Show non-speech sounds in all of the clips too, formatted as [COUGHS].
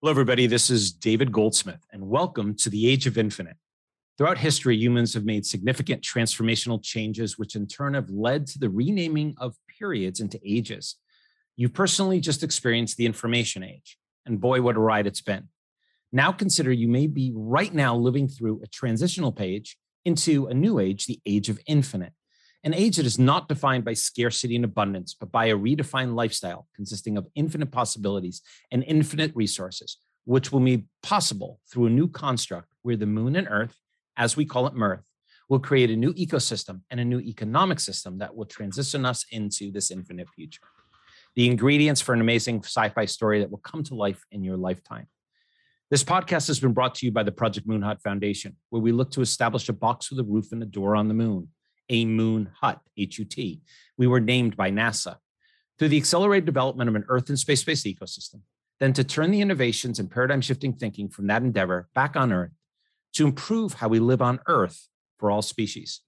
Hello, everybody. This is David Goldsmith, and welcome to the Age of Infinite. Throughout history, humans have made significant transformational changes, which in turn have led to the renaming of periods into ages. You personally just experienced the information age, and boy, what a ride it's been. Now consider you may be right now living through a transitional page into a new age, the age of infinite. An age that is not defined by scarcity and abundance, but by a redefined lifestyle consisting of infinite possibilities and infinite resources, which will be possible through a new construct where the moon and earth, as we call it Mirth, will create a new ecosystem and a new economic system that will transition us into this infinite future. The ingredients for an amazing sci fi story that will come to life in your lifetime. This podcast has been brought to you by the Project Moon Hut Foundation, where we look to establish a box with a roof and a door on the moon a moon hut, HUT. We were named by NASA. Through the accelerated development of an Earth and space based ecosystem, then to turn the innovations and paradigm shifting thinking from that endeavor back on Earth to improve how we live on Earth for all species.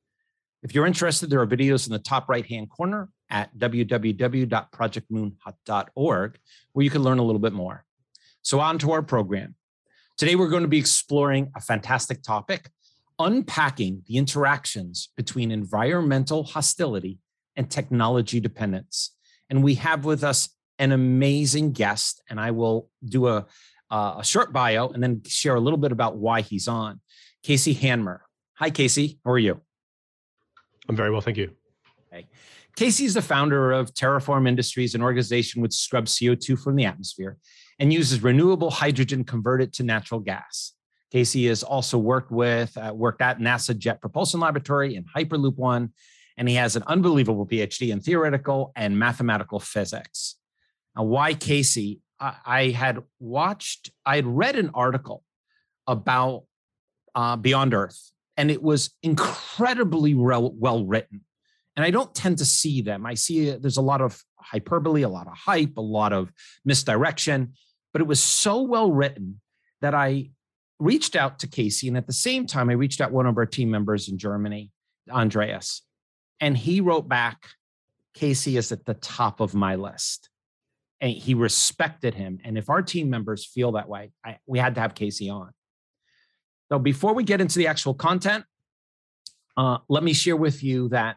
If you're interested, there are videos in the top right hand corner at www.projectmoonhut.org where you can learn a little bit more. So, on to our program. Today, we're going to be exploring a fantastic topic unpacking the interactions between environmental hostility and technology dependence. And we have with us an amazing guest, and I will do a, uh, a short bio and then share a little bit about why he's on. Casey Handmer. Hi, Casey. How are you? I'm very well, thank you. Okay. Casey is the founder of Terraform Industries, an organization which scrubs CO2 from the atmosphere and uses renewable hydrogen converted to natural gas. Casey has also worked with, uh, worked at NASA Jet Propulsion Laboratory in Hyperloop One, and he has an unbelievable PhD in theoretical and mathematical physics. Now, why Casey? I, I had watched, I had read an article about uh, Beyond Earth, and it was incredibly well, well written. And I don't tend to see them. I see uh, there's a lot of hyperbole, a lot of hype, a lot of misdirection, but it was so well written that I reached out to Casey. And at the same time, I reached out one of our team members in Germany, Andreas, and he wrote back, Casey is at the top of my list. And he respected him. And if our team members feel that way, I, we had to have Casey on. So before we get into the actual content, uh, let me share with you that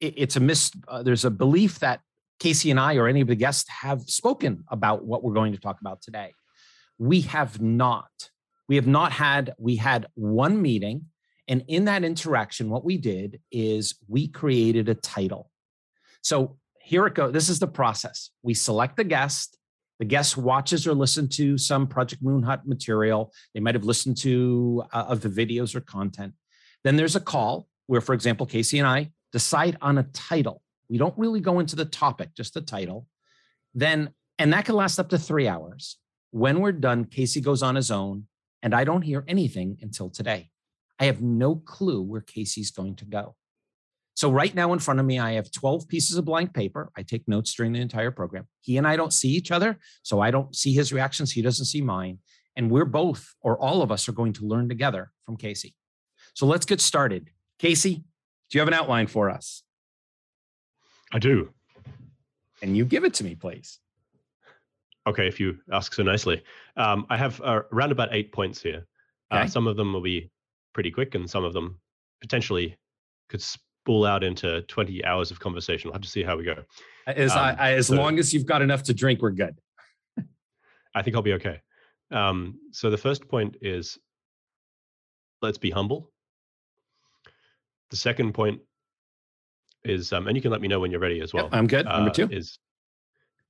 it, it's a mis. Uh, there's a belief that Casey and I or any of the guests have spoken about what we're going to talk about today. We have not we have not had we had one meeting and in that interaction what we did is we created a title. So here it goes this is the process. We select the guest the guest watches or listen to some project moon hut material. They might have listened to uh, of the videos or content. Then there's a call where for example casey and i decide on a title. We don't really go into the topic just the title. Then and that can last up to three hours. When we're done casey goes on his own and I don't hear anything until today. I have no clue where Casey's going to go. So, right now in front of me, I have 12 pieces of blank paper. I take notes during the entire program. He and I don't see each other. So, I don't see his reactions. He doesn't see mine. And we're both, or all of us, are going to learn together from Casey. So, let's get started. Casey, do you have an outline for us? I do. And you give it to me, please. Okay, if you ask so nicely. Um, I have uh, around about eight points here. Uh, okay. Uh, some of them will be pretty quick, and some of them potentially could spool out into 20 hours of conversation. We'll have to see how we go. As, um, I, as so, long as you've got enough to drink, we're good. I think I'll be okay. Um, so the first point is let's be humble. The second point is, um, and you can let me know when you're ready as well. Yep, I'm good. Number uh, two is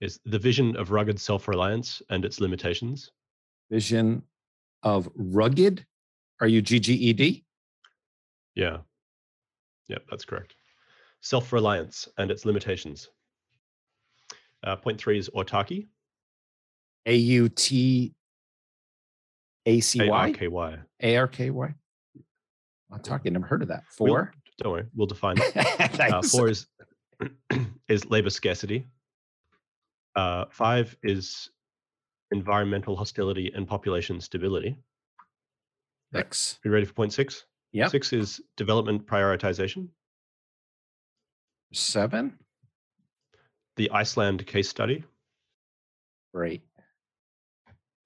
is the vision of rugged self-reliance and its limitations. Vision of rugged? Are you GGED? Yeah. Yep, that's correct. Self-reliance and its limitations. Uh, point three is autarky. A U T A C Y? A R K Y. A R K Y. Autarky, never heard of that. 4 we'll, don't worry, we'll define [LAUGHS] it. uh, four is [CLEARS THROAT] is labor scarcity. Uh, five is environmental hostility and population stability. Six. Are you ready for point six? Yeah. Six is development prioritization. Seven. The Iceland case study. Great.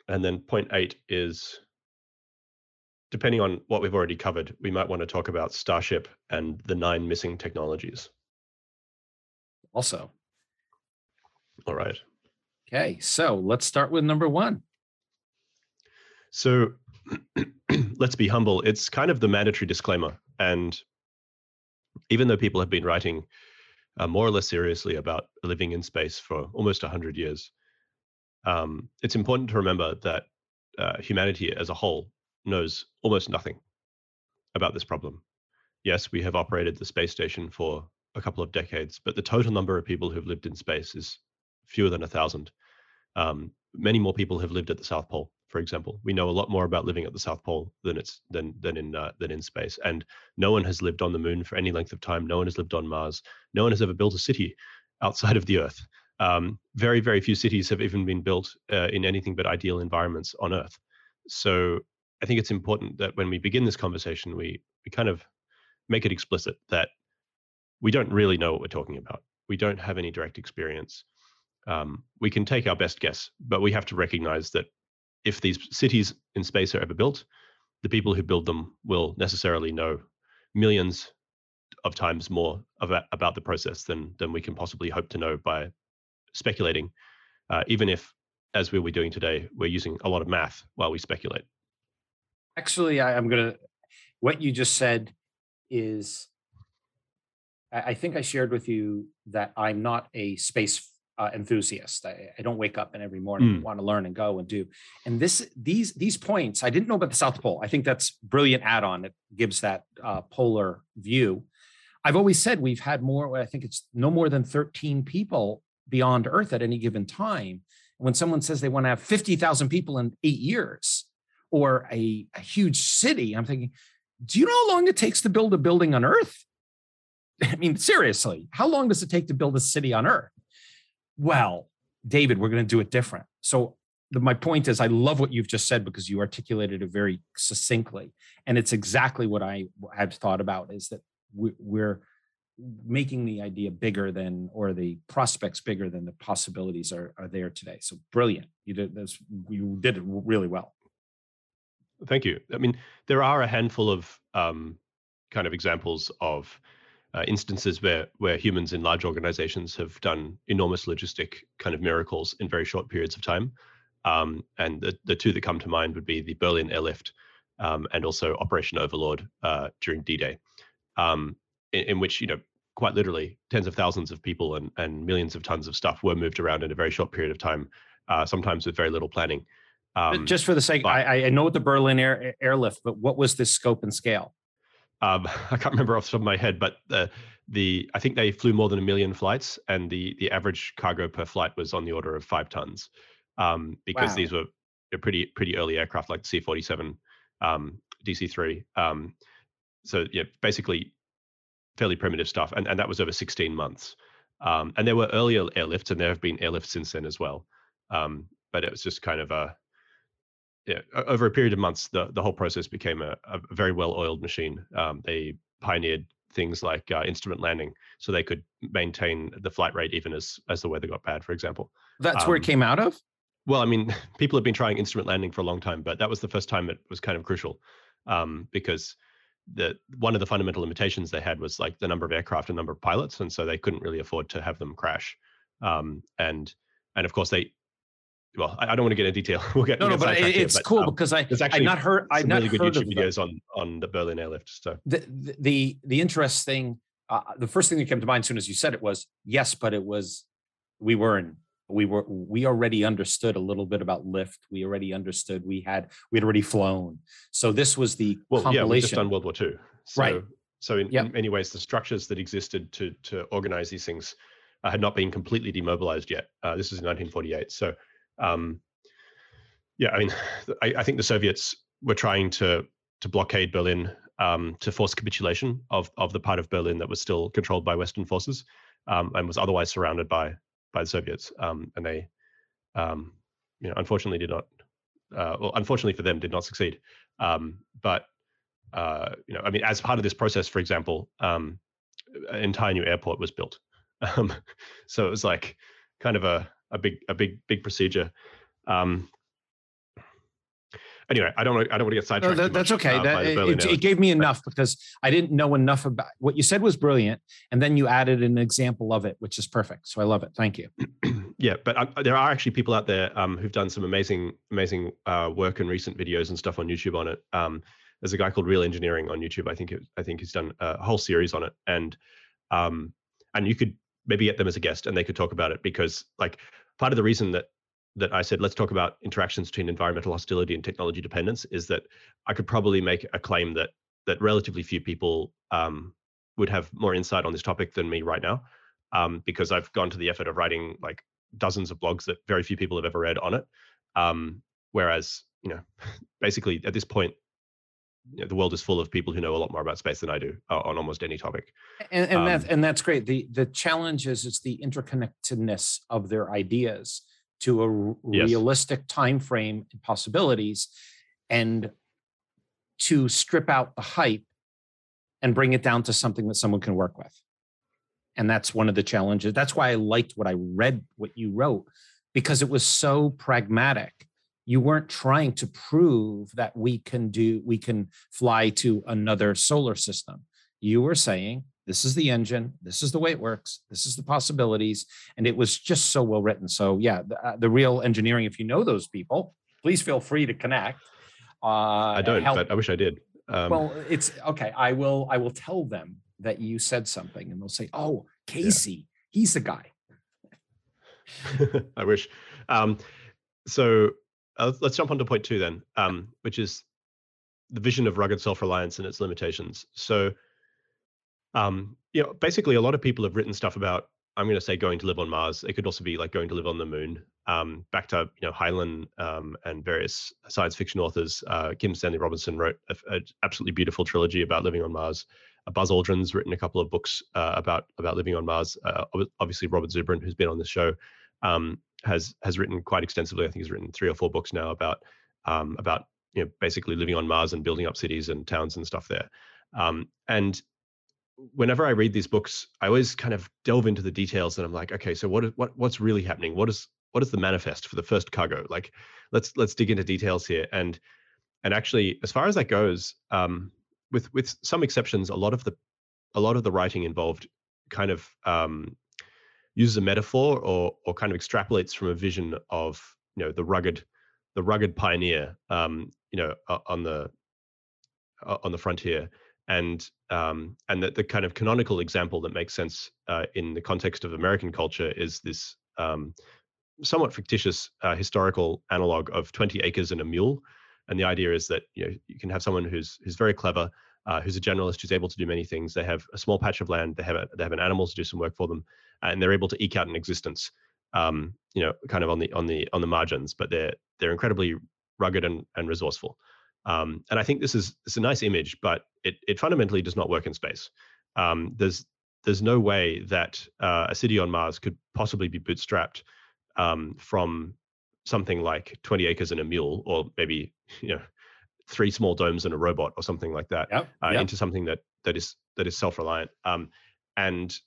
and then point eight is depending on what we've already covered, we might want to talk about Starship and the nine missing technologies. Also. All right. Okay, so let's start with number one. So [CLEARS THROAT] let's be humble. It's kind of the mandatory disclaimer. And even though people have been writing uh, more or less seriously about living in space for almost 100 years, um, it's important to remember that uh, humanity as a whole knows almost nothing about this problem. Yes, we have operated the space station for a couple of decades, but the total number of people who've lived in space is fewer than a thousand. Um, many more people have lived at the South Pole, for example. We know a lot more about living at the South Pole than it's than than in uh, than in space. And no one has lived on the moon for any length of time. No one has lived on Mars. No one has ever built a city [LAUGHS] outside of the Earth. Um, very very few cities have even been built uh, in anything but ideal environments on Earth. So I think it's important that when we begin this conversation, we we kind of make it explicit that we don't really know what we're talking about. We don't have any direct experience. Um, we can take our best guess, but we have to recognize that if these cities in space are ever built, the people who build them will necessarily know millions of times more about, about the process than than we can possibly hope to know by speculating, uh, even if, as we'll be doing today, we're using a lot of math while we speculate. Actually, I, am to, what you just said is, I, I, think I shared with you that I'm not a space uh, enthusiast. I, I, don't wake up and every morning mm. want to learn and go and do. And this, these, these points, I didn't know about the South Pole. I think that's brilliant add-on. It gives that uh, polar view. I've always said we've had more. I think it's no more than 13 people beyond Earth at any given time. When someone says they want to have 50,000 people in eight years, or a, a huge city. I'm thinking, do you know how long it takes to build a building on Earth? [LAUGHS] I mean, seriously, how long does it take to build a city on Earth? Well, David, we're going to do it different. So, the, my point is, I love what you've just said because you articulated it very succinctly, and it's exactly what I had thought about. Is that we, we're making the idea bigger than, or the prospects bigger than the possibilities are, are there today. So, brilliant! You did this. You did it really well. Thank you. I mean, there are a handful of um, kind of examples of uh, instances where where humans in large organizations have done enormous logistic kind of miracles in very short periods of time. Um, and the, the two that come to mind would be the Berlin airlift um, and also Operation Overlord uh, during D-Day, um, in, in, which you know quite literally tens of thousands of people and, and millions of tons of stuff were moved around in a very short period of time, uh, sometimes with very little planning. Um, Just for the sake, but, I, I know the Berlin air, airlift, but what was the scope and scale? Um, [LAUGHS] I can't remember off the top of my head, but the, the I think they flew more than a million flights, and the the average cargo per flight was on the order of five tons, um, because wow. these were pretty pretty early aircraft like C-47, um, DC-3. Um, so yeah, basically fairly primitive stuff, and and that was over 16 months. Um, and there were earlier airlifts, and there have been airlifts since then as well. Um, but it was just kind of a yeah, over a period of months, the, the whole process became a, a very well-oiled machine. Um, they pioneered things like uh, instrument landing, so they could maintain the flight rate even as as the weather got bad. For example, that's um, where it um, came out of. Well, I mean, [LAUGHS] people have been trying instrument landing for a long time, but that was the first time it was kind of crucial um, because the one of the fundamental limitations they had was like the number of aircraft and number of pilots, and so they couldn't really afford to have them crash. Um, and and of course they well, I, don't want to get into detail. [LAUGHS] We'll get no, no, but it's here, cool but, um, because I actually I've not heard I've not really good YouTube videos on on the Berlin airlift. So the the the, the interesting, uh, the first thing that came to mind as soon as you said it was yes, but it was we were in we were we already understood a little bit about lift. We already understood we had we had already flown. So this was the well, compilation. yeah, we just done World War II. So, right. So in, yep. in many ways, the structures that existed to to organize these things uh, had not been completely demobilized yet. Uh, this is 1948. So um, yeah, I mean, [SIGHS] I, I, think the Soviets were trying to to blockade Berlin um, to force capitulation of of the part of Berlin that was still controlled by Western forces um, and was otherwise surrounded by by the Soviets. Um, and they, um, you know, unfortunately did not. Uh, well, unfortunately for them, did not succeed. Um, but uh, you know, I mean, as part of this process, for example, an entire new airport was built. [LAUGHS] so it was like kind of a a big a big big procedure. Um, anyway, I don't I don't want to get sidetracked. No, that, that's much, okay. uh, that, it, it, gave me enough because I didn't know enough about what you said was brilliant, and then you added an example of it, which is perfect. So I love it. Thank you. [CLEARS THROAT] yeah, but um, there are actually people out there um, who've done some amazing amazing uh, work and recent videos and stuff on YouTube on it. Um, there's a guy called Real Engineering on YouTube. I think it, I think he's done a whole series on it, and um, and you could maybe get them as a guest and they could talk about it because like part of the reason that that I said let's talk about interactions between environmental hostility and technology dependence is that I could probably make a claim that that relatively few people um, would have more insight on this topic than me right now um, because I've gone to the effort of writing like dozens of blogs that very few people have ever read on it. Um, whereas you know [LAUGHS] basically at this point you know, the world is full of people who know a lot more about space than I do uh, on almost any topic. And, and um, that's and that's great. the The challenge is it's the interconnectedness of their ideas to a yes. realistic time frame and possibilities, and to strip out the hype and bring it down to something that someone can work with. And that's one of the challenges. That's why I liked what I read, what you wrote, because it was so pragmatic you weren't trying to prove that we can do we can fly to another solar system. You were saying this is the engine this is the way it works this is the possibilities and it was just so well written. So yeah the, uh, the real engineering if you know those people please feel free to connect uh, i don't help. but i wish i did. Um, well it's okay i will i will tell them that you said something and they'll say oh casey yeah. he's the guy. [LAUGHS] I wish. Um, so uh, let's jump on to point two then, um, which is the vision of rugged self-reliance and its limitations. So, um, you know, basically, a lot of people have written stuff about. I'm going to say going to live on Mars. It could also be like going to live on the moon. Um, back to you know Heinlein um, and various science fiction authors. Uh, Kim Stanley Robinson wrote an absolutely beautiful trilogy about living on Mars. Uh, Buzz Aldrin's written a couple of books uh, about about living on Mars. Uh, obviously, Robert Zubrin, who's been on the show, um, has has written quite extensively. I think he's written three or four books now about um, about you know basically living on Mars and building up cities and towns and stuff there. Um, and whenever I read these books, I always kind of delve into the details, and I'm like, okay, so what is what what's really happening? What is what is the manifest for the first cargo? Like, let's let's dig into details here. And and actually, as far as that goes, um, with with some exceptions, a lot of the a lot of the writing involved kind of um, uses a metaphor or or kind of extrapolates from a vision of you know the rugged the rugged pioneer um, you know on the on the frontier. And um, and the, the kind of canonical example that makes sense uh, in the context of American culture is this um, somewhat fictitious uh, historical analog of 20 acres and a mule. And the idea is that you know you can have someone who's who's very clever uh, who's a generalist who's able to do many things. They have a small patch of land. They have a, they have an animal to do some work for them, and they're able to eke out an existence. Um, you know, kind of on the on the on the margins, but they're they're incredibly rugged and, and resourceful. Um, and I think this is it's a nice image, but it it fundamentally does not work in space. Um, there's there's no way that uh, a city on Mars could possibly be bootstrapped um, from something like 20 acres and a mule, or maybe [LAUGHS] you know three small domes and a robot or something like that yep, uh, yep. into something that that is that is self-reliant um, and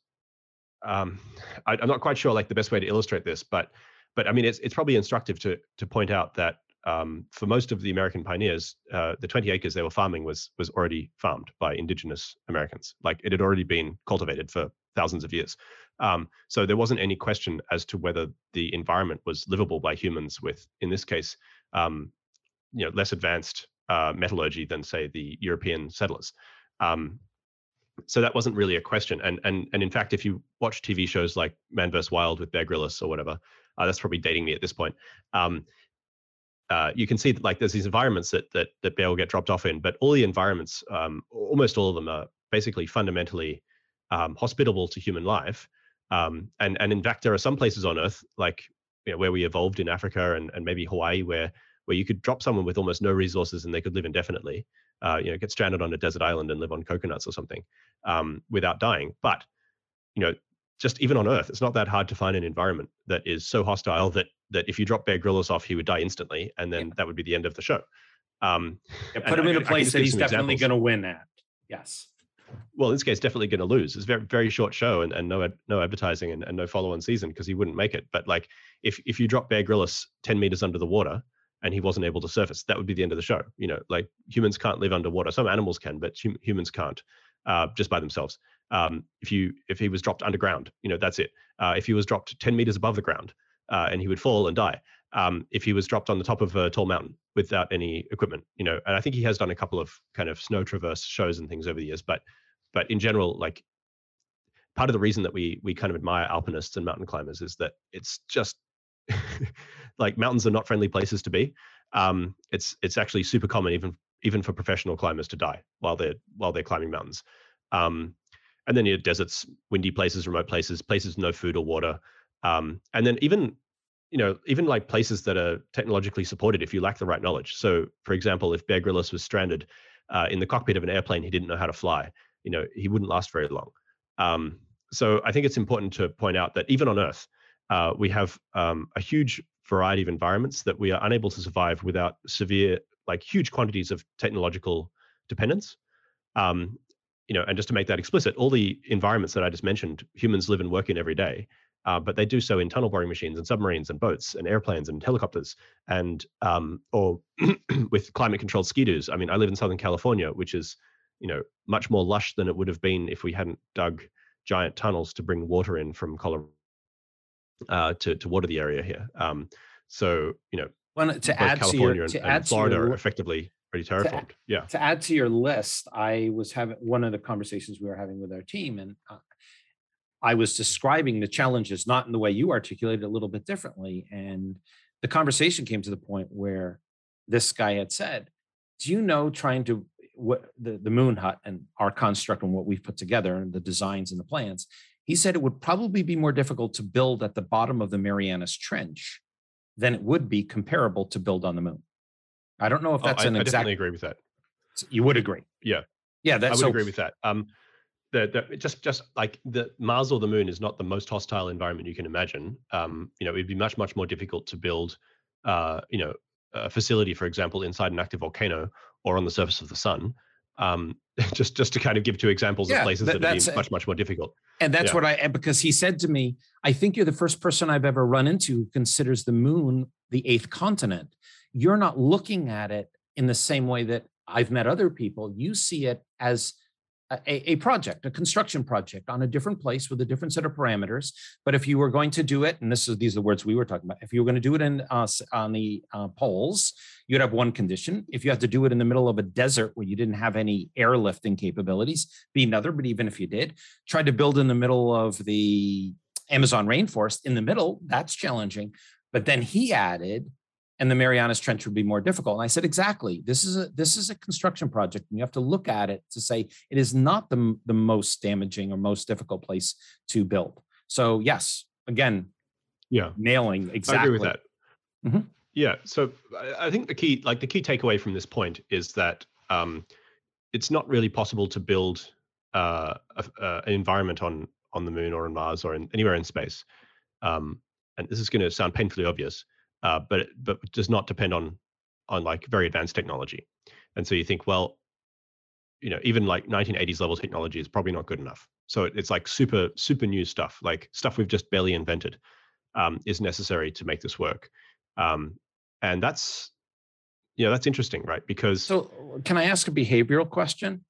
um, [SIGHS] I, am not quite sure like the best way to illustrate this but but i mean it's it's probably instructive to to point out that um, for most of the american pioneers uh, the 20 acres they were farming was was already farmed by indigenous americans like it had already been cultivated for thousands of years um, so there wasn't any question as to whether the environment was livable by humans with in this case um, you know less advanced uh, metallurgy than say the European settlers. Um, so that wasn't really a question. And and and in fact, if you watch TV shows like Man vs. Wild with Bear Grylls or whatever, uh, that's probably dating me at this point. Um, uh, you can see that like there's these environments that that that Bear will get dropped off in, but all the environments, um, almost all of them, are basically fundamentally um, hospitable to human life. Um, and and in fact, there are some places on Earth, like you know, where we evolved in Africa and and maybe Hawaii, where where you could drop someone with almost no resources and they could live indefinitely, uh, you know, get stranded on a desert island and live on coconuts or something um, without dying. But, you know, just even on Earth, it's not that hard to find an environment that is so hostile that that if you drop Bear Grylls off, he would die instantly, and then yeah. that would be the end of the show. Um, yeah, put him in a place that he's definitely going to win at. Yes. Well, in this case, definitely going to lose. It's a very very short show and, and no no advertising and, and no follow on season because he wouldn't make it. But like if if you drop Bear Grylls ten meters under the water, and he wasn't able to surface, that would be the end of the show. You know, like humans can't live underwater. Some animals can, but hum- humans can't uh, just by themselves. Um, if you if he was dropped underground, you know, that's it. Uh, if he was dropped 10 meters above the ground, uh, and he would fall and die. Um, if he was dropped on the top of a tall mountain without any equipment, you know, and I think he has done a couple of kind of snow traverse shows and things over the years, but but in general, like part of the reason that we we kind of admire alpinists and mountain climbers is that it's just [LAUGHS] like mountains are not friendly places to be. Um, it's it's actually super common even even for professional climbers to die while they're while they're climbing mountains. Um, and then you have deserts, windy places, remote places, places no food or water, um, and then even you know even like places that are technologically supported if you lack the right knowledge. So for example, if Bear Grylls was stranded uh, in the cockpit of an airplane he didn't know how to fly, you know he wouldn't last very long. Um, so I think it's important to point out that even on Earth, uh, we have um, a huge variety of environments that we are unable to survive without severe, like huge quantities of technological dependence. Um, you know, and just to make that explicit, all the environments that I just mentioned, humans live and work in every day, uh, but they do so in tunnel boring machines and submarines and boats and airplanes and helicopters and um, or [CLEARS THROAT] with climate controlled skidoos. I mean, I live in Southern California, which is you know much more lush than it would have been if we hadn't dug giant tunnels to bring water in from Colorado uh, to to water the area here. Um, so you know, well, to add California to your, to and, add Florida to your, are effectively pretty terraformed. To, yeah. To add to your list, I was having one of the conversations we were having with our team, and uh, I was describing the challenges not in the way you articulated, a little bit differently, and the conversation came to the point where this guy had said, "Do you know trying to what the, the moon hut and our construct and what we've put together and the designs and the plans he said it would probably be more difficult to build at the bottom of the Marianas Trench than it would be comparable to build on the moon. I don't know if oh, that's oh, I, an I exact. definitely agree with that. You would agree. Yeah. Yeah. That, I would so, agree with that. Um, the, the, just just like the Mars or the Moon is not the most hostile environment you can imagine. Um, you know, it'd be much much more difficult to build, uh, you know, a facility, for example, inside an active volcano or on the surface of the sun. Um, [LAUGHS] just just to kind of give two examples yeah, of places that, that are much much more difficult. And that's yeah. what I because he said to me, I think you're the first person I've ever run into who considers the moon the eighth continent. You're not looking at it in the same way that I've met other people. You see it as a, a, project, a construction project on a different place with a different set of parameters. But if you were going to do it, and this is these are the words we were talking about, if you were going to do it in uh, on the uh, poles, you'd have one condition. If you had to do it in the middle of a desert where you didn't have any airlifting capabilities, be another. But even if you did, try to build in the middle of the Amazon rainforest in the middle, that's challenging. But then he added and the Marianas Trench would be more difficult. And I said, exactly. This is a this is a construction project, and you have to look at it to say it is not the the most damaging or most difficult place to build. So yes, again, yeah, nailing exactly. I agree with that. Mm-hmm. Yeah. So I think the key, like the key takeaway from this point, is that um, it's not really possible to build uh, a, uh, an environment on on the moon or on Mars or in, anywhere in space. Um, and this is going to sound painfully obvious uh, but but does not depend on on like very advanced technology. And so you think, well, you know, even like 1980s level technology is probably not good enough. So it's like super super new stuff, like stuff we've just barely invented, um, is necessary to make this work. Um, and that's you know that's interesting, right? Because so can I ask a behavioral question?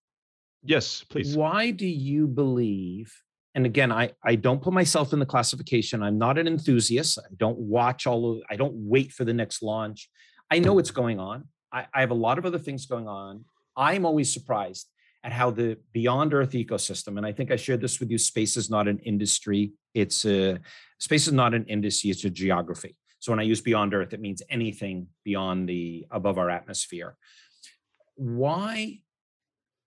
Yes, please. Why do you believe and again i i don't put myself in the classification. I'm not an enthusiast. I don't watch all of i don't wait for the next launch. I know what's going on. I, I have a lot of other things going on. I'm always surprised at how the beyond earth ecosystem and i think i shared this with you space is not an industry. It's a space is not an industry it's a geography. So when i use beyond earth it means anything beyond the above our atmosphere. Why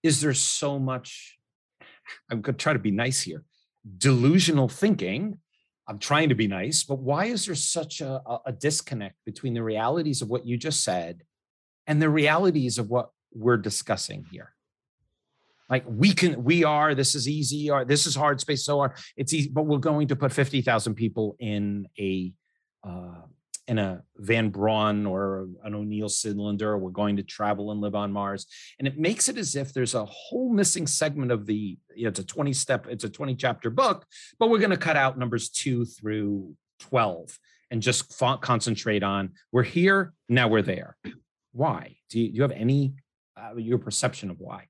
is there so much i'm going to try to be nice here delusional thinking. I'm trying to be nice, but why is there such a, a disconnect between the realities of what you just said and the realities of what we're discussing here? Like we can, we are, this is easy, or this is hard space, so hard. It's easy, but we're going to put 50,000 people in a uh, in a von Braun or an O'Neill cylinder. We're going to travel and live on Mars. And it makes it as if there's a whole missing segment of the, you know, it's a 20 step, it's a 20 chapter book, but we're going to cut out numbers two through 12 and just concentrate on we're here now we're there why do you, do you have any uh, your perception of why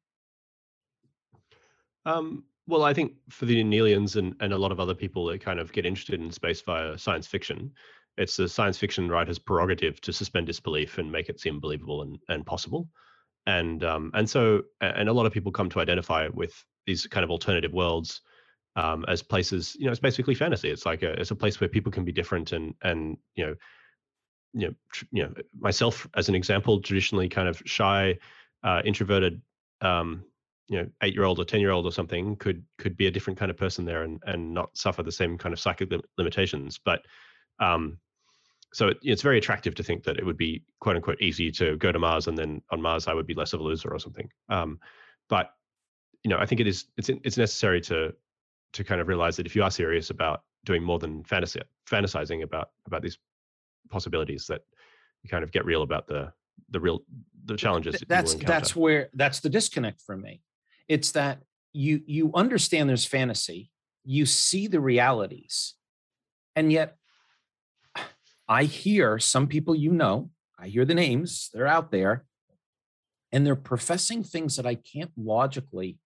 um, well i think for the Neelians and, and a lot of other people that kind of get interested in space via science fiction it's the science fiction writer's prerogative to suspend disbelief and make it seem believable and, and possible and um, and so and a lot of people come to identify with these kind of alternative worlds um, as places. You know, it's basically fantasy. It's like a it's a place where people can be different and and you know, you know, tr- you know, myself as an example, traditionally kind of shy, uh, introverted, um, you know, eight year old or ten year old or something could could be a different kind of person there and and not suffer the same kind of psychic lim- limitations. But um, so it, it's very attractive to think that it would be quote unquote easy to go to Mars and then on Mars I would be less of a loser or something. Um, but you know, I think it is it's it's necessary to to kind of realize that if you are serious about doing more than fantasy fantasizing about about these possibilities, that you kind of get real about the the real the challenges. That that's that's where that's the disconnect for me. It's that you you understand there's fantasy, you see the realities, and yet I hear some people you know, I hear the names, they're out there, and they're professing things that I can't logically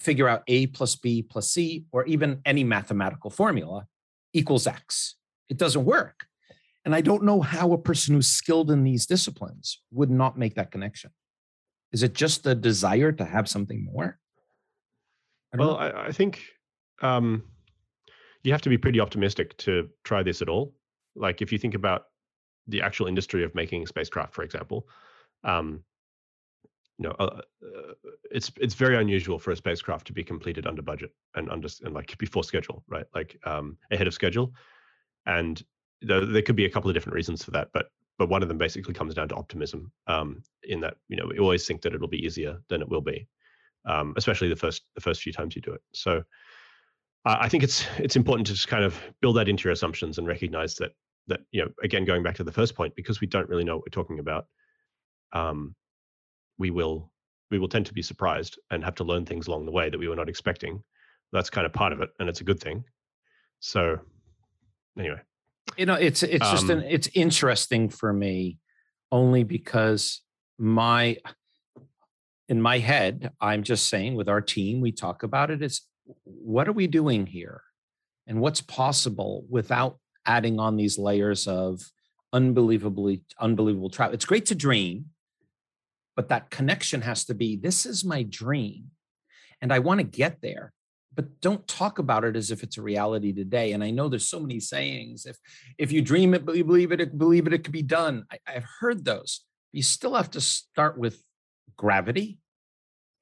figure out A plus B plus C, or even any mathematical formula equals X. It doesn't work. And I don't know how a person who's skilled in these disciplines would not make that connection. Is it just the desire to have something more? I well, I, I, think um, you have to be pretty optimistic to try this at all like if you think about the actual industry of making spacecraft, for example, um, you know, uh, uh, it's it's very unusual for a spacecraft to be completed under budget and under and like before schedule, right? Like um, ahead of schedule, and there, there could be a couple of different reasons for that, but but one of them basically comes down to optimism. Um, in that you know we always think that it'll be easier than it will be, um, especially the first the first few times you do it. So I think it's it's important to just kind of build that into your assumptions and recognize that that you know again going back to the first point because we don't really know what we're talking about um, we will we will tend to be surprised and have to learn things along the way that we were not expecting. That's kind of part of it and it's a good thing. So anyway. You know it's it's just an um it's interesting for me only because my in my head i'm just saying with our team we talk about it. it is what are we doing here? And what's possible without adding on these layers of unbelievably unbelievable travel. It's great to dream, but that connection has to be this is my dream and I want to get there. But don't talk about it as if it's a reality today. And I know there's so many sayings. If if you dream it, believe it, believe it, it could be done. I, have heard those. You still have to start with gravity,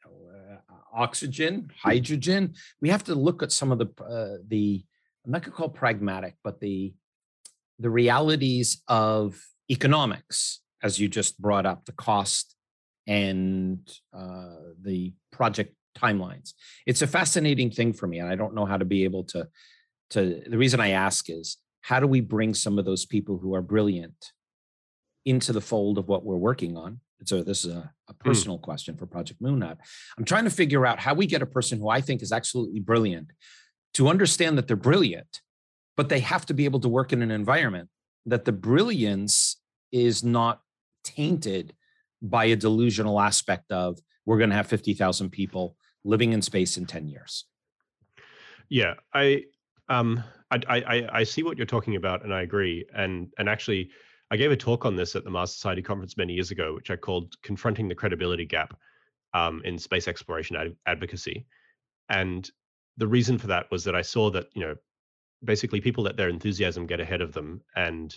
uh, oxygen, hydrogen. We have to look at some of the uh, the I'm not going to call pragmatic, but the the realities of economics, as you just brought up, the cost and uh, the project timelines. It's a fascinating thing for me, and I don't know how to be able to. To the reason I ask is how do we bring some of those people who are brilliant into the fold of what we're working on? So this is a, a hmm. personal mm. question for Project Moon Hut. I'm trying to figure out how we get a person who I think is absolutely brilliant to understand that they're brilliant, but they have to be able to work in an environment that the brilliance is not tainted by a delusional aspect of we're going to have 50,000 people living in space in 10 years. Yeah, I um I, I I see what you're talking about and I agree and and actually I gave a talk on this at the Mars Society conference many years ago which I called confronting the credibility gap um, in space exploration ad- advocacy and the reason for that was that I saw that you know basically people let their enthusiasm get ahead of them and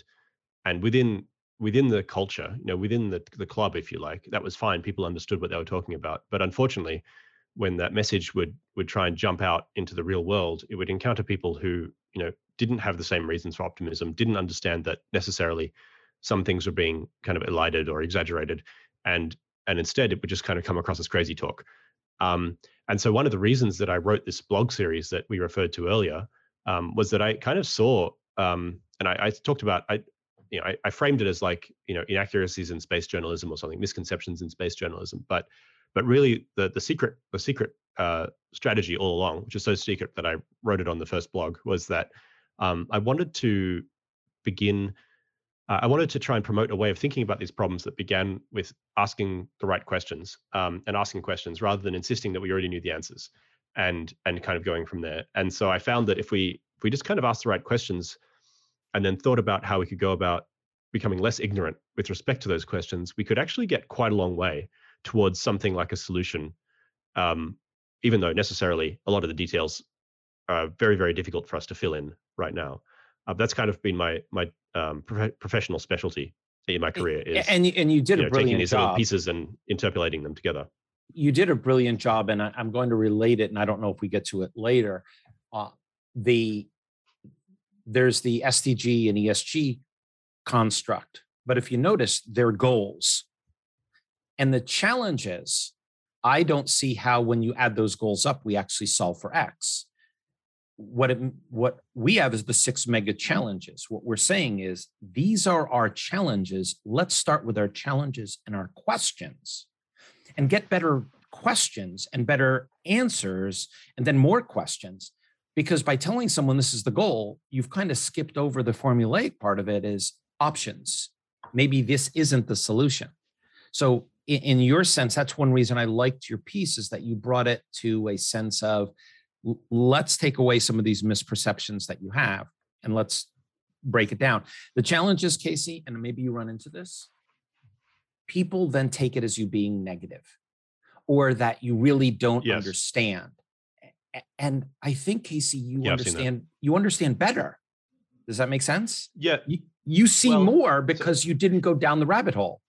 and within within the culture you know within the the club if you like that was fine. People understood what they were talking about. But unfortunately when that message would would try and jump out into the real world it would encounter people who you know didn't have the same reasons for optimism didn't understand that necessarily some things were being kind of elided or exaggerated and and instead it would just kind of come across as crazy talk. Um, and so one of the reasons that I wrote this blog series that we referred to earlier um, was that I kind of saw, um, and I, I, talked about, I, you know, I, I, framed it as like, you know, inaccuracies in space journalism or something, misconceptions in space journalism. But, but really, the the secret, the secret uh, strategy all along, which is so secret that I wrote it on the first blog, was that um, I wanted to begin uh, I wanted to try and promote a way of thinking about these problems that began with asking the right questions um, and asking questions rather than insisting that we already knew the answers and and kind of going from there. And so I found that if we if we just kind of asked the right questions and then thought about how we could go about becoming less ignorant with respect to those questions, we could actually get quite a long way towards something like a solution. Um, even though necessarily a lot of the details are very very difficult for us to fill in right now. Uh, that's kind of been my my um, prof- professional specialty in my career is and and you did you a brilliant job. taking these job. little pieces and interpolating them together. You did a brilliant job, and I, am going to relate it. And I don't know if we get to it later. Uh, the there's the SDG and ESG construct, but if you notice, they're goals, and the challenge is, I don't see how when you add those goals up, we actually solve for X what it, what we have is the six mega challenges. What we're saying is these are our challenges. Let's start with our challenges and our questions, and get better questions and better answers, and then more questions. Because by telling someone this is the goal, you've kind of skipped over the formulaic part of it is options. Maybe this isn't the solution. So in your sense, that's one reason I liked your piece is that you brought it to a sense of let's take away some of these misperceptions that you have and let's break it down. The challenge is, Casey, and maybe you run into this, people then take it as you being negative or that you really don't yes. understand. And I think, Casey, you yeah, understand you understand better. Does that make sense? Yeah. You, you see well, more because so, you didn't go down the rabbit hole.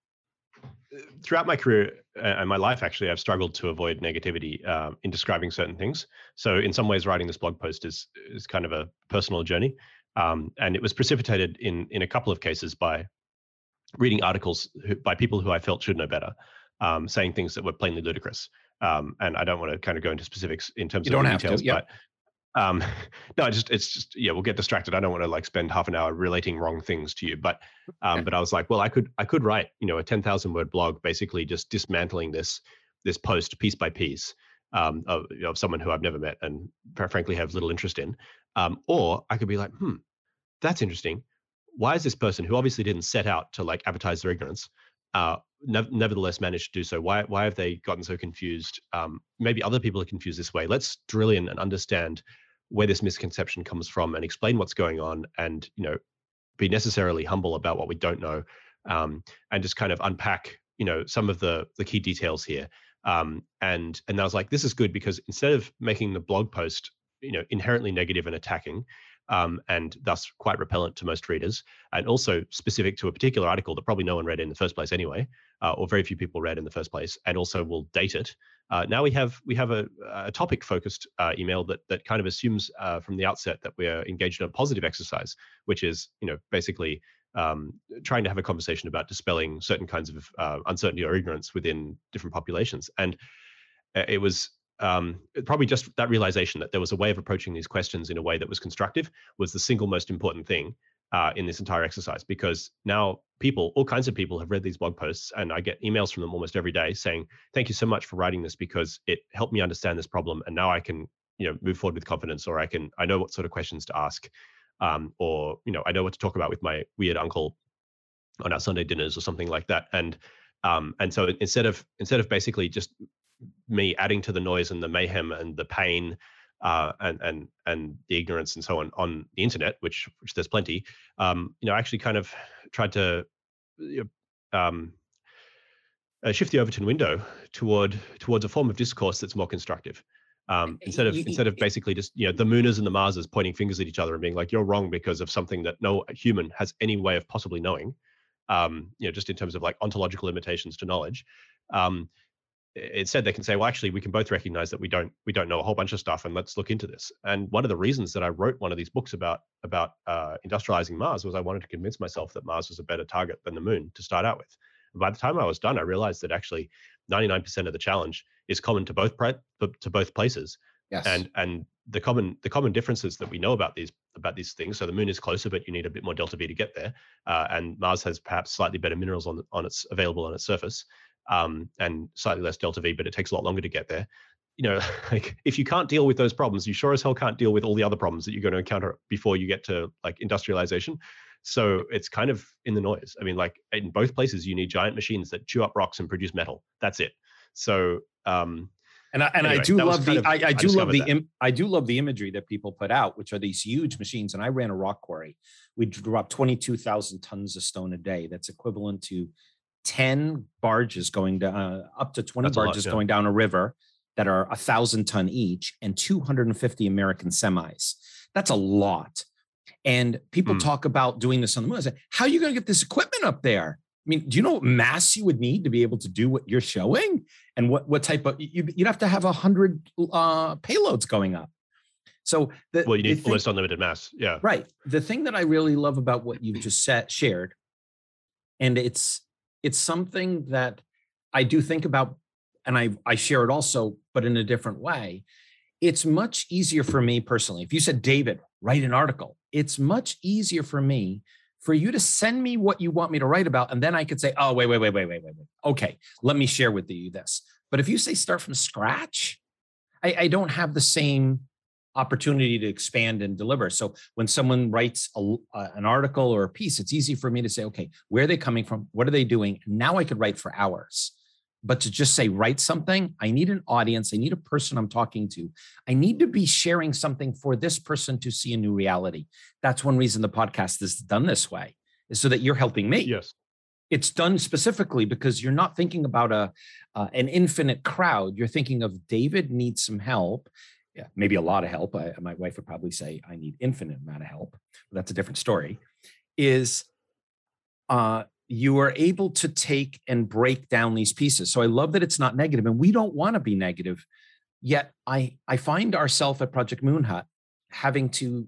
Uh, throughout my career, and my life actually i've struggled to avoid negativity uh, in describing certain things so in some ways writing this blog post is is kind of a personal journey um, and it was precipitated in in a couple of cases by reading articles who, by people who i felt should know better um, saying things that were plainly ludicrous um, and i don't want to kind of go into specifics in terms you of details to, yep. Um, [LAUGHS] no, just it's just yeah, we'll get distracted. I don't want to like spend half an hour relating wrong things to you, but um, but I was like, well, I could I could write you know a ten thousand word blog, basically just dismantling this this post piece by piece um, of, of someone who I've never met and frankly have little interest in, um, or I could be like, hmm, that's interesting. Why is this person who obviously didn't set out to like advertise their ignorance, uh, nevertheless managed to do so? Why why have they gotten so confused? Um, maybe other people are confused this way. Let's drill in and understand where this misconception comes from and explain what's going on and you know be necessarily humble about what we don't know um, and just kind of unpack you know some of the the key details here. Um, and and I was like this is good because instead of making the blog post you know inherently negative and attacking um, and thus quite repellent to most readers, and also specific to a particular article that probably no one read in the first place anyway, uh, or very few people read in the first place, and also will date it. Uh, now we have we have a, a topic focused uh, email that that kind of assumes uh, from the outset that we are engaged in a positive exercise, which is you know basically um, trying to have a conversation about dispelling certain kinds of uh, uncertainty or ignorance within different populations. And uh, it was um, probably just that realization that there was a way of approaching these questions in a way that was constructive was the single most important thing uh, in this entire exercise because now people, all kinds of people have read these blog posts and I get emails from them almost every day saying, thank you so much for writing this because it helped me understand this problem. And now I can, you know, move forward with confidence or I can, I know what sort of questions to ask. Um, or, you know, I know what to talk about with my weird uncle on our Sunday dinners or something like that. And, um, and so instead of, instead of basically just me adding to the noise and the mayhem and the pain uh, and and and the ignorance and so on on the internet, which which there's plenty. Um, you know, I actually kind of tried to you know, um, uh, shift the Overton window toward towards a form of discourse that's more constructive. Um, instead of instead of basically just you know the mooners and the marses pointing fingers at each other and being like you're wrong because of something that no human has any way of possibly knowing, um, you know, just in terms of like ontological limitations to knowledge. Um, instead they can say well actually we can both recognize that we don't we don't know a whole bunch of stuff and let's look into this. And one of the reasons that i wrote one of these books about about uh, industrializing mars was i wanted to convince myself that mars was a better target than the moon to start out with. And by the time i was done i realized that actually 99% of the challenge is common to both pre- to both places. Yes. and and the common the common differences that we know about these about these things so the moon is closer but you need a bit more delta v to get there uh, and mars has perhaps slightly better minerals on on its available on its surface um, and slightly less delta V, but it takes a lot longer to get there. You know, [LAUGHS] like if you can't deal with those problems, you sure as hell can't deal with all the other problems that you're going to encounter before you get to like industrialization. So it's kind of in the noise. I mean, like in both places, you need giant machines that chew up rocks and produce metal. That's it. So um, and I, and anyway, I do love the of, I, I, do love the Im, I do love the imagery that people put out, which are these huge machines. And I ran a rock quarry. We dropped twenty two thousand tons of stone a day. That's equivalent to ten barges going to uh, up to twenty That's barges lot, yeah. going down a river that are a thousand ton each, and two hundred and fifty American semis. That's a lot. And people mm. talk about doing this on the moon. I say, how are you going to get this equipment up there? I mean, do you know what mass you would need to be able to do what you're showing? And what, what type of, you'd, you'd have to have a hundred uh, payloads going up. So the, well, you need thing, almost unlimited mass. Yeah. Right. The thing that I really love about what you just said, shared, and it's, it's something that I do think about and I, I share it also, but in a different way. It's much easier for me personally. If you said, David, write an article, it's much easier for me for you to send me what you want me to write about. And then I could say, oh, wait, wait, wait, wait, wait, wait, wait. Okay, let me share with you this. But if you say start from scratch, I, I don't have the same opportunity to expand and deliver. So when someone writes a, uh, an article or a piece, it's easy for me to say, okay, where are they coming from? What are they doing? Now I could write for hours. But to just say, write something, I need an audience. I need a person I'm talking to. I need to be sharing something for this person to see a new reality. That's one reason the podcast is done this way, is so that you're helping me. Yes. It's done specifically because you're not thinking about a uh, an infinite crowd. You're thinking of David needs some help yeah, maybe a lot of help. I, my wife would probably say I need infinite amount of help. But that's a different story. Is uh, you are able to take and break down these pieces. So I love that it's not negative, and we don't want to be negative. Yet I I find ourselves at Project Moon Hut having to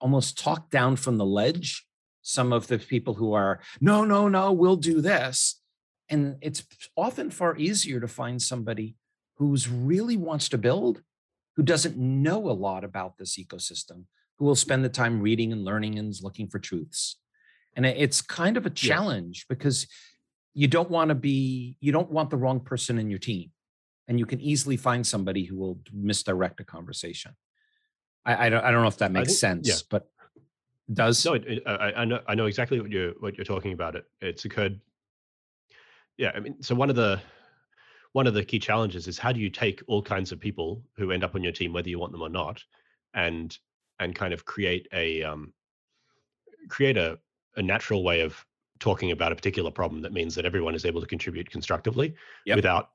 almost talk down from the ledge some of the people who are no no no we'll do this and it's often far easier to find somebody who's really wants to build who doesn't know a lot about this ecosystem who will spend the time reading and learning and looking for truths. And it's kind of a challenge yeah. because you don't want to be you don't want the wrong person in your team. And you can easily find somebody who will misdirect a conversation. I i don't, I don't know if that makes think, sense yeah. but does? No it, it, I, I know i know exactly what you're what you're talking about. It it's occurred yeah i mean so one of the one of the key challenges is how do you take all kinds of people who end up on your team whether you want them or not and and kind of create a um create a a natural way of talking about a particular problem that means that everyone is able to contribute constructively yep. without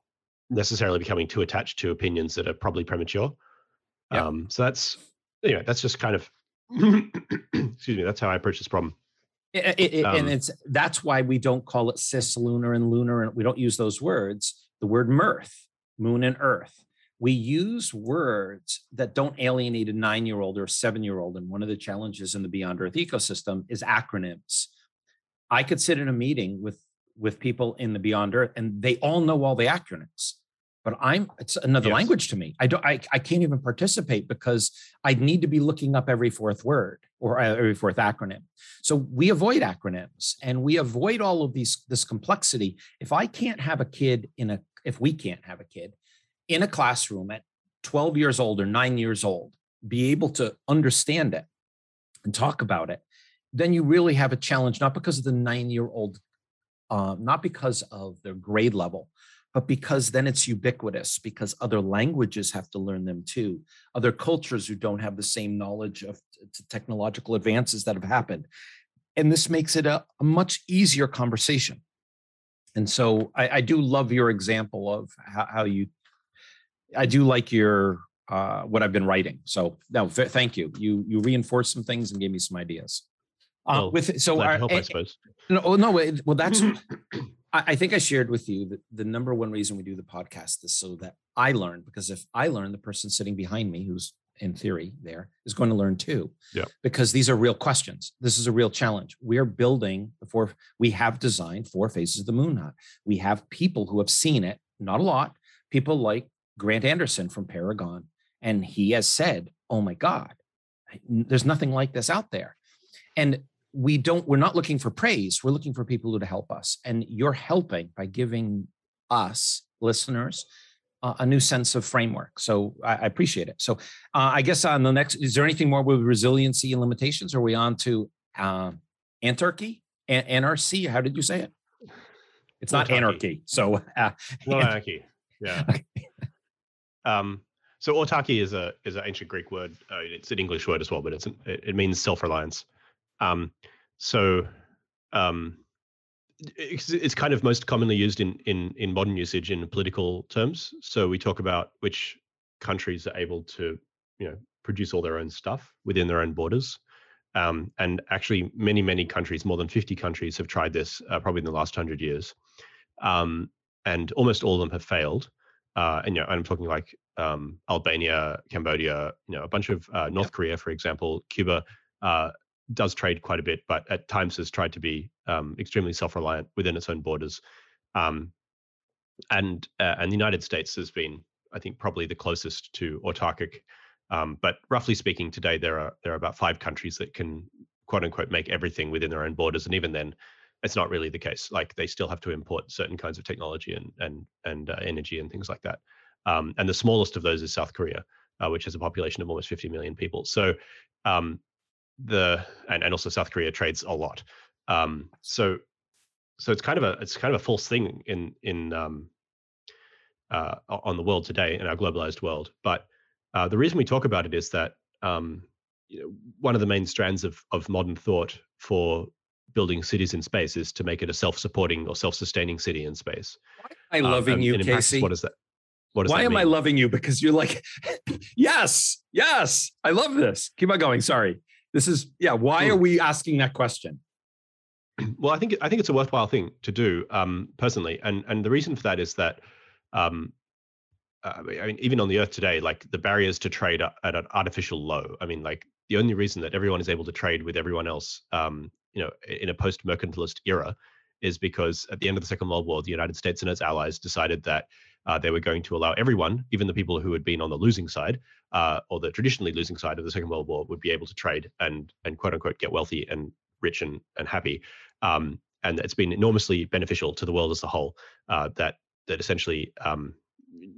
necessarily becoming too attached to opinions that are probably premature. Yep. Um, so that's you know that's just kind of [CLEARS THROAT] excuse me. That's how I approach this problem. It, it, um, and it's that's why we don't call it cis lunar and lunar, and we don't use those words. The word mirth, moon and earth. We use words that don't alienate a nine year old or a seven year old. And one of the challenges in the Beyond Earth ecosystem is acronyms. I could sit in a meeting with with people in the Beyond Earth, and they all know all the acronyms. But I'm it's another yes. language to me. I don't I, I can't even participate because I need to be looking up every fourth word or uh, every fourth acronym. So we avoid acronyms and we avoid all of these this complexity. If I can't have a kid in a if we can't have a kid in a classroom at 12 years old or nine years old, be able to understand it and talk about it, then you really have a challenge, not because of the nine year old, uh, not because of their grade level, but because then it's ubiquitous, because other languages have to learn them too, other cultures who don't have the same knowledge of technological advances that have happened. And this makes it a, a much easier conversation. And so I, I, do love your example of how, how you I do like your uh, what I've been writing. So no, thank you. You you reinforced some things and gave me some ideas. Uh, well, with so our, help, I suppose. No, oh, no, well that's. [CLEARS THROAT] I think I shared with you that the number one reason we do the podcast is so that I learn because if I learn, the person sitting behind me, who's in theory there, is going to learn too. Yeah. Because these are real questions. This is a real challenge. We are building before we have designed four phases of the moon hut. We have people who have seen it, not a lot. People like Grant Anderson from Paragon. And he has said, Oh my God, there's nothing like this out there. And we don't, we're not looking for praise. We're looking for people who to help us. And you're helping by giving us, listeners, a new sense of framework. So I, I appreciate it. So uh, I guess on the next, is there anything more with resiliency and limitations? Are we on to uh, anarchy, An- anarchy. How did you say it? It's not anarchy. So uh, [LAUGHS] anarchy. Yeah. [LAUGHS] um, so autarky is a is an ancient Greek word. Uh, it's an English word as well, but it's an, it, it means self reliance. Um, so um, it's, it's kind of most commonly used in in in modern usage in political terms. So we talk about which countries are able to you know produce all their own stuff within their own borders. Um, and actually, many many countries, more than fifty countries, have tried this uh, probably in the last hundred years, um, and almost all of them have failed. Uh, and you know, I'm talking like um, Albania, Cambodia, you know, a bunch of uh, North Korea, for example, Cuba uh, does trade quite a bit, but at times has tried to be um, extremely self-reliant within its own borders. Um, and uh, and the United States has been, I think, probably the closest to autarkic. Um, but roughly speaking, today there are there are about five countries that can quote unquote make everything within their own borders, and even then, it's not really the case. Like they still have to import certain kinds of technology and and and uh, energy and things like that. Um, and the smallest of those is South Korea, uh, which has a population of almost 50 million people. So um, the and, and also South Korea trades a lot. Um, so so it's kind of a it's kind of a false thing in in um, uh, on the world today in our globalized world. But uh, the reason we talk about it is that um, you know, one of the main strands of of modern thought for building cities in space is to make it a self-supporting or self-sustaining city in space. Why am I loving um, you, Casey? Practice, what is that? What Why am I loving you? Because you're like, [LAUGHS] yes, yes, I love this. Keep on going. Sorry. This is yeah. Why hmm. are we asking that question? [CLEARS THROAT] Well, I think I think it's a worthwhile thing to do um, personally, and and the reason for that is that um, uh, I mean, even on the Earth today, like the barriers to trade are at an artificial low. I mean, like the only reason that everyone is able to trade with everyone else, um, you know, in a post-mercantilist era, is because at the end of the Second World War, the United States and its allies decided that uh, they were going to allow everyone, even the people who had been on the losing side uh, or the traditionally losing side of the Second World War, would be able to trade and and quote unquote get wealthy and rich and and happy. Um, and it's been enormously beneficial to the world as a whole. Uh, that that essentially. Um,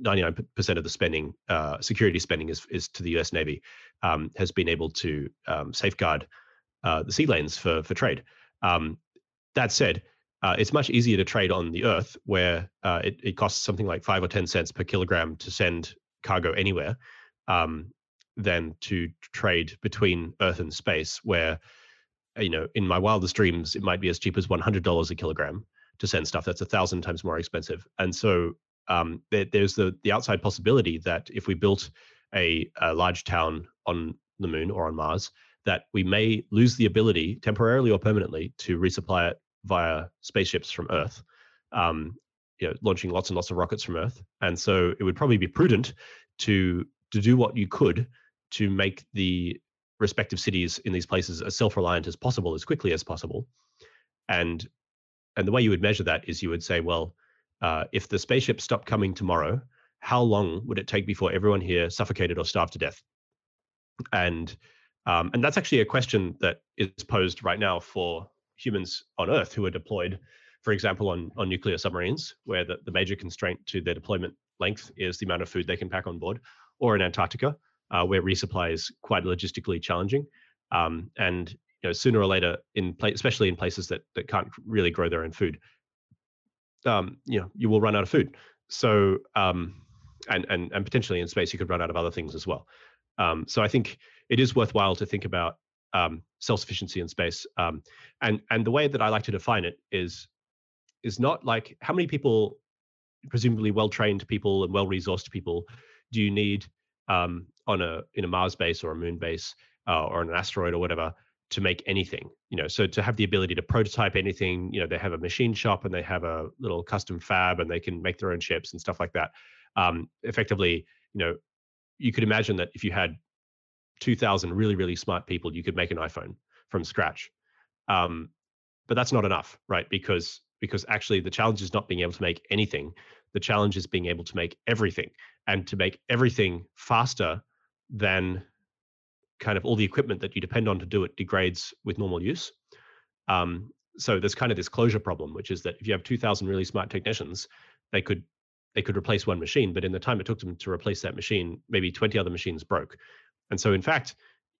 99% of the spending, uh, security spending, is is to the U.S. Navy, um, has been able to um, safeguard uh, the sea lanes for for trade. Um, that said, uh, it's much easier to trade on the Earth, where uh, it, it costs something like five or ten cents per kilogram to send cargo anywhere, um, than to trade between Earth and space, where you know, in my wildest dreams, it might be as cheap as one hundred dollars a kilogram to send stuff. That's a thousand times more expensive. And so um, there, there's the the outside possibility that if we built a, a large town on the moon or on Mars, that we may lose the ability temporarily or permanently to resupply it via spaceships from Earth, um, you know, launching lots and lots of rockets from Earth. And so it would probably be prudent to to do what you could to make the respective cities in these places as self-reliant as possible, as quickly as possible. And and the way you would measure that is you would say, well, uh, if the spaceship stopped coming tomorrow, how long would it take before everyone here suffocated or starved to death? And um, and that's actually a question that is posed right now for humans on Earth who are deployed, for example, on, on nuclear submarines, where the, the major constraint to their deployment length is the amount of food they can pack on board, or in Antarctica, uh, where resupply is quite logistically challenging. Um, and you know, sooner or later, in especially in places that that can't really grow their own food, um, you know, you will run out of food. So, um, and and and potentially in space, you could run out of other things as well. Um, so I think it is worthwhile to think about um, self-sufficiency in space. Um, and and the way that I like to define it is is not like how many people, presumably well-trained people and well-resourced people, do you need um, on a in a Mars base or a Moon base uh, or an asteroid or whatever to make anything you know so to have the ability to prototype anything you know they have a machine shop and they have a little custom fab and they can make their own chips and stuff like that um, effectively you know you could imagine that if you had 2000 really really smart people you could make an iphone from scratch um, but that's not enough right? Because because actually the challenge is not being able to make anything the challenge is being able to make everything and to make everything faster than kind of all the equipment that you depend on to do it degrades with normal use um, so there's kind of this closure problem which is that if you have 2000 really smart technicians they could they could replace one machine but in the time it took them to replace that machine maybe 20 other machines broke and so, in fact,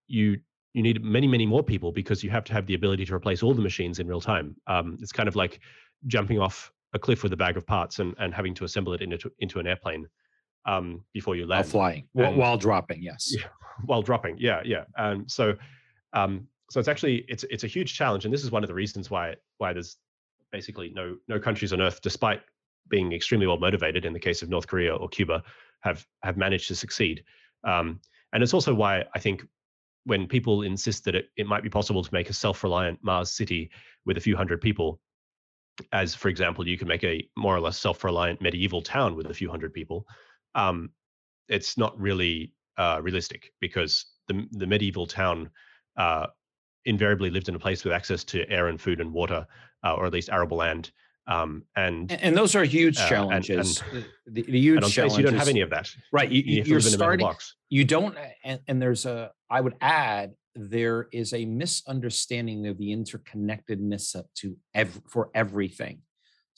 you you need many, many more people because you have to have the ability to replace all the machines in real time. Um, it's kind of like jumping off a cliff with a bag of parts and, and having to assemble it into, into an airplane um, before you land. While flying, and, while dropping, yes. Yeah, [LAUGHS] while dropping, yeah, yeah. And so, um, so it's actually it's it's a huge challenge, and this is one of the reasons why why there's basically no no countries on earth, despite being extremely well motivated in the case of North Korea or Cuba, have have managed to succeed. Um, and it's also why I think when people insist that it, it might be possible to make a self-reliant Mars city with a few hundred people, as for example, you can make a more or less self-reliant medieval town with a few hundred people, um, it's not really uh, realistic because the the medieval town uh, invariably lived in a place with access to air and food and water, uh, or at least arable land. Um, and, and, those are huge challenges. And, and, the, the, huge challenges. You don't have any of that, right? You, you are starting. You don't, and, and there's a. I would add there is a misunderstanding of the interconnectedness to ev- for everything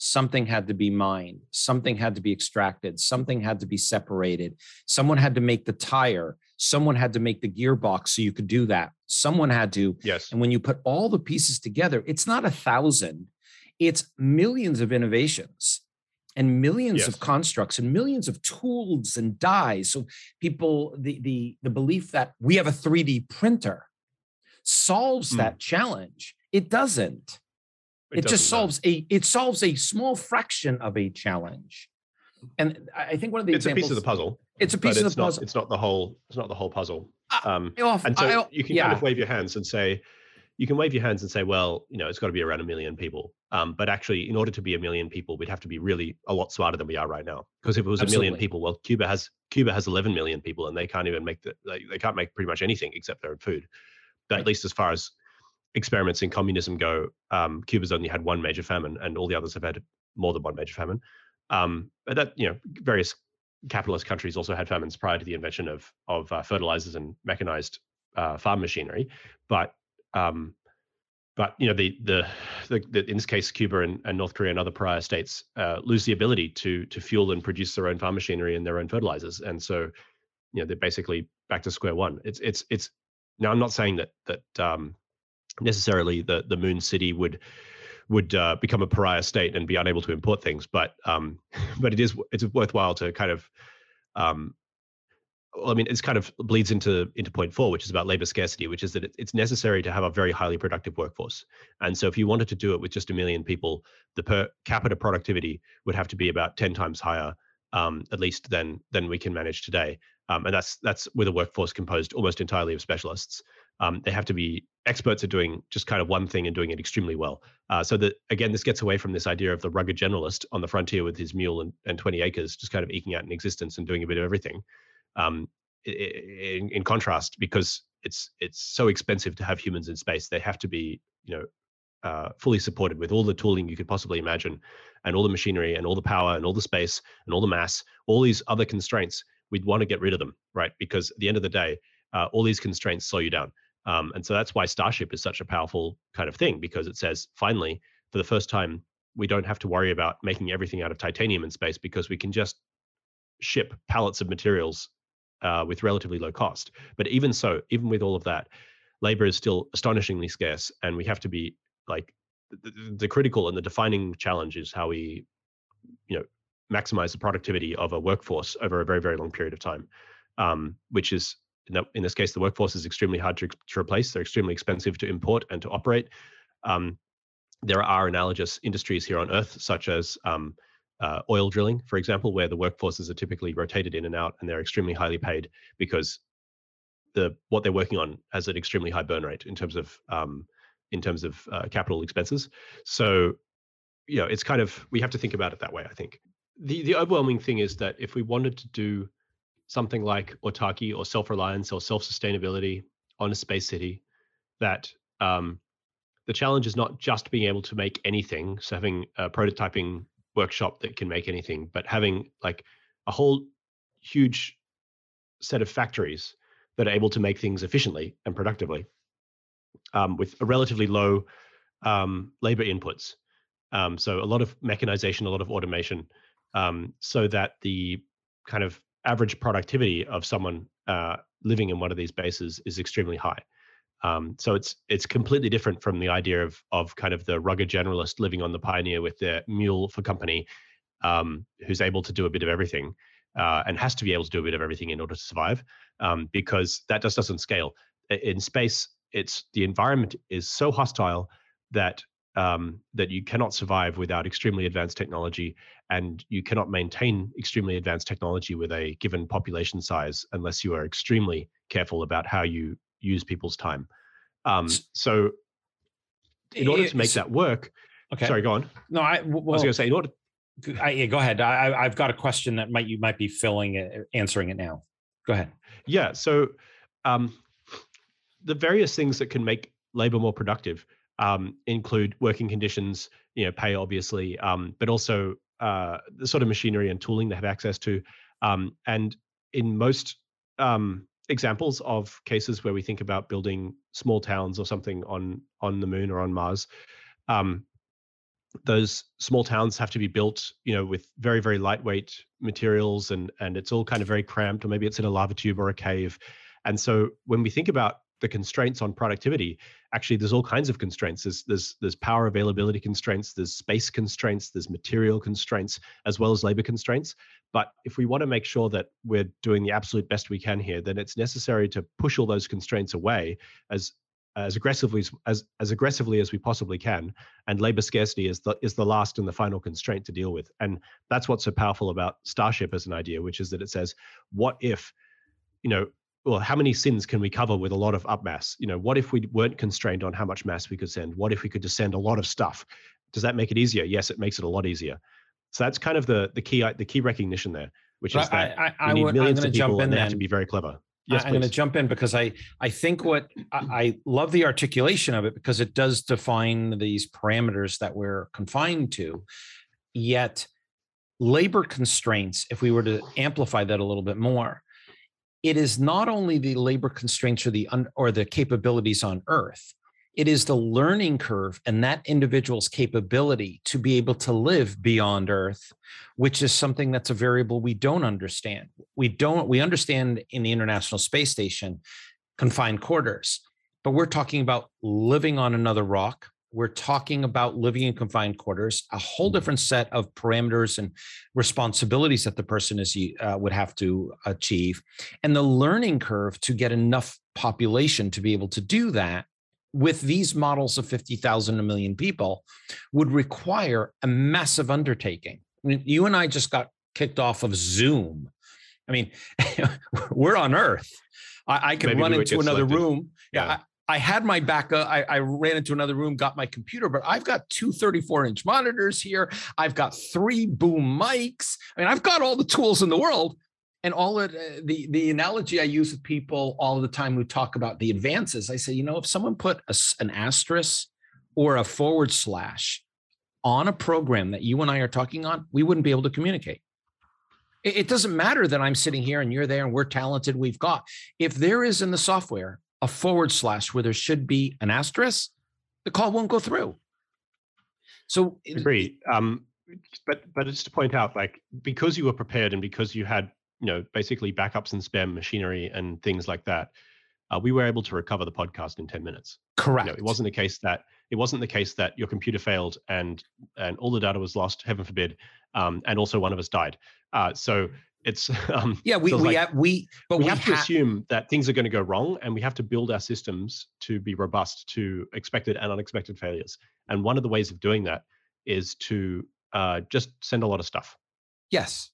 something had to be mined, something had to be extracted, something had to be separated. Someone had to make the tire, someone had to make the gearbox so you could do that. Someone had to. Yes. And when you put all the pieces together, it's not a thousand, it's millions of innovations and millions yes. of constructs and millions of tools and dies. So people, the the the belief that we have a 3D printer solves mm. that challenge. It doesn't it, it just solves a it solves a small fraction of a challenge and i think one of the it's a piece of the puzzle it's a piece of the not, puzzle it's not the whole it's not the whole puzzle um and so I, you can yeah. kind of wave your hands and say you can wave your hands and say well you know it's got to be around a million people um, but actually in order to be a million people we'd have to be really a lot smarter than we are right now because if it was Absolutely. a million people well cuba has cuba has 11 million people and they can't even make the they, they can't make pretty much anything except their own food but right. at least as far as experiments in communism go, um, Cuba's only had one major famine, and all the others have had more than one major famine. Um, but that you know, various capitalist countries also had famines prior to the invention of of uh, fertilizers and mechanized uh, farm machinery. But um, but you know, the, the, the the in this case, Cuba and, and North Korea and other prior states uh, lose the ability to to fuel and produce their own farm machinery and their own fertilizers, and so you know they're basically back to square one. It's it's it's now I'm not saying that that um, necessarily the the moon city would would uh, become a pariah state and be unable to import things but um [LAUGHS] but it is it's worthwhile to kind of um well, I mean, it's kind of bleeds into into point four, which is about labor scarcity, which is that it's necessary to have a very highly productive workforce. And so, if you wanted to do it with just a million people, the per capita productivity would have to be about ten times higher, um, at least than than we can manage today. Um, and that's that's with a workforce composed almost entirely of specialists. Um, they have to be experts at doing just kind of one thing and doing it extremely well. Uh, so that again, this gets away from this idea of the rugged generalist on the frontier with his mule and, and 20 acres, just kind of eking out an existence and doing a bit of everything. Um, in, in contrast, because it's it's so expensive to have humans in space, they have to be you know uh, fully supported with all the tooling you could possibly imagine, and all the machinery and all the power and all the space and all the mass, all these other constraints. We'd want to get rid of them, right? Because at the end of the day, uh, all these constraints slow you down. Um, and so that's why Starship is such a powerful kind of thing because it says, finally, for the first time, we don't have to worry about making everything out of titanium in space because we can just ship pallets of materials uh, with relatively low cost. But even so, even with all of that, labor is still astonishingly scarce, and we have to be like the, the critical and the defining challenge is how we, you know, maximize the productivity of a workforce over a very very long period of time, um, which is in, this case, the workforce is extremely hard to, to replace. They're extremely expensive to import and to operate. Um, there are analogous industries here on Earth, such as um, uh, oil drilling, for example, where the workforces are typically rotated in and out, and they're extremely highly paid because the what they're working on has an extremely high burn rate in terms of um, in terms of uh, capital expenses. So, you know, it's kind of we have to think about it that way. I think the the overwhelming thing is that if we wanted to do something like autarky or self-reliance or self-sustainability on a space city that um, the challenge is not just being able to make anything so having a prototyping workshop that can make anything but having like a whole huge set of factories that are able to make things efficiently and productively um, with a relatively low um, labor inputs um, so a lot of mechanization a lot of automation um, so that the kind of average productivity of someone uh, living in one of these bases is extremely high. Um, so it's it's completely different from the idea of of kind of the rugged generalist living on the Pioneer with their mule for company, um, who's able to do a bit of everything uh, and has to be able to do a bit of everything in order to survive, um, because that just doesn't scale. In space, it's the environment is so hostile that um, that you cannot survive without extremely advanced technology, and you cannot maintain extremely advanced technology with a given population size unless you are extremely careful about how you use people's time. Um, so, in order to make that work, okay. Sorry, go on. No, I, well, I was going to say in order. I, yeah, go ahead. I, have got a question that might you might be filling it, answering it now. Go ahead. Yeah. So, um, the various things that can make labor more productive um, include working conditions, you know, pay obviously, um, but also uh, the sort of machinery and tooling they have access to. Um, and in most um, examples of cases where we think about building small towns or something on on the moon or on Mars, um, those small towns have to be built, you know, with very very lightweight materials, and and it's all kind of very cramped, or maybe it's in a lava tube or a cave. And so when we think about the constraints on productivity. Actually there's all kinds of constraints. There's there's there's power availability constraints there's space constraints there's material constraints as well as labor constraints. But if we want to make sure that we're doing the absolute best we can here then it's necessary to push all those constraints away as as aggressively as as aggressively as we possibly can. And labor scarcity is the is the last and the final constraint to deal with. And that's what's so powerful about starship as an idea which is that it says what if you know well, how many sins can we cover with a lot of up mass? You know, what if we weren't constrained on how much mass we could send? What if we could just send a lot of stuff? Does that make it easier? Yes, it makes it a lot easier. So that's kind of the the key the key recognition there, which but is that I, I, we need would, millions of people and they have to be very clever. Yes, I'm going to jump in because I I think what I, I love the articulation of it because it does define these parameters that we're confined to. Yet labor constraints, if we were to amplify that a little bit more, it is not only the labor constraints or the or the capabilities on earth it is the learning curve and that individual's capability to be able to live beyond earth which is something that's a variable we don't understand. We don't we understand in the international space station confined quarters but we're talking about living on another rock we're talking about living in confined quarters, a whole mm-hmm. different set of parameters and responsibilities that the person is uh, would have to achieve, and the learning curve to get enough population to be able to do that with these models of 50,000 a million people would require a massive undertaking. I mean, you and I just got kicked off of Zoom. I mean, [LAUGHS] we're on Earth. I, I Maybe run into another room. Yeah, yeah. I had my backup. I, I, ran into another room, got my computer, but I've got two 34 inch monitors here. I've got three boom mics. I mean, I've got all the tools in the world. And all of uh, the, the analogy I use with people all the time who talk about the advances, I say, you know, if someone put a, an asterisk or a forward slash on a program that you and I are talking on, we wouldn't be able to communicate. It, it doesn't matter that I'm sitting here and you're there and we're talented, we've got. If there is in the software a forward slash where there should be an asterisk, the call won't go through. So agree. Um, but but just to point out, like because you were prepared and because you had you know basically backups and spam machinery and things like that, uh, we were able to recover the podcast in ten minutes. Correct. You know, it wasn't the case that it wasn't the case that your computer failed and and all the data was lost, heaven forbid, um, and also one of us died. Uh, so it's [LAUGHS] um, yeah we we like, have we but we, we have ha- to assume that things are going to go wrong and we have to build our systems to be robust to expected and unexpected failures. And one of the ways of doing that is to uh, just send a lot of stuff. Yes.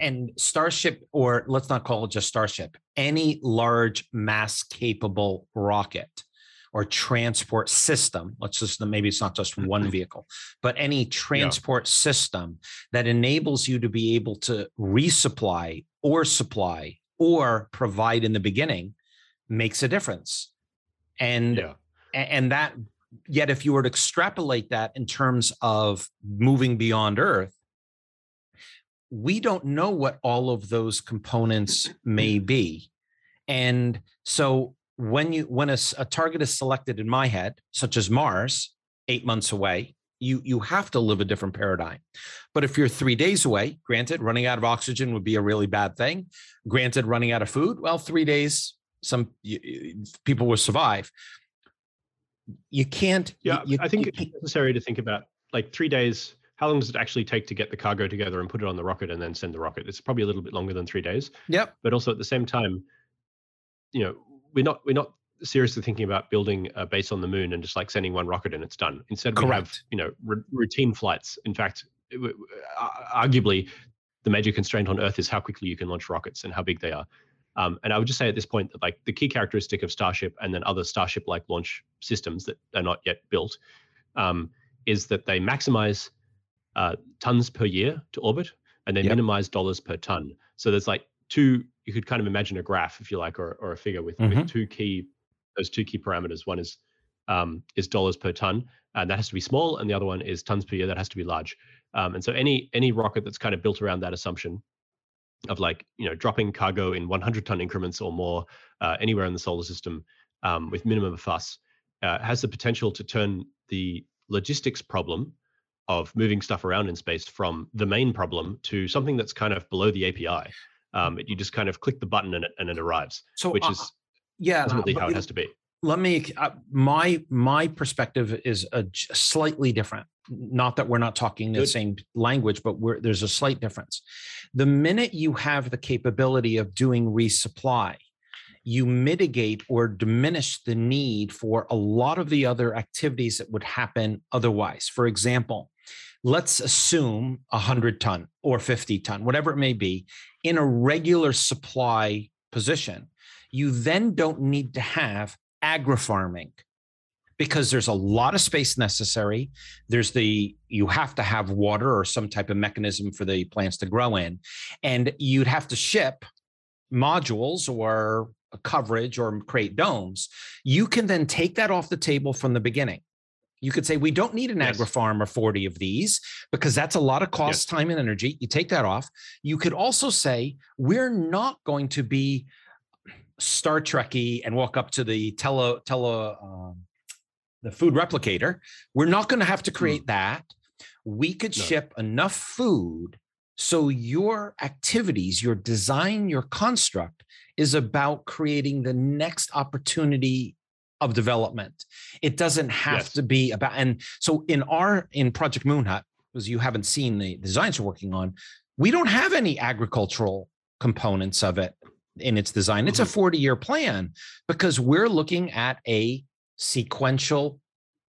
And starship or let's not call it just starship any large mass capable rocket or transport system let's just maybe it's not just one [LAUGHS] vehicle but any transport yeah. system that enables you to be able to resupply or supply or provide in the beginning makes a difference and yeah. and that yet if you were to extrapolate that in terms of moving beyond earth we don't know what all of those components may be and so when you when a, a target is selected in my head, such as Mars, eight months away, you you have to live a different paradigm. But if you're three days away, granted, running out of oxygen would be a really bad thing. Granted, running out of food, well, three days some people will survive. You can't. Yeah, you, I think it's necessary to think about like three days. How long does it actually take to get the cargo together and put it on the rocket and then send the rocket? It's probably a little bit longer than three days. Yep. But also at the same time, you know, we're not we're not seriously thinking about building a base on the moon and just like sending one rocket and it's done. Instead, we have you know r- routine flights. In fact, arguably, the major constraint on Earth is how quickly you can launch rockets and how big they are. Um, and I would just say at this point that like the key characteristic of Starship and then other Starship-like launch systems that are not yet built um, is that they maximize uh, tons per year to orbit and they yep. minimize dollars per ton. So there's like two. You could kind of imagine a graph, if you like, or, or a figure with, mm-hmm. with two key those two key parameters. One is um, is dollars per ton, and that has to be small, and the other one is tons per year, that has to be large. Um, and so any any rocket that's kind of built around that assumption of like you know dropping cargo in 100 ton increments or more uh, anywhere in the solar system um, with minimum fuss uh, has the potential to turn the logistics problem of moving stuff around in space from the main problem to something that's kind of below the API. Um, you just kind of click the button and it, and it arrives, so, which uh, is yeah ultimately how it has to be. let me uh, my my perspective is a slightly different. Not that we're not talking the same language but there's a slight difference. The minute you have the capability of doing resupply you mitigate or diminish the need for a lot of the other activities that would happen otherwise. For example let's assume 100 ton or 50 ton whatever it may be in a regular supply position you then don't need to have agri-farming because there's a lot of space necessary. There's the you have to have water or some type of mechanism for the plants to grow in and you'd have to ship modules or coverage or create domes. You can then take that off the table from the beginning you could say we don't need an yes. agri-farm or 40 of these because that's a lot of cost yes. time and energy you take that off you could also say we're not going to be Star Trekky and walk up to the tele tele um, the food replicator. We're not going to have to create mm. that. We could no. ship enough food so your activities, your design, your construct is about creating the next opportunity of development. It doesn't have yes. to be about and so in our in Project Moon Hut, because you haven't seen the designs we're working on, we don't have any agricultural components of it in its design. It's a mm-hmm. 40 year plan because we're looking at a sequential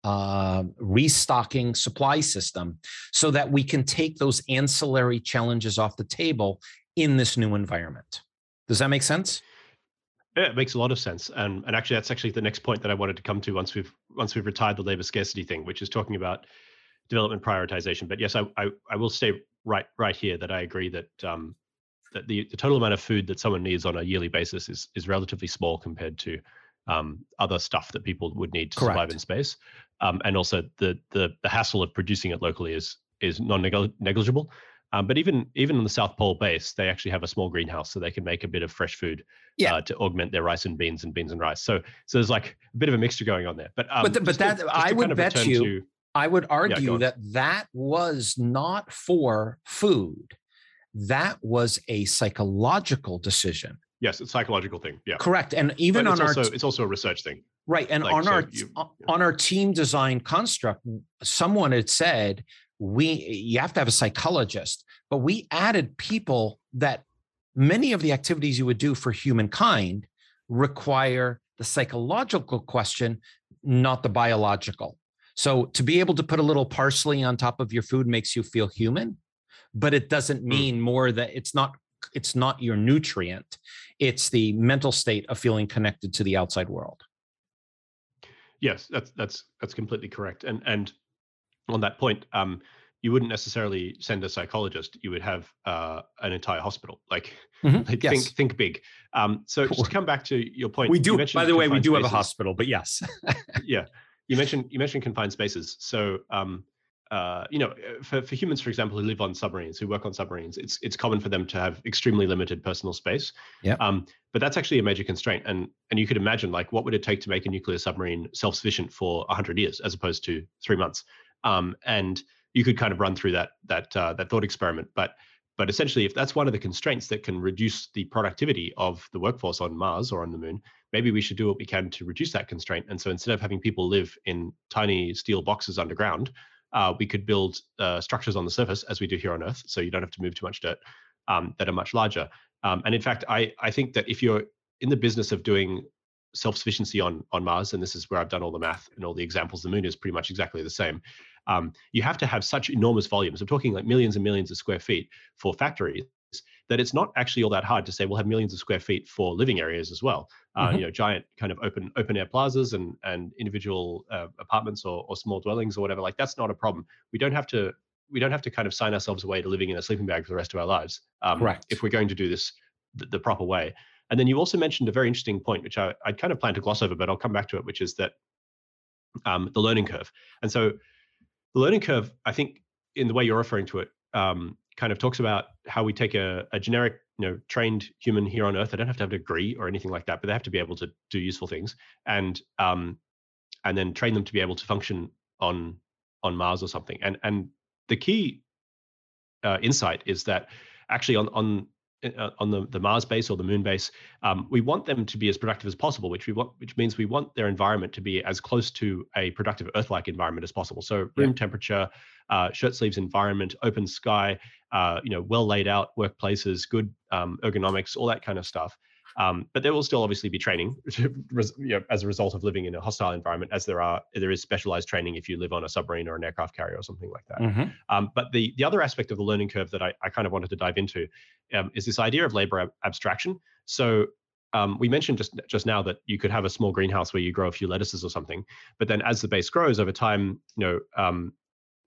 uh, restocking supply system so that we can take those ancillary challenges off the table in this new environment. Does that make sense? Yeah, it makes a lot of sense. And and actually that's actually the next point that I wanted to come to once we've once we've retired the labor scarcity thing, which is talking about development prioritization. But yes, I I, I will stay right right here that I agree that um, that the, the total amount of food that someone needs on a yearly basis is is relatively small compared to um, other stuff that people would need to Correct. survive in space. Um, and also the, the the hassle of producing it locally is is non-negligible. Um, but even even on the South Pole base, they actually have a small greenhouse, so they can make a bit of fresh food yeah. uh, to augment their rice and beans and beans and rice. So so there's like a bit of a mixture going on there. But um, but, the, but that to, I would bet you, to, I would argue yeah, that that was not for food that was a psychological decision. Yes, it's a psychological thing. Yeah. Correct. And even on also, our it's also a research thing. Right. And like, on so our you, on our team design construct, someone had said we you have to have a psychologist, but we added people that many of the activities you would do for humankind require the psychological question, not the biological. So to be able to put a little parsley on top of your food makes you feel human but it doesn't mm. mean more that it's not it's not your nutrient it's the mental state of feeling connected to the outside world yes that's that's that's completely correct and and on that point um you wouldn't necessarily send a psychologist you would have uh, an entire hospital like, mm-hmm. [LAUGHS] like yes. think think big um so just to come back to your point we do by the way we do spaces. have a hospital but yes yeah [LAUGHS] you mentioned you mentioned confined spaces so um uh, you know, uh, for, for humans, for example, who live on submarines, who work on submarines, it's it's common for them to have extremely limited personal space. Yeah. Um, but that's actually a major constraint, and and you could imagine like what would it take to make a nuclear submarine self-sufficient for hundred years as opposed to three months? Um, and you could kind of run through that that uh, that thought experiment, but but essentially, if that's one of the constraints that can reduce the productivity of the workforce on Mars or on the Moon, maybe we should do what we can to reduce that constraint. And so instead of having people live in tiny steel boxes underground, uh, we could build uh, structures on the surface as we do here on Earth, so you don't have to move too much dirt um, that are much larger. Um, and in fact, I I think that if you're in the business of doing self-sufficiency on on Mars, and this is where I've done all the math and all the examples. The moon is pretty much exactly the same. Um, you have to have such enormous volumes. I'm talking like millions and millions of square feet for factories that it's not actually all that hard to say we'll have millions of square feet for living areas as well. Uh, mm-hmm. You know, giant kind of open open air plazas and and individual uh, apartments or, or small dwellings or whatever. Like that's not a problem. We don't have to we don't have to kind of sign ourselves away to living in a sleeping bag for the rest of our lives. Um, Correct. If we're going to do this the, the, proper way. And then you also mentioned a very interesting point, which I, I kind of plan to gloss over, but I'll come back to it, which is that um, the learning curve. And so the learning curve, I think, in the way you're referring to it, um, kind of talks about how we take a, a, generic, you know, trained human here on Earth. They don't have to have a degree or anything like that, but they have to be able to do useful things, and um, and then train them to be able to function on on Mars or something. And and the key uh, insight is that actually on on uh, on the, the Mars base or the Moon base, um, we want them to be as productive as possible, which we want, which means we want their environment to be as close to a productive Earth-like environment as possible. So room yeah. temperature, uh, shirt sleeves environment, open sky, uh, you know, well laid out workplaces, good um, ergonomics, all that kind of stuff. Um, but there will still obviously be training [LAUGHS] you know, as a result of living in a hostile environment, as there are there is specialized training if you live on a submarine or an aircraft carrier or something like that. Mm-hmm. Um, but the the other aspect of the learning curve that I, I kind of wanted to dive into um, is this idea of labor ab- abstraction. So um, we mentioned just just now that you could have a small greenhouse where you grow a few lettuces or something, but then as the base grows over time, you know, um,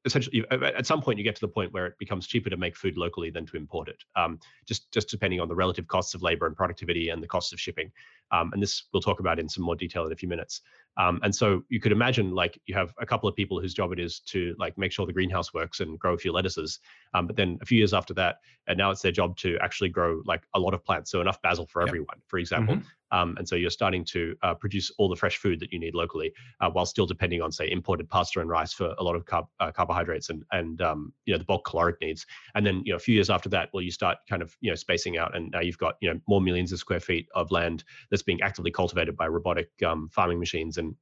essentially at some point you get to the point where it becomes cheaper to make food locally than to import it um, just just depending on the relative costs of labor and productivity and the costs of shipping um, and this we'll talk about in some more detail in a few minutes um, and so you could imagine like you have a couple of people whose job it is to like make sure the greenhouse works and grow a few lettuces. Um, but then a few years after that, and now it's their job to actually grow like a lot of plants, so enough basil for yep. everyone, for example. Mm-hmm. Um, and so you're starting to uh, produce all the fresh food that you need locally, uh, while still depending on say imported pasta and rice for a lot of carb, uh, carbohydrates and and um, you know the bulk caloric needs. And then you know a few years after that, well, you start kind of you know spacing out, and now you've got you know more millions of square feet of land that's being actively cultivated by robotic um, farming machines and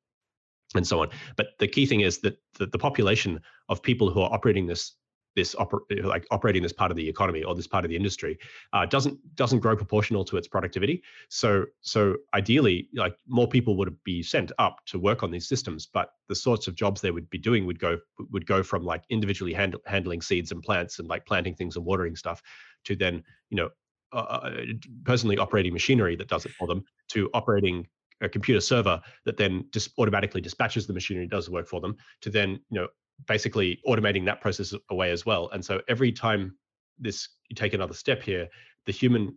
and so on. But the key thing is that the, the population of people who are operating this this oper- like operating this part of the economy or this part of the industry uh, doesn't doesn't grow proportional to its productivity. So so ideally, like more people would be sent up to work on these systems, but the sorts of jobs they would be doing would go would go from like individually hand, handling seeds and plants and like planting things and watering stuff to then you know uh, uh personally operating machinery that does it for them to operating a computer server that then just automatically dispatches the machinery, does the work for them, to then you know basically automating that process away as well. And so every time this you take another step here, the human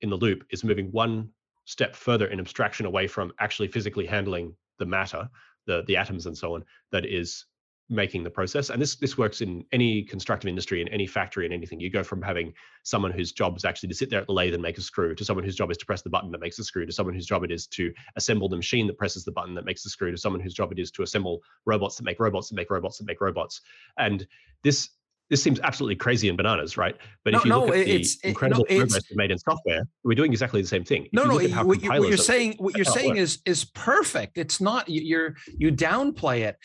in the loop is moving one step further in abstraction away from actually physically handling the matter, the the atoms and so on, that is making the process. And this this works in any constructive industry, in any factory, in anything. You go from having someone whose job is actually to sit there at the lathe and make a screw, to someone whose job is to press the button that makes the screw, to someone whose job it is to assemble the machine that presses the button that makes the screw, to someone whose job it is to assemble robots that make robots that make robots that make robots. And this this seems absolutely crazy and bananas, right? But no, if you look no, at the incredible no, progress made in software, we're doing exactly the same thing. If no, no, what, you, what you're saying, what you're saying is is perfect. It's not you're you downplay it.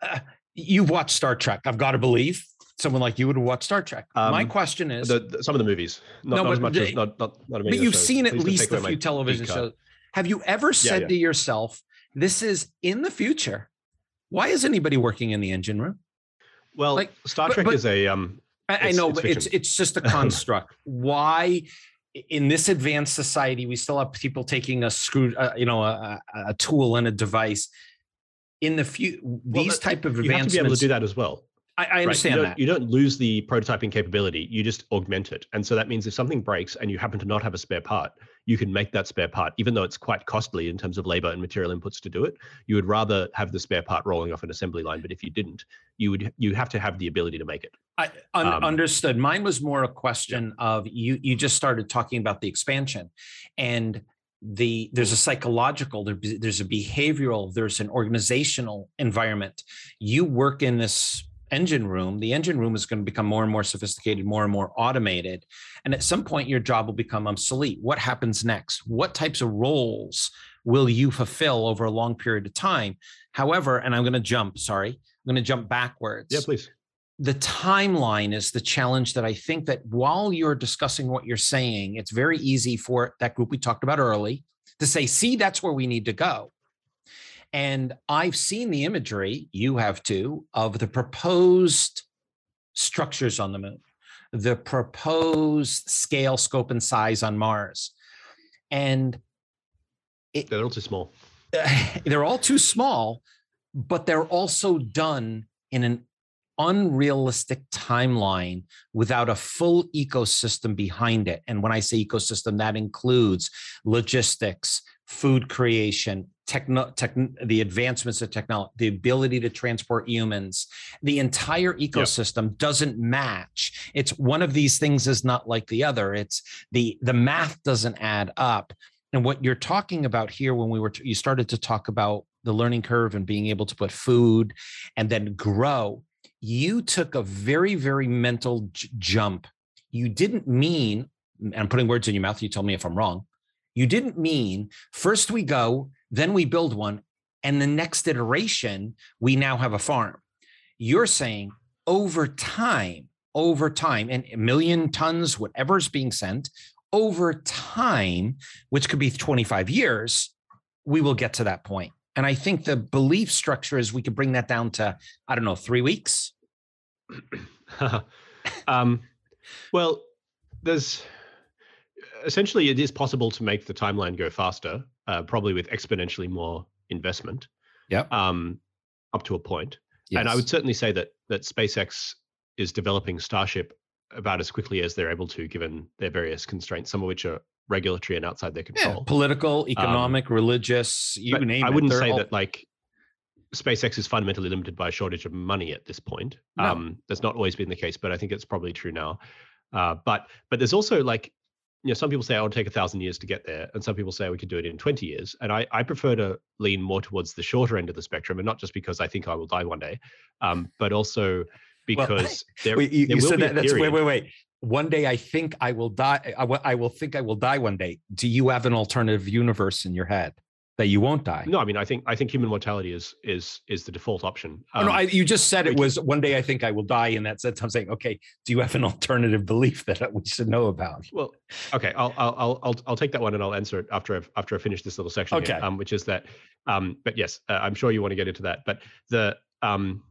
Uh, You've watched Star Trek, I've got to believe. Someone like you would watch Star Trek. Um, My question is the, the, some of the movies, not, no, not as much as not not, not But you've seen at least a few television shows. Have you ever said yeah, yeah. to yourself, "This is in the future"? Why is anybody working in the engine room? Well, like Star Trek but, but, is a um. I, I know, it's but it's it's just a [LAUGHS] construct. Why? in this advanced society, we still have people taking a screw, uh, you know, a, a, tool and a device in the few well, these type of advancements, you have to be able to do that as well. I, I understand right? you that. You don't lose the prototyping capability; you just augment it. And so that means if something breaks and you happen to not have a spare part, you can make that spare part, even though it's quite costly in terms of labor and material inputs to do it. You would rather have the spare part rolling off an assembly line, but if you didn't, you would you have to have the ability to make it. I un- um, understood. Mine was more a question yeah. of you. You just started talking about the expansion, and the there's a psychological there, there's a behavioral there's an organizational environment you work in this engine room the engine room is going to become more and more sophisticated more and more automated and at some point your job will become obsolete what happens next what types of roles will you fulfill over a long period of time? However, and I'm going to jump, sorry, I'm going to jump backwards. Yeah, please. The timeline is the challenge that I think that while you're discussing what you're saying, it's very easy for that group we talked about early to say, see, that's where we need to go. And I've seen the imagery, you have too, of the proposed structures on the moon, the proposed scale, scope, and size on Mars. And it, they're all too small. [LAUGHS] They're all too small, but they're also done in an unrealistic timeline without a full ecosystem behind it. And when I say ecosystem, that includes logistics, food creation, techno, tech, the advancements of technology, the ability to transport humans, the entire ecosystem yep. doesn't match. It's one of these things is not like the other. It's the the math doesn't add up. And what you're talking about here, when we were you started to talk about the learning curve and being able to put food and then grow, you took a very very mental j- jump. You didn't mean, and I'm putting words in your mouth. You tell me if I'm wrong. You didn't mean first we go, then we build one, and the next iteration, we now have a farm. You're saying over time, over time, and a million tons, whatever's being sent, over time, which could be 25 years, we will get to that point. And I think the belief structure is we could bring that down to, I don't know, three weeks. [LAUGHS] um, well, there's essentially it is possible to make the timeline go faster, uh, probably with exponentially more investment. Yeah. Um, up to a point. Yes. And I would certainly say that that SpaceX is developing Starship about as quickly as they're able to, given their various constraints, some of which are regulatory and outside their control. Yeah, political, um, economic, um, religious, you name I it. I wouldn't say all... that like SpaceX is fundamentally limited by a shortage of money at this point. No. Um, that's not always been the case, but I think it's probably true now. Uh, but but there's also like you know, some people say, oh, it'll take a thousand years to get there. And some people say we could do it in 20 years. And I, I prefer to lean more towards the shorter end of the spectrum. And not just because I think I will die one day, um, but also because well, [LAUGHS] there, wait, you, there you said that, that's, wait, wait, wait. One day I think I will die. I, I will think I will die one day. Do you have an alternative universe in your head? That you won't die. No, I mean, I think I think human mortality is is is the default option. Um, oh, no, I, you just said it was one day. I think I will die, in that sense. I'm saying, okay, do you have an alternative belief that we should know about? Well, okay, I'll I'll I'll I'll take that one and I'll answer it after I've after I finish this little section. Okay, here, um, which is that. Um, but yes, uh, I'm sure you want to get into that. But the um,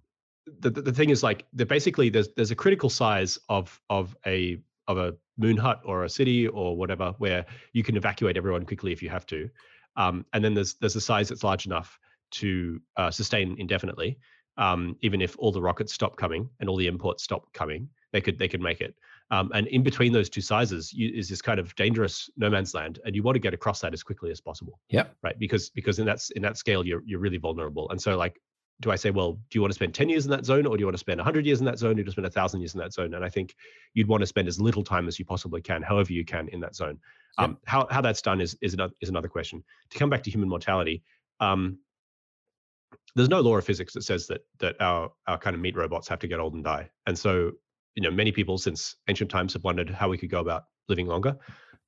the the thing is like the basically there's there's a critical size of of a of a moon hut or a city or whatever where you can evacuate everyone quickly if you have to um, and then there's there's a size that's large enough to uh, sustain indefinitely. Um, even if all the rockets stop coming and all the imports stop coming, they could they could make it. Um, and in between those two sizes you, is this kind of dangerous no man's land, and you want to get across that as quickly as possible. Yeah. Right. Because because in that in that scale you're you're really vulnerable. And so like, do I say, well, do you want to spend ten years in that zone, or do you want to spend hundred years in that zone, or do you spend a thousand years in that zone? And I think you'd want to spend as little time as you possibly can, however you can, in that zone. Um, how how that's done is is another is another question. To come back to human mortality, um, there's no law of physics that says that that our our kind of meat robots have to get old and die. And so, you know, many people since ancient times have wondered how we could go about living longer.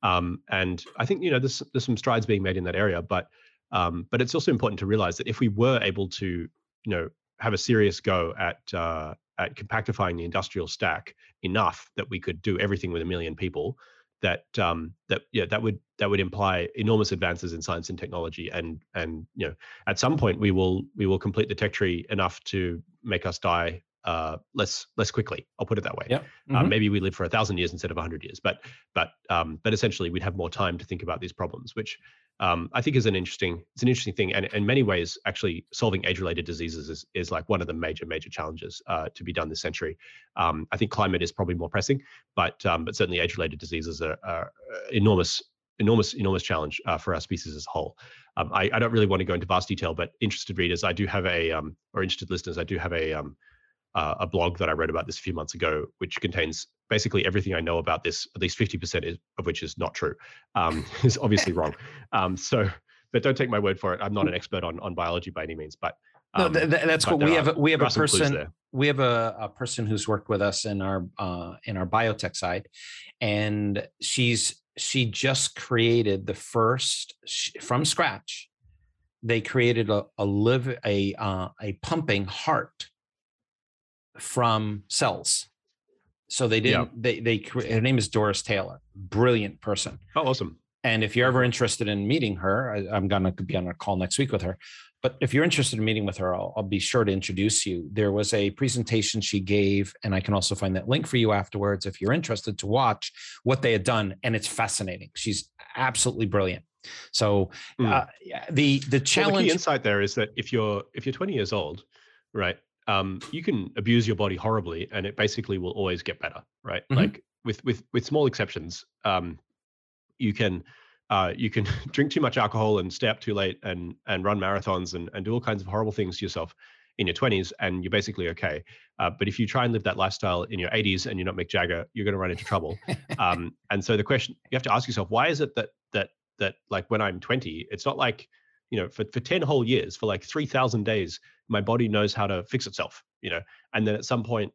Um, and I think you know there's there's some strides being made in that area, but um, but it's also important to realize that if we were able to you know have a serious go at uh, at compactifying the industrial stack enough that we could do everything with a million people, that um, that yeah that would that would imply enormous advances in science and technology and and you know at some point we will we will complete the tech tree enough to make us die uh, less less quickly. I'll put it that way. Yeah. Uh, mm-hmm. Uh, maybe we live for a thousand years instead of a hundred years, but but um, but essentially we'd have more time to think about these problems, which um, I think is an interesting it's an interesting thing, and in many ways, actually solving age-related diseases is is like one of the major major challenges uh, to be done this century. Um, I think climate is probably more pressing, but um, but certainly age-related diseases are, are enormous enormous enormous challenge uh, for our species as a whole. Um, I, I, don't really want to go into vast detail, but interested readers, I do have a um, or interested listeners, I do have a um, uh, a blog that I wrote about this a few months ago, which contains basically everything I know about this, at least 50% of which is not true, um, [LAUGHS] is obviously wrong. Um, so, but don't take my word for it. I'm not an expert on, on biology by any means, but um, no, th- that's what we have. Are, we have a person. We have a, a person who's worked with us in our uh, in our biotech side, and she's she just created the first from scratch they created a a live a uh, a pumping heart from cells. So they didn't. Yeah. They they. Her name is Doris Taylor. Brilliant person. Oh, awesome. And if you're ever interested in meeting her, I, am gonna be on a call next week with her. But if you're interested in meeting with her, I'll, I'll, be sure to introduce you. There was a presentation she gave, and I can also find that link for you afterwards if you're interested to watch what they had done. And it's fascinating. She's absolutely brilliant. So mm. uh, the the challenge well, the key insight there is that if you're if you're 20 years old, right, um, you can abuse your body horribly, and it basically will always get better, right? Mm-hmm. Like with with with small exceptions, um, you can uh, you can [LAUGHS] drink too much alcohol and stay up too late and and run marathons and, and do all kinds of horrible things to yourself in your 20s and you're basically okay uh, but if you try and live that lifestyle in your 80s and you're not mick jagger you're going to run into trouble [LAUGHS] um, and so the question you have to ask yourself why is it that that that like when i'm 20 it's not like you know for, for 10 whole years for like 3000 days my body knows how to fix itself you know and then at some point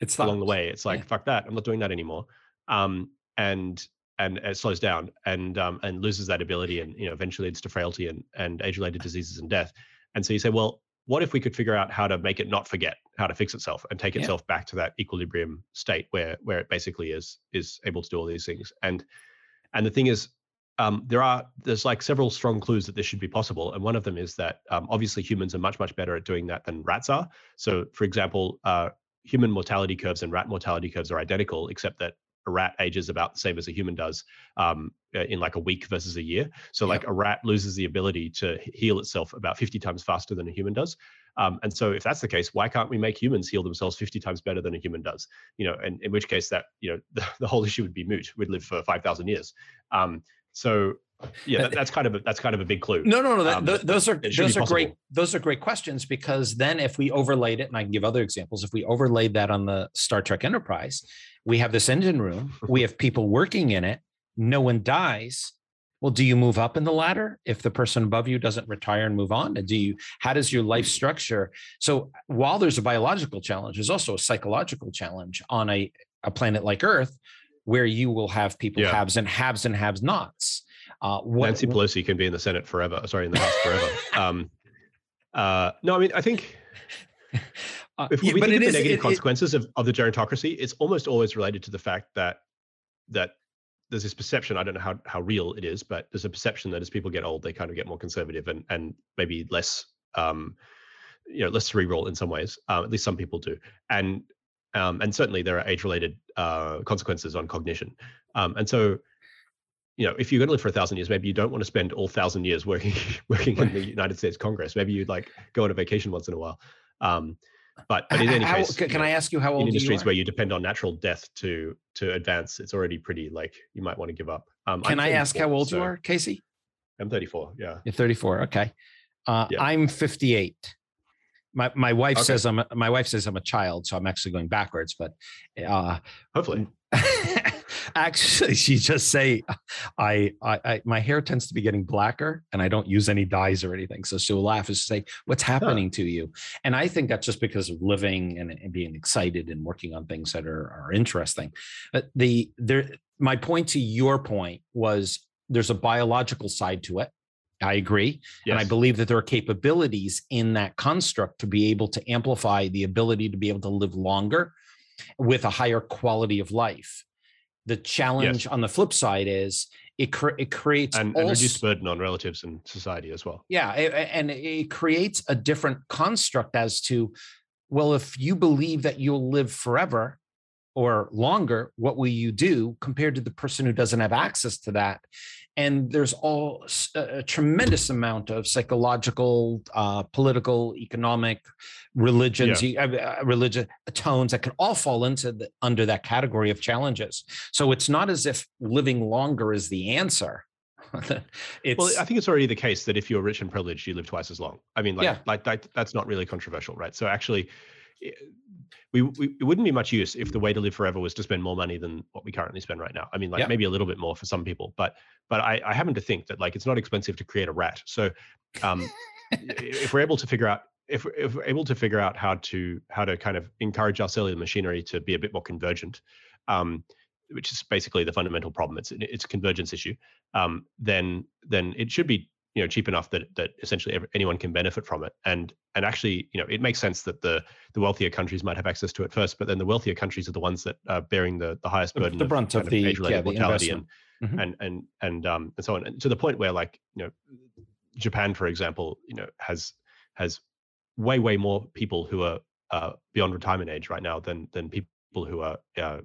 it's along the way it's like yeah. fuck that i'm not doing that anymore um, and and it slows down and um, and loses that ability and you know eventually leads to frailty and and age related diseases and death and so you say well what if we could figure out how to make it not forget how to fix itself and take itself yeah. back to that equilibrium state where where it basically is is able to do all these things and and the thing is um, there are there's like several strong clues that this should be possible and one of them is that um, obviously humans are much much better at doing that than rats are so for example uh, human mortality curves and rat mortality curves are identical except that a rat ages about the same as a human does um, uh, in like a week versus a year. So like a rat loses the ability to heal itself about 50 times faster than a human does. Um, and so if that's the case, why can't we make humans heal themselves 50 times better than a human does? You know, and in which case that, you know, the, [LAUGHS] the whole issue would be moot. We'd live for 5,000 years. So yeah, that, that's kind of a, that's kind of a big clue. No, no, no. That, um, those are those are great. Those are great questions because then if we overlaid it, and I can give other examples, if we overlaid that on the Star Trek Enterprise, we have this engine room, we have people working in it, no one dies. Well, do you move up in the ladder if the person above you doesn't retire and move on? And do you, how does your life structure? So while there's a biological challenge, there's also a psychological challenge on a, a planet like Earth where you will have people yeah. haves and haves and haves nots. Uh, what, Nancy Pelosi can be in the Senate forever. Sorry, in the House forever. [LAUGHS] Um, uh, no, I mean, I think Uh, if we think of the is, negative it, consequences it, of, of the gerontocracy, it's almost always related to the fact that that there's this perception. I don't know how how real it is, but there's a perception that as people get old, they kind of get more conservative and and maybe less um, you know less cerebral in some ways. Uh, at least some people do, and um, and certainly there are age related uh, consequences on cognition. Um, and so you know, if you're going to live for a thousand years, maybe you don't want to spend all thousand years working [LAUGHS] working in the United States Congress. Maybe you'd like go on a vacation once in a while. Um, but, but in any how, case, can you know, I ask you how old in industries you where you depend on natural death to to advance, it's already pretty like you might want to give up. Um, can I ask how old so you are, Casey? I'm 34. Yeah, you're 34. Okay, uh, yeah. I'm 58. My my wife okay. says I'm a, my wife says I'm a child, so I'm actually going backwards. But uh, hopefully. [LAUGHS] Actually, she just say, I, I, I, my hair tends to be getting blacker, and I don't use any dyes or anything. So she'll laugh and say, "What's happening huh. to you?" And I think that's just because of living and, and being excited and working on things that are are interesting. But the there, my point to your point was there's a biological side to it. I agree. Yes. And I believe that there are capabilities in that construct to be able to amplify the ability to be able to live longer with a higher quality of life. The challenge yes. on the flip side is it, cre- it creates and, and reduced burden on relatives and society as well. Yeah, it, and it creates a different construct as to, well, if you believe that you'll live forever or longer, what will you do compared to the person who doesn't have access to that? And there's all a, tremendous amount of psychological, uh, political, economic, religions, yeah. uh, religion tones that can all fall into the, under that category of challenges. So it's not as if living longer is the answer. [LAUGHS] well, I think it's already the case that if you're rich and privileged, you live twice as long. I mean, like, yeah. like that, that's not really controversial, right? So actually, we, we it wouldn't be much use if the way to live forever was to spend more money than what we currently spend right now. I mean, like maybe a little bit more for some people, but but I, I happen to think that like it's not expensive to create a rat. So um, [LAUGHS] if we're able to figure out if, if we're able to figure out how to how to kind of encourage our cellular machinery to be a bit more convergent, um, which is basically the fundamental problem. It's it's a convergence issue. Um, then then it should be you know cheap enough that that essentially anyone can benefit from it. And and actually you know it makes sense that the the wealthier countries might have access to it first but then the wealthier countries are the ones that are bearing the the highest burden the brunt of, of, the, yeah, mortality and, mm-hmm. and and and um and so on. And to the point where like you know japan for example you know has has way way more people who are uh, beyond retirement age right now than than people who are uh,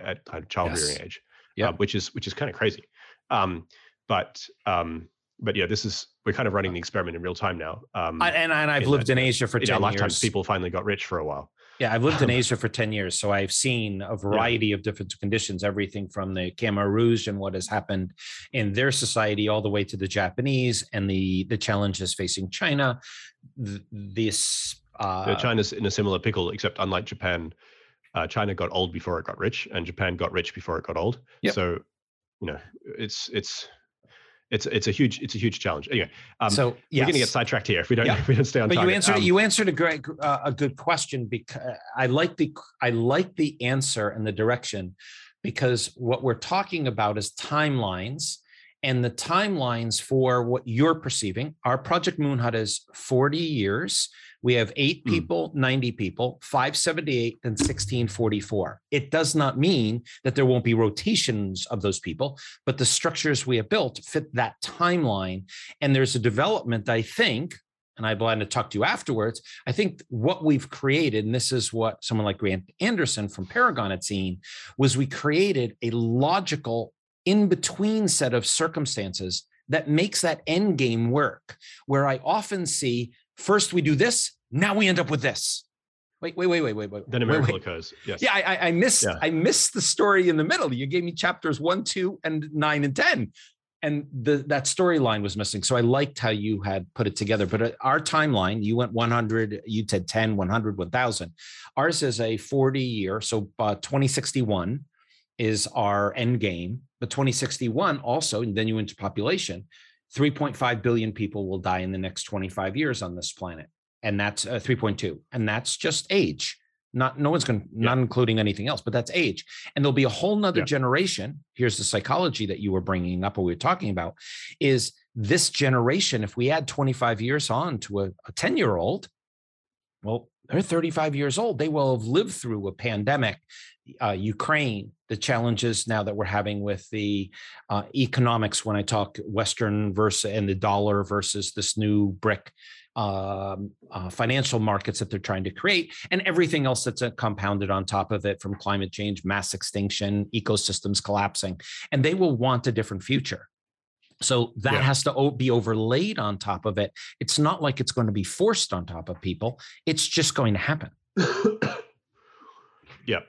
at child yes. rearing age yeah. uh, which is which is kind of crazy. Um but um but yeah, this is we're kind of running the experiment in real time now. Um, I, and, and I've lived in Asia for ten years. People finally got rich for a while. Yeah, I've lived in [LAUGHS] Asia for 10 years. So I've seen a variety yeah. of different conditions, everything from the Khmer Rouge and what has happened in their society all the way to the Japanese and the, the challenges facing China. This uh, yeah, China's in a similar pickle, except unlike Japan, uh, China got old before it got rich, and Japan got rich before it got old. Yep. So, you know, it's it's it's it's a huge it's a huge challenge. Anyway, um, so yes. we're going to get sidetracked here if we don't yeah. [LAUGHS] if we don't stay on. But target. you answered um, you answered a great uh, a good question because I like the I like the answer and the direction because what we're talking about is timelines and the timelines for what you're perceiving. Our Project Moon Hut is 40 years. We have eight hmm. people, mm. 90 people, 578, and 1644. It does not mean that there won't be rotations of those people, but the structures we have built fit that timeline. And there's a development, I think, and I plan to talk to you afterwards. I think what we've created, and this is what someone like Grant Anderson from Paragon had seen, was we created a logical in between set of circumstances that makes that end game work. Where I often see first we do this, now we end up with this. Wait, wait, wait, wait, wait, wait. Then a miracle occurs. Yes. Yeah, I, I missed. Yeah. I missed the story in the middle. You gave me chapters one, two, and nine and ten, and the that storyline was missing. So I liked how you had put it together. But uh, our timeline, you went 100, you said 10, 100, 1000. Ours is a 40 year. So uh, 2061 is our end game. But 2061 also, and then you into population, 3.5 billion people will die in the next 25 years on this planet and that's uh, 3.2 and that's just age not no one's going to yeah. not including anything else but that's age and there'll be a whole nother yeah. generation here's the psychology that you were bringing up or we were talking about is this generation if we add 25 years on to a, a 10 year old well they're 35 years old they will have lived through a pandemic uh, ukraine the challenges now that we're having with the uh, economics when i talk western versus and the dollar versus this new brick um, uh, financial markets that they're trying to create, and everything else that's uh, compounded on top of it from climate change, mass extinction, ecosystems collapsing. And they will want a different future. So that yeah. has to be overlaid on top of it. It's not like it's going to be forced on top of people, it's just going to happen. [COUGHS] yeah.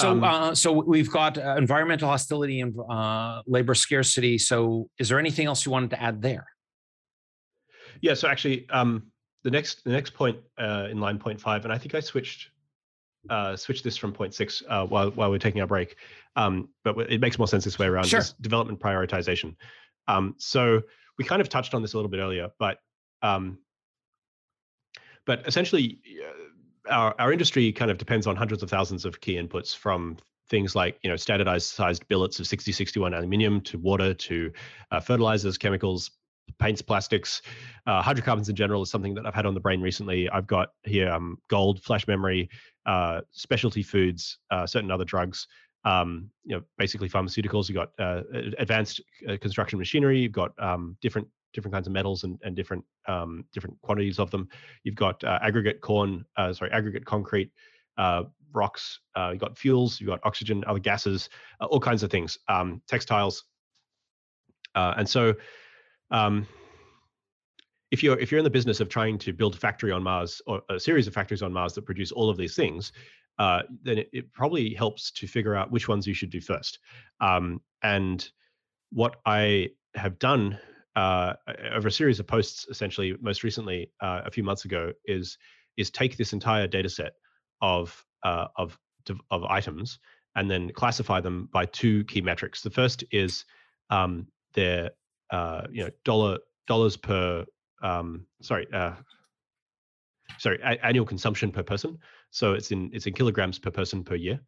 So, um, uh, so we've got uh, environmental hostility and uh, labor scarcity. So, is there anything else you wanted to add there? Yeah. So actually, um, the next the next point uh, in line point five, and I think I switched uh, switched this from point six uh, while while we're taking our break, um, but it makes more sense this way around. Sure. development prioritization. Um, so we kind of touched on this a little bit earlier, but um, but essentially, uh, our our industry kind of depends on hundreds of thousands of key inputs from things like you know standardized sized billets of 6061 aluminium to water to uh, fertilizers chemicals paints, plastics, uh, hydrocarbons in general is something that I've had on the brain recently. I've got here um, gold, flash memory, uh, specialty foods, uh, certain other drugs. Um, you know, basically pharmaceuticals. You've got uh, advanced uh, construction machinery. You've got um, different different kinds of metals and, and different um, different quantities of them. You've got uh, aggregate corn, sorry, aggregate concrete, rocks. you've got fuels. You've got oxygen, other gases, all kinds of things. Um, textiles, and so um, if you're if you're in the business of trying to build a factory on Mars or a series of factories on Mars that produce all of these things, uh, then it, it, probably helps to figure out which ones you should do first. Um, and what I have done uh, over a series of posts, essentially, most recently uh, a few months ago, is is take this entire data set of uh, of of items and then classify them by two key metrics. The first is um, their uh, you know dollar dollars per um, sorry uh, sorry a- annual consumption per person. So it's in it's in kilograms per person per year,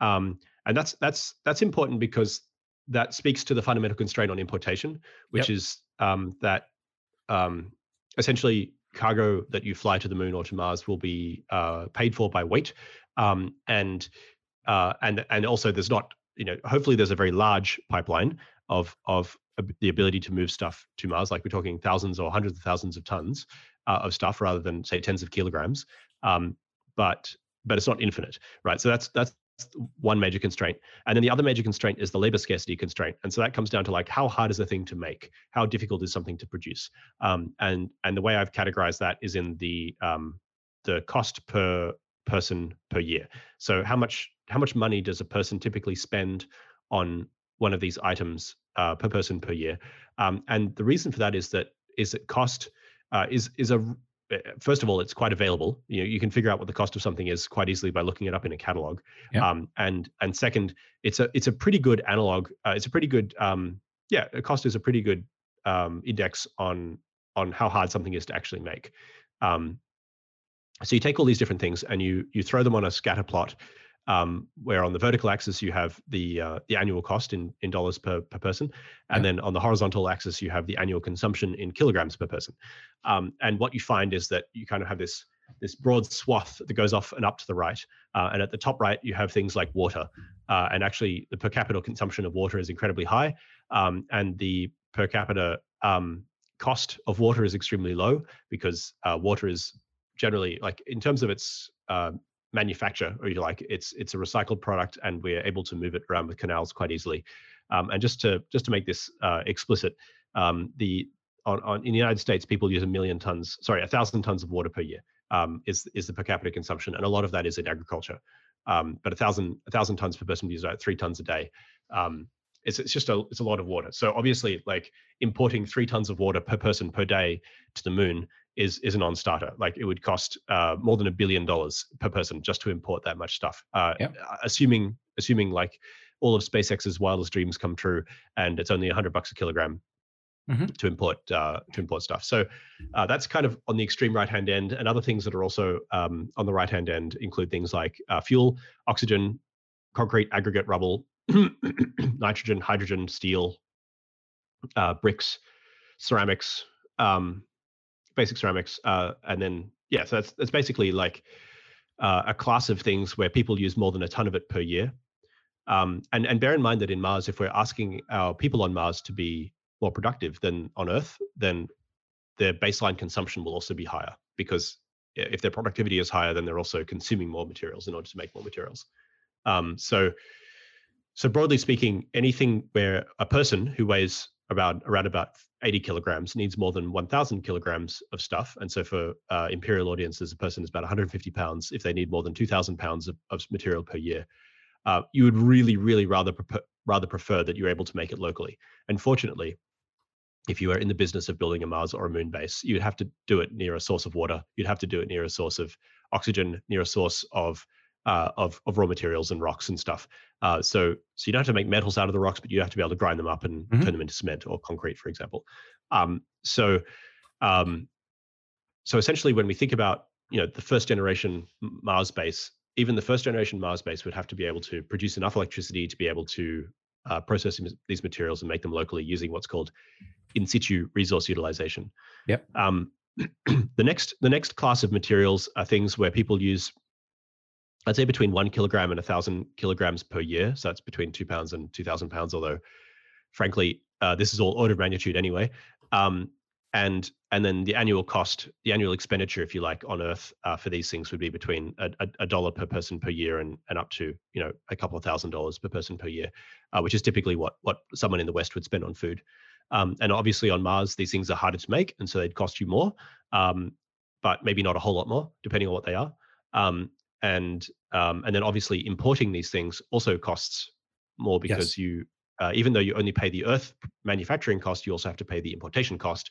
um, and that's that's that's important because that speaks to the fundamental constraint on importation, which yep. is um, that um, essentially cargo that you fly to the moon or to Mars will be uh, paid for by weight, um, and uh, and and also there's not you know hopefully there's a very large pipeline of of the ability to move stuff to Mars, like we're talking thousands or hundreds of thousands of tons uh, of stuff rather than say tens of kilograms. Um, but but it's not infinite, right? So that's that's one major constraint. And then the other major constraint is the labor scarcity constraint. And so that comes down to like how hard is a thing to make? How difficult is something to produce? Um, and and the way I've categorized that is in the um, the cost per person per year. So how much how much money does a person typically spend on one of these items uh, per person per year? Um, and the reason for that is that is that cost uh, is is a first of all, it's quite available. You know, you can figure out what the cost of something is quite easily by looking it up in a catalog. Yep. Um, and and second, it's a it's a pretty good analog. Uh, it's a pretty good um, yeah. Cost is a pretty good um, index on on how hard something is to actually make. Um, so you take all these different things and you you throw them on a scatter plot um, where on the vertical axis you have the uh, the annual cost in in dollars per per person, and yeah. then on the horizontal axis you have the annual consumption in kilograms per person. Um, and what you find is that you kind of have this this broad swath that goes off and up to the right, uh, and at the top right you have things like water, uh, and actually the per capita consumption of water is incredibly high, um, and the per capita um, cost of water is extremely low because uh, water is generally like in terms of its uh, manufacture, or you like, it's it's a recycled product, and we're able to move it around with canals quite easily. Um, and just to just to make this uh, explicit, um, the on, on, in the United States, people use a million tons, sorry, a thousand tons of water per year um, is is the per capita consumption, and a lot of that is in agriculture. Um, but a thousand a thousand tons per person uses about three tons a day. Um, it's it's just a it's a lot of water. So obviously, like importing three tons of water per person per day to the moon is is a non-starter. Like it would cost uh, more than a billion dollars per person just to import that much stuff. Uh, yep. Assuming assuming like all of SpaceX's wildest dreams come true, and it's only a hundred bucks a kilogram mm-hmm. to import uh, to import stuff. So uh, that's kind of on the extreme right hand end. And other things that are also um, on the right hand end include things like uh, fuel, oxygen, concrete, aggregate, rubble, [CLEARS THROAT] nitrogen, hydrogen, steel, uh, bricks, ceramics. Um, basic ceramics, uh, and then yeah, so that's that's basically like uh, a class of things where people use more than a ton of it per year. Um, and and bear in mind that in Mars, if we're asking our people on Mars to be more productive than on Earth, then their baseline consumption will also be higher because if their productivity is higher, then they're also consuming more materials in order to make more materials. Um, so, so broadly speaking, anything where a person who weighs about around about 80 kilograms needs more than 1000 kilograms of stuff. And so for uh, imperial audiences a person is about 150 pounds if they need more than 2000 pounds of, of material per year. Uh, you would really really rather prefer, rather prefer that you're able to make it locally. Unfortunately if you are in the business of building a mars or a moon base you'd have to do it near a source of water. You'd have to do it near a source of oxygen near a source of uh, of of raw materials and rocks and stuff. Uh, so so you don't have to make metals out of the rocks, but you have to be able to grind them up and mm-hmm. turn them into cement or concrete, for example. Um, so um, so essentially, when we think about you know the first generation Mars base, even the first generation Mars base would have to be able to produce enough electricity to be able to uh, process these materials and make them locally using what's called in situ resource utilization. Yep. Um, [CLEARS THROAT] the next the next class of materials are things where people use I'd say between one kilogram and a thousand kilograms per year. So that's between two pounds and two thousand pounds. Although, frankly, uh, this is all order of magnitude anyway. Um, and and then the annual cost, the annual expenditure, if you like, on Earth uh, for these things would be between a, a, a, dollar per person per year and and up to you know a couple of thousand dollars per person per year, uh, which is typically what what someone in the West would spend on food. Um, and obviously on Mars, these things are harder to make, and so they'd cost you more, um, but maybe not a whole lot more, depending on what they are. Um, and um, and then obviously importing these things also costs more because yes. you uh, even though you only pay the earth manufacturing cost you also have to pay the importation cost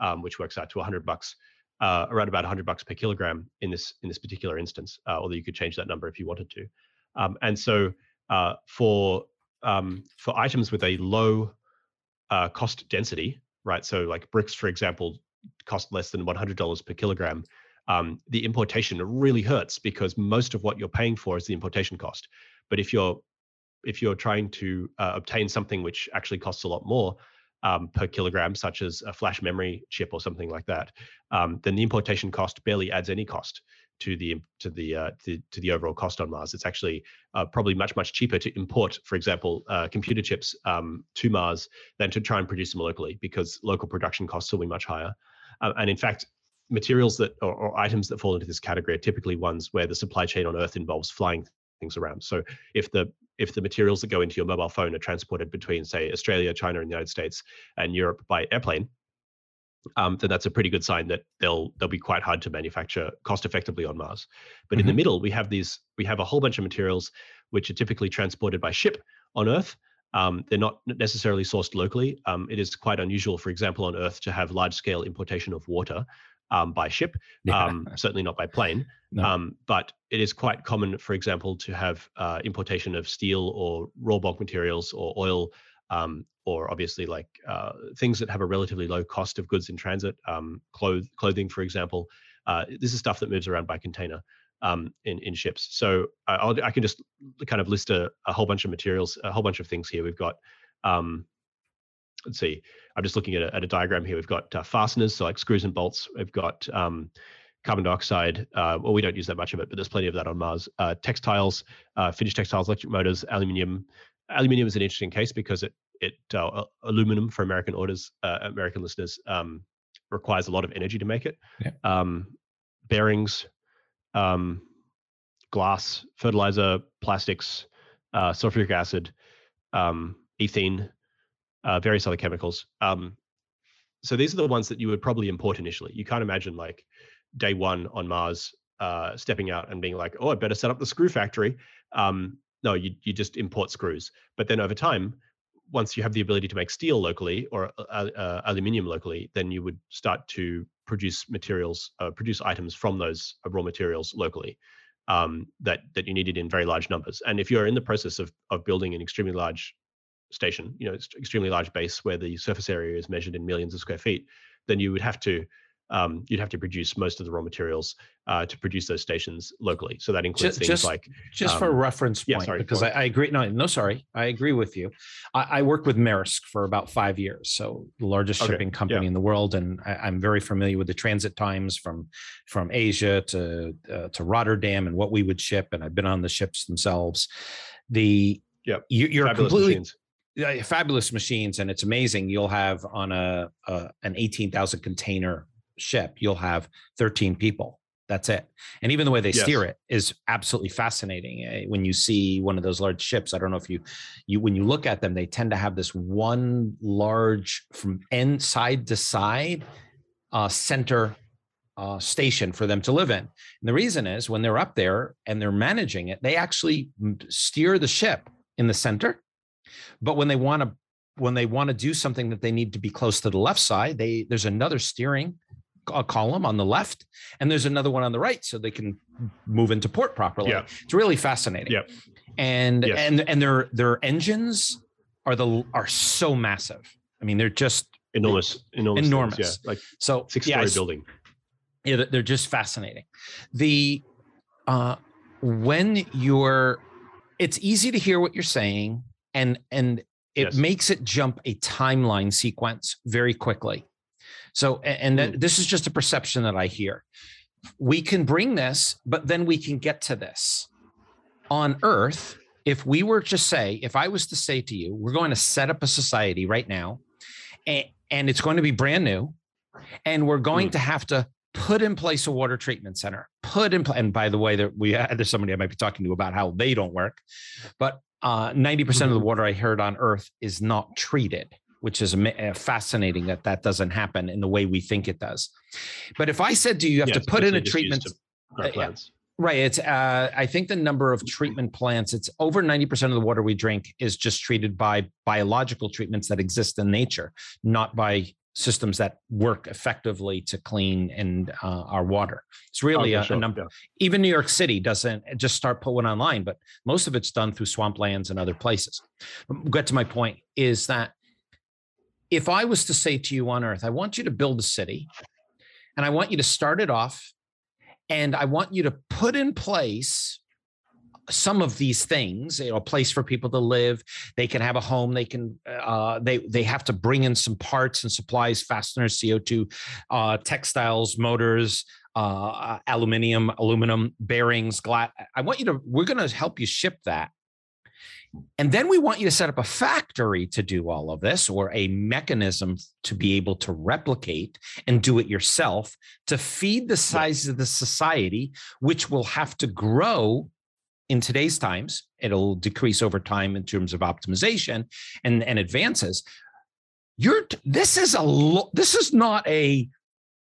um, which works out to 100 bucks uh, around about 100 bucks per kilogram in this in this particular instance uh, although you could change that number if you wanted to um, and so uh, for um, for items with a low uh, cost density right so like bricks for example cost less than $100 per kilogram um, the importation really hurts because most of what you're paying for is the importation cost. But if you're if you're trying to uh, obtain something which actually costs a lot more, um, per kilogram, such as a flash memory chip or something like that, um, then the importation cost barely adds any cost to the to the uh, to, to, the overall cost on Mars. It's actually uh, probably much much cheaper to import, for example, uh, computer chips um, to Mars than to try and produce them locally because local production costs will be much higher. Uh, and in fact, materials that or, or, items that fall into this category are typically ones where the supply chain on Earth involves flying things around. So if the if the materials that go into your mobile phone are transported between, say, Australia, China, and the United States and Europe by airplane, um, then that's a pretty good sign that they'll they'll be quite hard to manufacture cost effectively on Mars. But mm-hmm. in the mm-hmm. middle, we have these we have a whole bunch of materials which are typically transported by ship on Earth. Um, they're not necessarily sourced locally. Um, it is quite unusual, for example, on Earth to have large scale importation of water um, by ship, yeah. um, [LAUGHS] certainly not by plane. No. Um, but it is quite common, for example, to have uh, importation of steel or raw bulk materials or oil, um, or obviously like uh, things that have a relatively low cost of goods in transit, um, cloth- clothing, for example. Uh, this is stuff that moves around by container. Um, in in ships, so I, I can just kind of list a, a whole bunch of materials, a whole bunch of things here. We've got let's see, I'm just looking at a, at a diagram here. We've got uh, fasteners, so like screws and bolts. We've got um, carbon dioxide. Uh, well, we don't use that much of it, but there's plenty of that on Mars. Uh, textiles, uh, finished textiles, electric motors, aluminium. Aluminium is an interesting case because it it uh, aluminum for American orders, uh, American listeners, um, requires a lot of energy to make it. Yeah. Um, bearings, um, glass, fertilizer, plastics, sulfuric acid, um, ethene, uh, various other chemicals. Um, so these are the ones that you would probably import initially. You can't imagine like day one on Mars uh, stepping out and being like, oh, I better set up the screw factory. Um, no, you you just import screws. But then over time, once you have the ability to make steel locally or uh, uh, aluminium locally, then you would start to produce materials, uh, produce items from those uh, raw materials locally um, that that you needed in very large numbers. And if you're in the process of of building an extremely large station, you know, it's extremely large base where the surface area is measured in millions of square feet, then you would have to um, you'd have to produce most of the raw materials uh, to produce those stations locally. So that includes just, things just, like just um, for a reference point, yeah, sorry, because I, I, agree. No, no, sorry, I agree with you. I, I worked with Maersk for about five years, so the largest okay. shipping company yeah. in the world, and I, am very familiar with the transit times from from Asia to uh, to Rotterdam and what we would ship. And I've been on the ships themselves. The yeah, you, are completely. Machines fabulous machines and it's amazing you'll have on a, a an 18,000 container ship you'll have 13 people that's it and even the way they yes. steer it is absolutely fascinating eh, when you see one of those large ships i don't know if you you when you look at them they tend to have this one large from end side to side uh, center uh, station for them to live in. And the reason is when they're up there and they're managing it, they actually steer the ship in the center but when they want to when they want to do something that they need to be close to the left side, they there's another steering column on the left and there's another one on the right so they can move into port properly. Yeah. It's really fascinating. Yeah. And yes. and and their their engines are the are so massive. I mean, they're just enormous, enormous, enormous. Things, yeah. Like so six story yeah, building. Yeah, they're just fascinating. The uh when you're it's easy to hear what you're saying and and it yes. makes it jump a timeline sequence very quickly so and mm. this is just a perception that i hear we can bring this but then we can get to this on earth if we were to say if i was to say to you we're going to set up a society right now and, and it's going to be brand new and we're going mm. to have to put in place a water treatment center put in place and by the way there we [LAUGHS] there's somebody i might be talking to about how they don't work but uh, 90% of the mm-hmm. water I heard on Earth is not treated, which is uh, fascinating that that doesn't happen in the way we think it does. But if I said to you, you have yes, to put in a treatment. Uh, right. It's, uh, I think the number of treatment plants, it's over 90% of the water we drink is just treated by biological treatments that exist in nature, not by systems that work effectively to clean and uh, our water. It's really oh, a, sure. a, number. Yeah. Even New York City doesn't just start put one online, but most of it's done through swamplands and other places. Get to my point is that if I was to say to you on Earth, I want you to build a city, and I want you to start it off, and I want you to put in place some of these things you know a place for people to live. They can have a home. They can uh, they they have to bring in some parts and supplies fasteners co2 uh, textiles motors uh, aluminium aluminum bearings glass i want you to we're going to help you ship that. And then we want you to set up a factory to do all of this or a mechanism to be able to replicate and do it yourself to feed the size of the society, which will have to grow in today's times. It'll decrease over time in terms of optimization and, and advances. You're this is a this is not a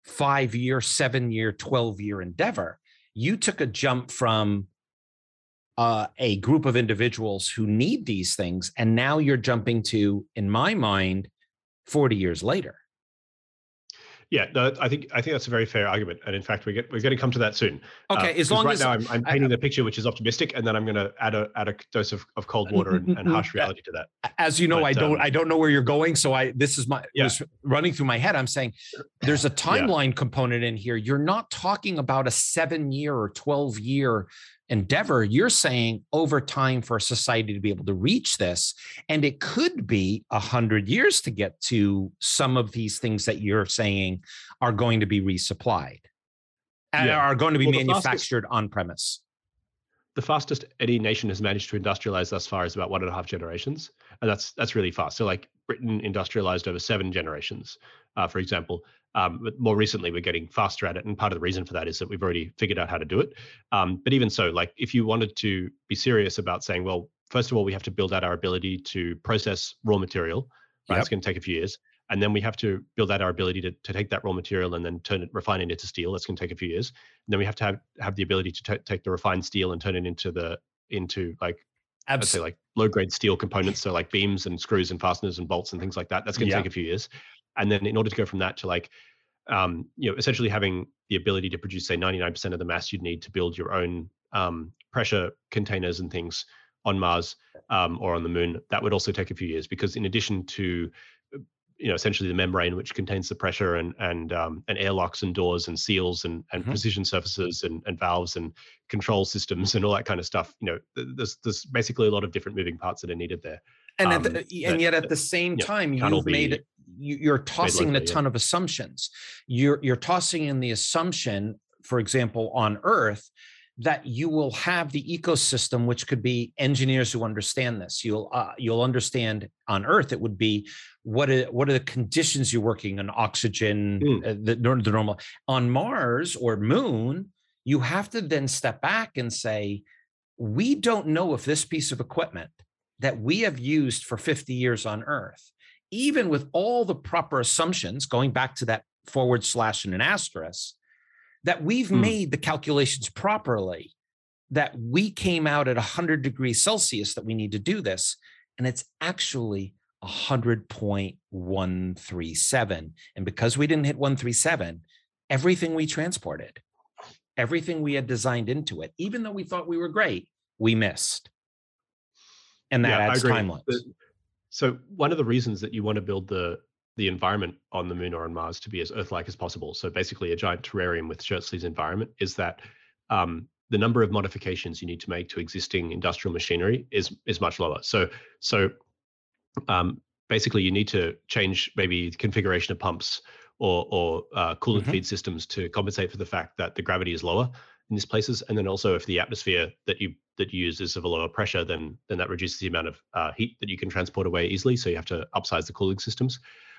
five year, seven year, 12 year endeavor. You took a jump from uh, a group of individuals who need these things. And now you're jumping to, in my mind, 40 years later. Yeah, no, I think I think that's a very fair argument, and in fact, we get we're going to come to that soon. Okay, uh, as long right as now I'm, I'm painting I, the picture which is optimistic, and then I'm going to add a add a dose of, of cold water and, and harsh reality to that. As you know, but, I don't um, I don't know where you're going, so I this is my yeah. running through my head. I'm saying there's a timeline yeah. component in here. You're not talking about a seven year or twelve year endeavor, you're saying over time for a society to be able to reach this. And it could be a hundred years to get to some of these things that you're saying are going to be resupplied and yeah. are going to be well, manufactured on premise. The fastest any nation has managed to industrialize thus far is about one and a half generations. And that's that's really fast. So like Britain industrialized over seven generations, uh, for example. Um, but more recently, we're getting faster at it, and part of the reason for that is that we've already figured out how to do it. Um, but even so, like if you wanted to be serious about saying, well, first of all, we have to build out our ability to process raw material. Right, yep. it's going to take a few years, and then we have to build out our ability to, to take that raw material and then turn it, refine it into steel. That's going to take a few years. And then we have to have have the ability to t- take the refined steel and turn it into the into like I'd say like low grade steel components, so like beams and screws and fasteners and bolts and things like that. That's going to take a few years and then in order to go from that to like um, you know essentially having the ability to produce say 99% of the mass you'd need to build your own um, pressure containers and things on mars um, or on the moon that would also take a few years because in addition to you know essentially the membrane which contains the pressure and and um, and airlocks and doors and seals and and mm-hmm. precision surfaces and, and valves and control systems [LAUGHS] and all that kind of stuff you know there's there's basically a lot of different moving parts that are needed there and um, the, and yet at the same time you've made you're tossing in a ton yeah. of assumptions you're you're tossing in the assumption for example on earth that you will have the ecosystem which could be engineers who understand this you'll uh, you'll understand on earth it would be what are, what are the conditions you're working on oxygen mm. uh, the, the normal on mars or moon you have to then step back and say we don't know if this piece of equipment that we have used for 50 years on earth even with all the proper assumptions going back to that forward slash and an asterisk that we've hmm. made the calculations properly that we came out at 100 degrees celsius that we need to do this and it's actually 100.137 and because we didn't hit 137 everything we transported everything we had designed into it even though we thought we were great we missed. And that yeah, adds timelines so one of the reasons that you want to build the the environment on the moon or on Mars to be as Earth-like as possible, so basically a giant terrarium with shirt sleeves environment, is that um, the number of modifications you need to make to existing industrial machinery is is much lower. So so um, basically, you need to change maybe the configuration of pumps or or uh, coolant mm-hmm. feed systems to compensate for the fact that the gravity is lower these places, and then also if the atmosphere that you that you use is of a lower pressure, then then that reduces the amount of uh, heat that you can transport away easily. So you have to upsize the cooling systems.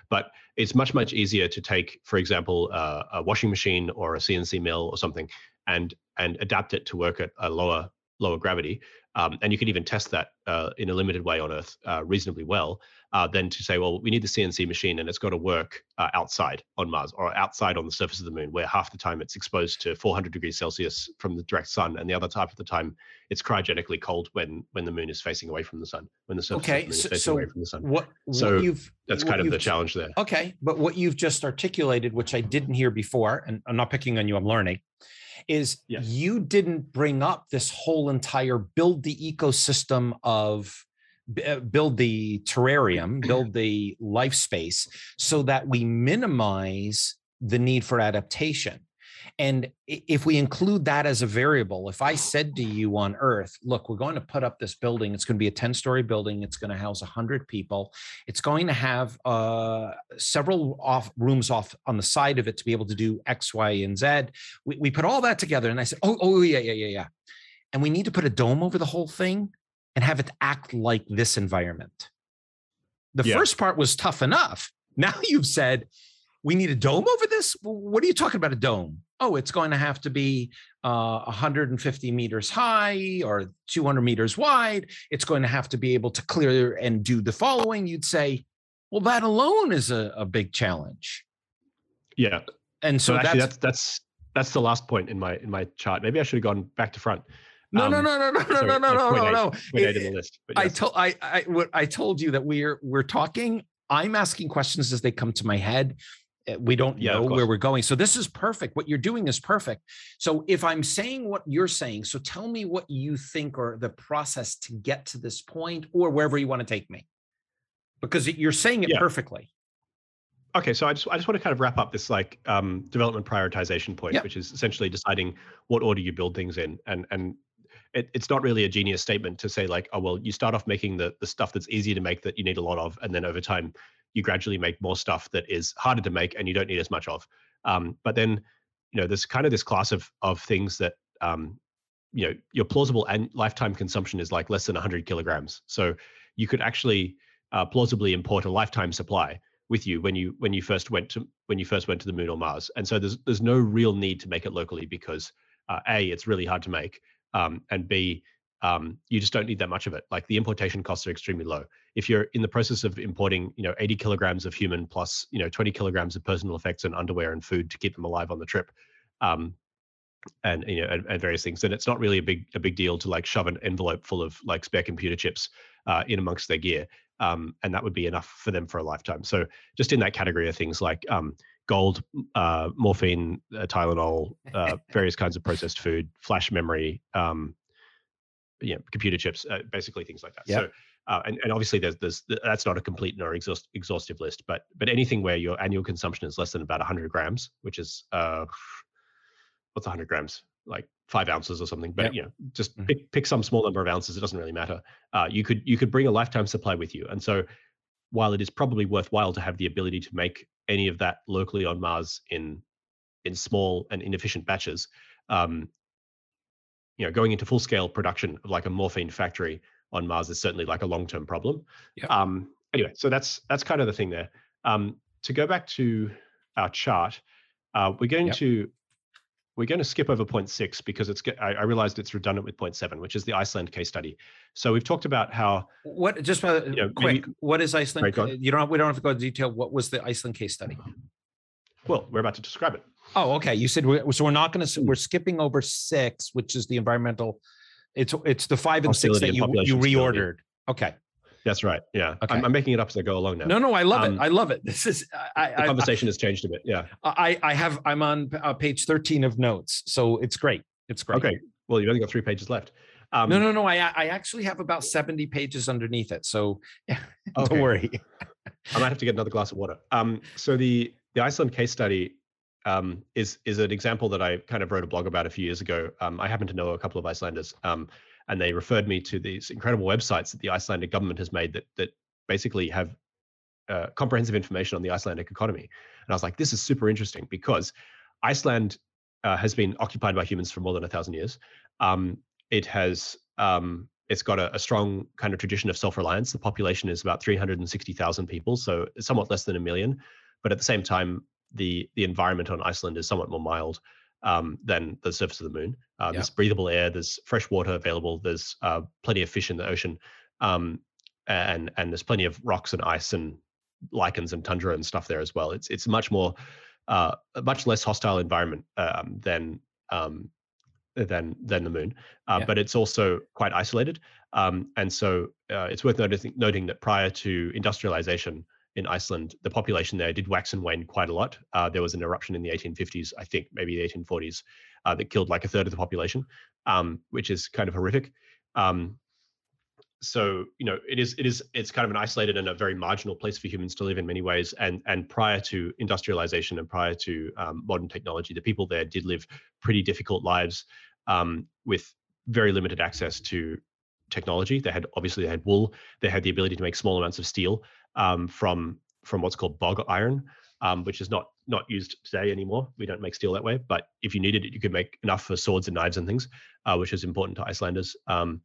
But it's much much easier to take, for example, uh, a washing machine or a CNC mill or something, and and adapt it to work at a lower lower gravity. Um, and you can even test that uh, in a limited way on Earth uh, reasonably well uh, than to say, well, we need the CNC machine and it's got to work uh, outside on Mars or outside on the surface of the moon, where half the time it's exposed to 400 degrees Celsius from the direct sun, and the other half of the time it's cryogenically cold when when the moon is facing away from the sun, when the surface okay, of the moon so, is facing so away from the sun. What, so you've, that's kind of the challenge there. Okay, but what you've just articulated, which I didn't hear before, and I'm not picking on you, I'm learning, is yes. you didn't bring up this whole entire build the ecosystem of uh, build the terrarium, [CLEARS THROAT] build the life space so that we minimize the need for adaptation. And if we include that as a variable, if I said to you on Earth, look, we're going to put up this building, it's going to be a 10 story building, it's going to house 100 people, it's going to have uh, several off rooms off on the side of it to be able to do X, Y, and Z. We, we put all that together, and I said, oh, oh, yeah, yeah, yeah, yeah. And we need to put a dome over the whole thing and have it act like this environment. The yeah. first part was tough enough. [LAUGHS] Now you've said, we need a dome over this. What are you talking about? A dome? oh, it's going to have to be uh, 150 meters high or 200 meters wide. It's going to have to be able to clear and do the following. You'd say, well, that alone is a, a big challenge. Yeah. And so, so actually, that's, that's, that's that's the last point in my in my chart. Maybe I should have gone back to front. No, um, no, no, no, no, sorry, no, no, no, no, no. It, the list, yes. I told I I, I told you that we're we're talking. I'm asking questions as they come to my head. Eh, we don't yeah, know where we're going. So this is perfect. What you're doing is perfect. So if I'm saying what you're saying, so tell me what you think or the process to get to this point or wherever you want to take me. Because you're saying it yeah. perfectly. Okay, so I just I just want to kind of wrap up this like um, development prioritization point, yep. which is essentially deciding what order you build things in, and and it, it's not really a genius statement to say like, oh well, you start off making the the stuff that's easy to make that you need a lot of, and then over time you gradually make more stuff that is harder to make and you don't need as much of. Um, but then, you know, there's kind of this class of of things that um, you know your plausible and lifetime consumption is like less than 100 kilograms. So you could actually uh, plausibly import a lifetime supply with you when you when you first went to when you first went to the moon or Mars. And so there's there's no real need to make it locally because uh, a it's really hard to make, um, and b um, you just don't need that much of it. Like the importation costs are extremely low. If you're in the process of importing, you know, 80 kilograms of human plus, you know, 20 kilograms of personal effects and underwear and food to keep them alive on the trip, um, and you know, and, and, various things, then it's not really a big a big deal to like shove an envelope full of like spare computer chips uh, in amongst their gear, um, and that would be enough for them for a lifetime. So just in that category of things like um, gold, uh, morphine, uh, Tylenol, uh, [LAUGHS] various kinds of processed food, flash memory, um, you know, computer chips, uh, basically things like that. Yep. So, uh, and, and obviously there's, there's that's not a complete nor exhaust, exhaustive list, but but anything where your annual consumption is less than about 100 grams, which is uh, what's 100 grams, like five ounces or something. But yep. you know, just mm-hmm. pick pick some small number of ounces. It doesn't really matter. Uh, you could you could bring a lifetime supply with you, and so while it is probably worthwhile to have the ability to make any of that locally on Mars in in small and inefficient batches, um, you know, going into full scale production of like a morphine factory on Mars is certainly like a long term problem. Yep. Um, anyway, so that's that's kind of the thing there. Um, to go back to our chart, uh, we're going yep. to we're going to skip over point six because it's I, I, realized it's redundant with point seven, which is the Iceland case study. So we've talked about how what just uh, you know, quick. Maybe, what is Iceland? Right, you don't we don't have to go into detail. What was the Iceland case study? Well, we're about to describe it. Oh, okay. You said we're, so we're not going to we're skipping over six, which is the environmental. It's it's the five and six that you you reordered. Okay. That's right. Yeah. Okay. I'm, I'm, making it up as I go along now. No, no, I love um, it. I love it. [LAUGHS] This is I, the conversation I, has changed a bit. Yeah. I I have I'm on uh, page 13 of notes, so it's great. It's great. Okay. Well, you've only got three pages left. Um, no, no, no. I I actually have about 70 pages underneath it, so yeah, [LAUGHS] don't worry. I might have to get another glass of water. Um. So the the Iceland case study um, is is an example that I kind of wrote a blog about a few years ago. Um, I happen to know a couple of Icelanders, um, and they referred me to these incredible websites that the Icelandic government has made that that basically have uh, comprehensive information on the Icelandic economy. And I was like, this is super interesting because Iceland uh, has been occupied by humans for more than a thousand years. Um, it has um, it's got a, a, strong kind of tradition of self-reliance. The population is about 360,000 people, so somewhat less than a million. But at the same time, the the environment on Iceland is somewhat more mild um, than the surface of the moon. Uh, There's breathable air. There's fresh water available. There's uh, plenty of fish in the ocean, um, and and there's plenty of rocks and ice and lichens and tundra and stuff there as well. It's it's much more uh, a much less hostile environment um, than um, than than the moon, uh, yeah. but it's also quite isolated. Um, and so uh, it's worth noting, noting that prior to industrialization, in Iceland, the population there did wax and wane quite a lot. Uh, there was an eruption in the 1850s, I think, maybe the 1840s, uh, that killed like a third of the population, um, which is kind of horrific. Um, so you know it is it is it's kind of an isolated and a very marginal place for humans to live in many ways and and prior to industrialization and prior to um, modern technology the people there did live pretty difficult lives um, with very limited access to technology they had obviously they had wool they had the ability to make small amounts of steel um, from from what's called bog iron um, which is not not used today anymore we don't make steel that way but if you needed it you could make enough for swords and knives and things uh, which is important to icelanders um,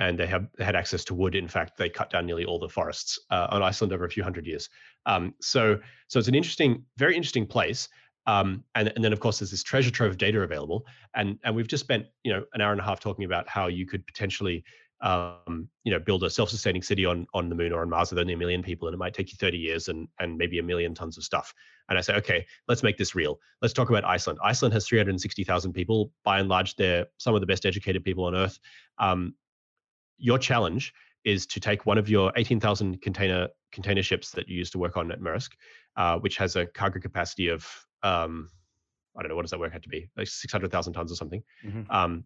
and they have they had access to wood. In fact, they cut down nearly all the forests uh, on Iceland over a few hundred years. Um, so so it's an interesting, very interesting place. Um, and, and then of course there's this treasure trove of data available, and and we've just spent you know an hour and a half talking about how you could potentially um, you know build a self-sustaining city on on the moon or on Mars with only a million people, and it might take you 30 years and and maybe a million tons of stuff. And I say, okay, let's make this real. Let's talk about Iceland. Iceland has 360,000 people. By and large, they're some of the best educated people on Earth. Um, your challenge is to take one of your 18,000 container container ships that you used to work on at Maersk, uh, which has a cargo capacity of um, I don't know what does that work out to be like 600,000 tons or something. Mm-hmm. Um,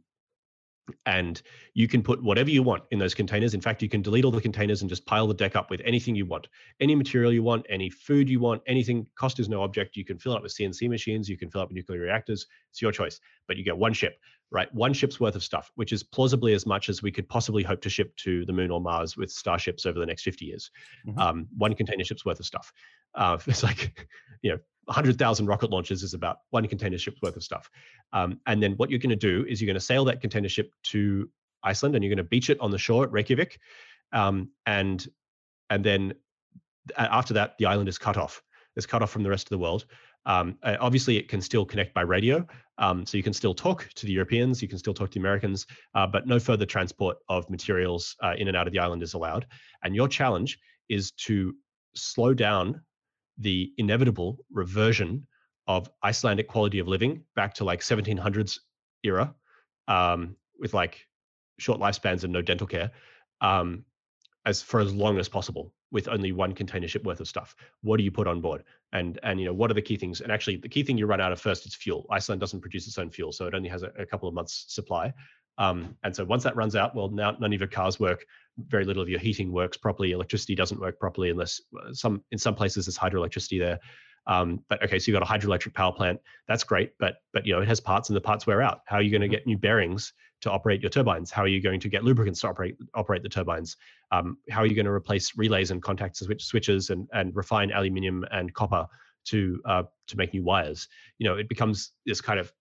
and you can put whatever you want in those containers. In fact, you can delete all the containers and just pile the deck up with anything you want, any material you want, any food you want, anything. Cost is no object. You can fill it up with CNC machines. You can fill up with nuclear reactors. It's your choice. But you get one ship, right? One ship's worth of stuff, which is plausibly as much as we could possibly hope to ship to the moon or Mars with starships over the next 50 years. Mm-hmm. Um, one container ship's worth of stuff. Uh, [LAUGHS] it's like, [LAUGHS] you know, 100,000 rocket launches is about one container ship's worth of stuff. Um, and then what you're going to do is you're going to sail that container ship to Iceland and you're going to beach it on the shore at Reykjavik. Um, and and then after that, the island is cut off. It's cut off from the rest of the world. Um, uh, obviously, it can still connect by radio, um, so you can still talk to the Europeans, you can still talk to the Americans, uh, but no further transport of materials uh, in and out of the island is allowed. And your challenge is to slow down the inevitable reversion of Icelandic quality of living back to like 1700s era, um, with like short lifespans and no dental care, um, as for as long as possible with only one container ship worth of stuff. What do you put on board? And and you know what are the key things? And actually, the key thing you run out of first is fuel. Iceland doesn't produce its own fuel, so it only has a, a couple of months supply. Um, and so once that runs out, well, now none of your cars work. Very little of your heating works properly. Electricity doesn't work properly unless uh, some in some places there's hydroelectricity there. Um, but okay, so you've got a hydroelectric power plant. That's great, but but you know it has parts and the parts wear out. How are you going to mm-hmm. get new bearings to operate your turbines? How are you going to get lubricants to operate operate the turbines? Um, how are you going to replace relays and contact switch, switches and and refine aluminium and copper to uh, to make new wires? You know, it becomes this kind of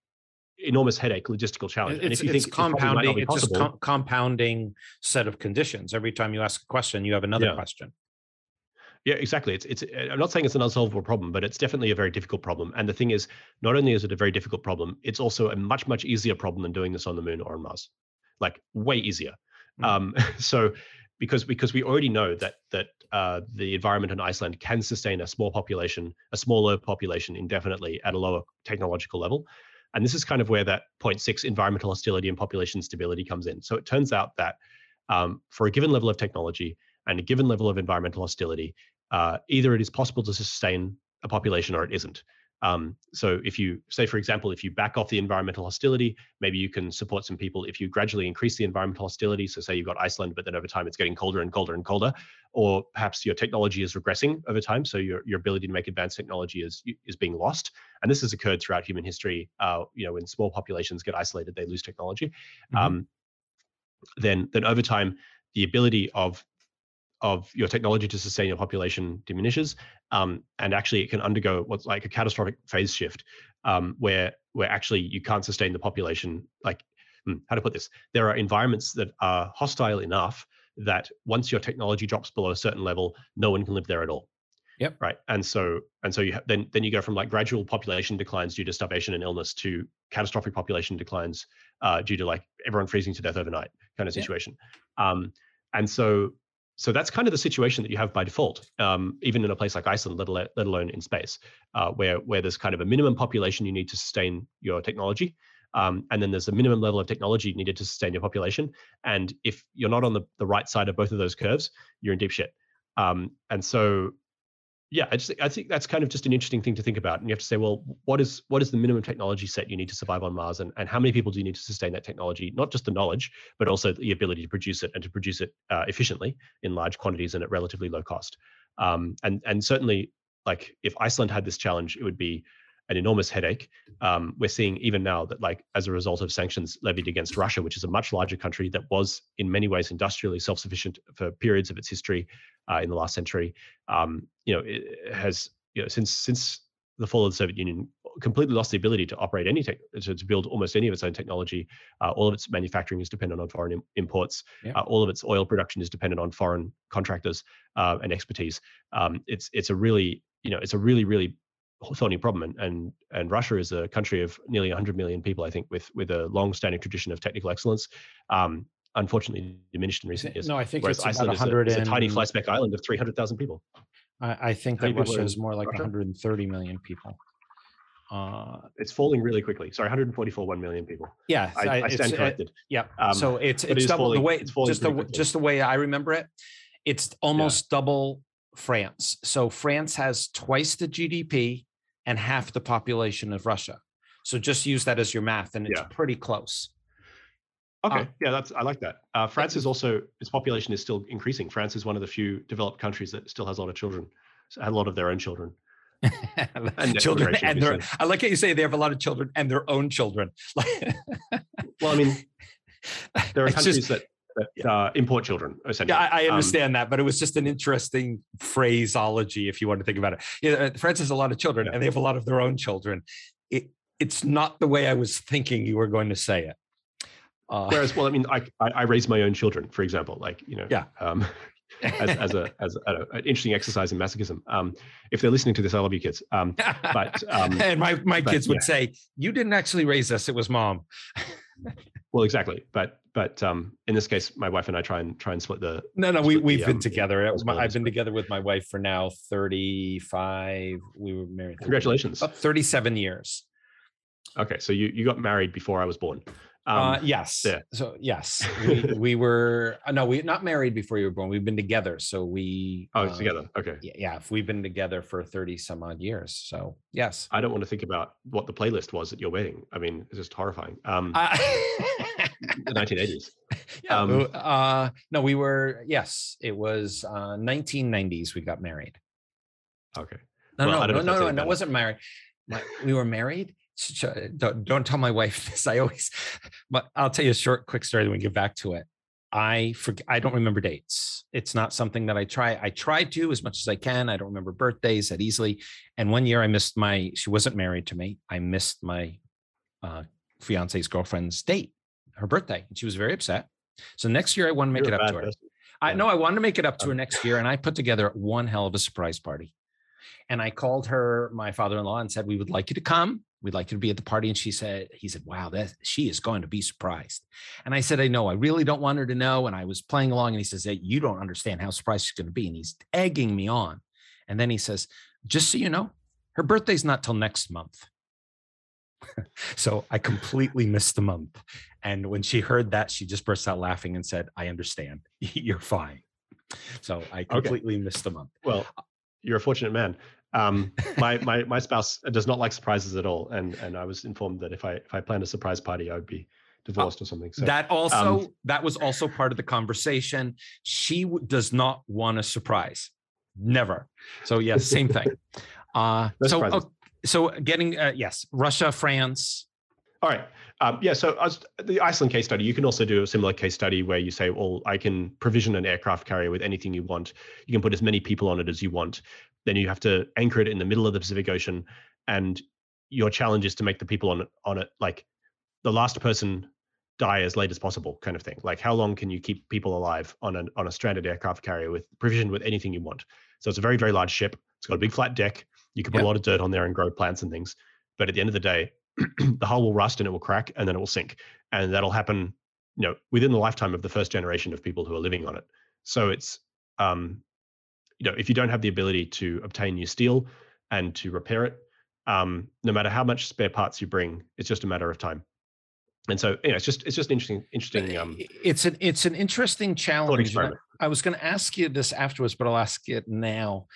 enormous headache logistical challenge it's, and if you it's think compounding it's, just com- compounding set of conditions every time you ask a question you have another yeah. question yeah, exactly. It's it's. I'm not saying it's an unsolvable problem, but it's definitely a very difficult problem. And the thing is, not only is it a very difficult problem, it's also a much much easier problem than doing this on the moon or on Mars, like way easier. Mm. Um, [LAUGHS] so because because we already know that that uh, the environment in Iceland can sustain a small population, a smaller population indefinitely at a lower technological level. And this is kind of where that 0.6 environmental hostility and population stability comes in. So it turns out that um, for a given level of technology and a given level of environmental hostility, uh, either it is possible to sustain a population or it isn't. Um, so if you say, for example, if you back off the environmental hostility, maybe you can support some people. If you gradually increase the environmental hostility, so say you've got Iceland, but then over time it's getting colder and colder and colder, or perhaps your technology is regressing over time, so your, your ability to make advanced technology is is being lost. And this has occurred throughout human history. Uh, you know, when small populations get isolated, they lose technology. Mm-hmm. Um, then then over time, the ability of of your technology to sustain your population diminishes, um, and actually it can undergo what's like a catastrophic phase shift, um, where where actually you can't sustain the population. Like, hmm, how to put this? There are environments that are hostile enough that once your technology drops below a certain level, no one can live there at all. Yep. Right. And so and so you ha- then then you go from like gradual population declines due to starvation and illness to catastrophic population declines uh, due to like everyone freezing to death overnight kind of situation. Yep. Um, and so so that's kind of the situation that you have by default, um, even in a place like Iceland, let alone, let alone in space, uh, where where there's kind of a minimum population you need to sustain your technology, um, and then there's a minimum level of technology needed to sustain your population. And if you're not on the, the right side of both of those curves, you're in deep shit. Um, and so yeah, I, just, I think that's kind of just an interesting thing to think about. And you have to say, well, what is what is the minimum technology set you need to survive on Mars, and, and how many people do you need to sustain that technology? Not just the knowledge, but also the ability to produce it and to produce it uh, efficiently in large quantities and at relatively low cost. Um, and and certainly, like if Iceland had this challenge, it would be an enormous headache. Um, we're seeing even now that, like, as a result of sanctions levied against Russia, which is a much larger country that was in many ways industrially self-sufficient for periods of its history uh, in the last century, um, you know, it has you know since since the fall of the Soviet Union completely lost the ability to operate any tech to, to build almost any of its own technology. Uh, all of its manufacturing is dependent on foreign Im- imports. Yeah. Uh, all of its oil production is dependent on foreign contractors uh, and expertise. Um, it's it's a really you know it's a really really thorny problem and, and and Russia is a country of nearly 100 million people I think with with a long standing tradition of technical excellence um, unfortunately diminished in recent years no I think whereas it's Iceland is a, is a, tiny fly speck island of 300,000 people I, I think that Russia is more like Russia? 130 million people uh, it's falling really quickly. Sorry, 144 1 million people. Yeah, I, I stand corrected. It, yeah. Um, so it's it's it double falling, the way it's just the just the way I remember it. It's almost yeah. double France. So France has twice the GDP and half the population of Russia. So just use that as your math, and it's yeah. pretty close. Okay, uh, yeah, that's I like that. Uh, France is also its population is still increasing. France is one of the few developed countries that still has a lot of children, a lot of their own children. [LAUGHS] and children and their, I like how you say they have a lot of children and their own children. well, I mean, [LAUGHS] there are countries just, that that uh, import children. Essentially, yeah, I, I um, understand um, that, but it was just an interesting phraseology if you want to think about it. Yeah, uh, France has a lot of children, yeah. and they have a lot of their own children. It, it's not the way I was thinking you were going to say it. Uh, Whereas, well, I mean, I, I, I raise my own children, for example, like you know, yeah. Um, as, as, a [LAUGHS] as a, an interesting exercise in masochism. Um, if they're listening to this, I love you kids. Um, but um, [LAUGHS] and my my but, kids would yeah. say, "You didn't actually raise us; it was mom." well, exactly. But but um, in this case, my wife and I try and try and split the. No, no, we we've the, been um, together. I've been together with my wife for now thirty five. We were married. Congratulations. Thirty seven years. Okay, so you you got married before I was born. Um, uh, yes. Yeah. So yes, we, [LAUGHS] we were uh, no, we not married before you were born. We've been together. So we. Oh, uh, together. Okay. Yeah, yeah. We've been together for thirty some odd years. So yes. I don't want to think about what the playlist was at your wedding. I mean, it's just horrifying. Um, uh, [LAUGHS] the 1980s. [LAUGHS] Yeah. Um, uh, no, we were. Yes, it was uh, 1990s. We got married. Okay. No, well, no, no, no, no, no. It wasn't married. we were married don't, don't tell my wife [LAUGHS] this. I always, but I'll tell you a short, quick story. Then we get back to it. I forget. I don't remember dates. It's not something that I try. I try to as much as I can. I don't remember birthdays that easily. And one year I missed my. She wasn't married to me. I missed my uh, fiance's girlfriend's date, her birthday, and she was very upset. So next year I want to make You're it up to her. Person. I know I wanted to make it up to her next year, and I put together one hell of a surprise party. And I called her, my father-in-law, and said, "We would like you to come we'd like you to be at the party and she said he said wow that she is going to be surprised and i said i know i really don't want her to know and i was playing along and he says hey, you don't understand how surprised she's going to be and he's egging me on and then he says just so you know her birthday's not till next month [LAUGHS] so i completely missed the month and when she heard that she just burst out laughing and said i understand [LAUGHS] you're fine so i completely okay. missed the month well you're a fortunate man um, my [LAUGHS] my my spouse does not like surprises at all, and and I was informed that if I if I planned a surprise party, I would be divorced or something. So that also um, that was also part of the conversation. She w- does not want a surprise, never. So yeah, same thing. Uh, so oh, so getting uh, yes, Russia, France. All right. Um, yeah, so as the Iceland case study, you can also do a similar case study where you say, well, I can provision an aircraft carrier with anything you want. You can put as many people on it as you want then you have to anchor it in the middle of the Pacific Ocean, and your challenge is to make the people on it on it like the last person die as late as possible, kind of thing. Like how long can you keep people alive on an on a stranded aircraft carrier with provisioned with anything you want? So it's a very very large ship. It's got a big flat deck. You can put yep. a lot of dirt on there and grow plants and things. But at the end of the day, [CLEARS THROAT] the hull will rust and it will crack and then it will sink, and that'll happen, you know, within the lifetime of the first generation of people who are living on it. So it's um, you know, if you don't have the ability to obtain new steel and to repair it, um, no matter how much spare parts you bring, it's just a matter of time. And so, you know, it's just it's just interesting. Interesting. Um, it's an it's an interesting challenge. I was going to ask you this afterwards, but I'll ask it now.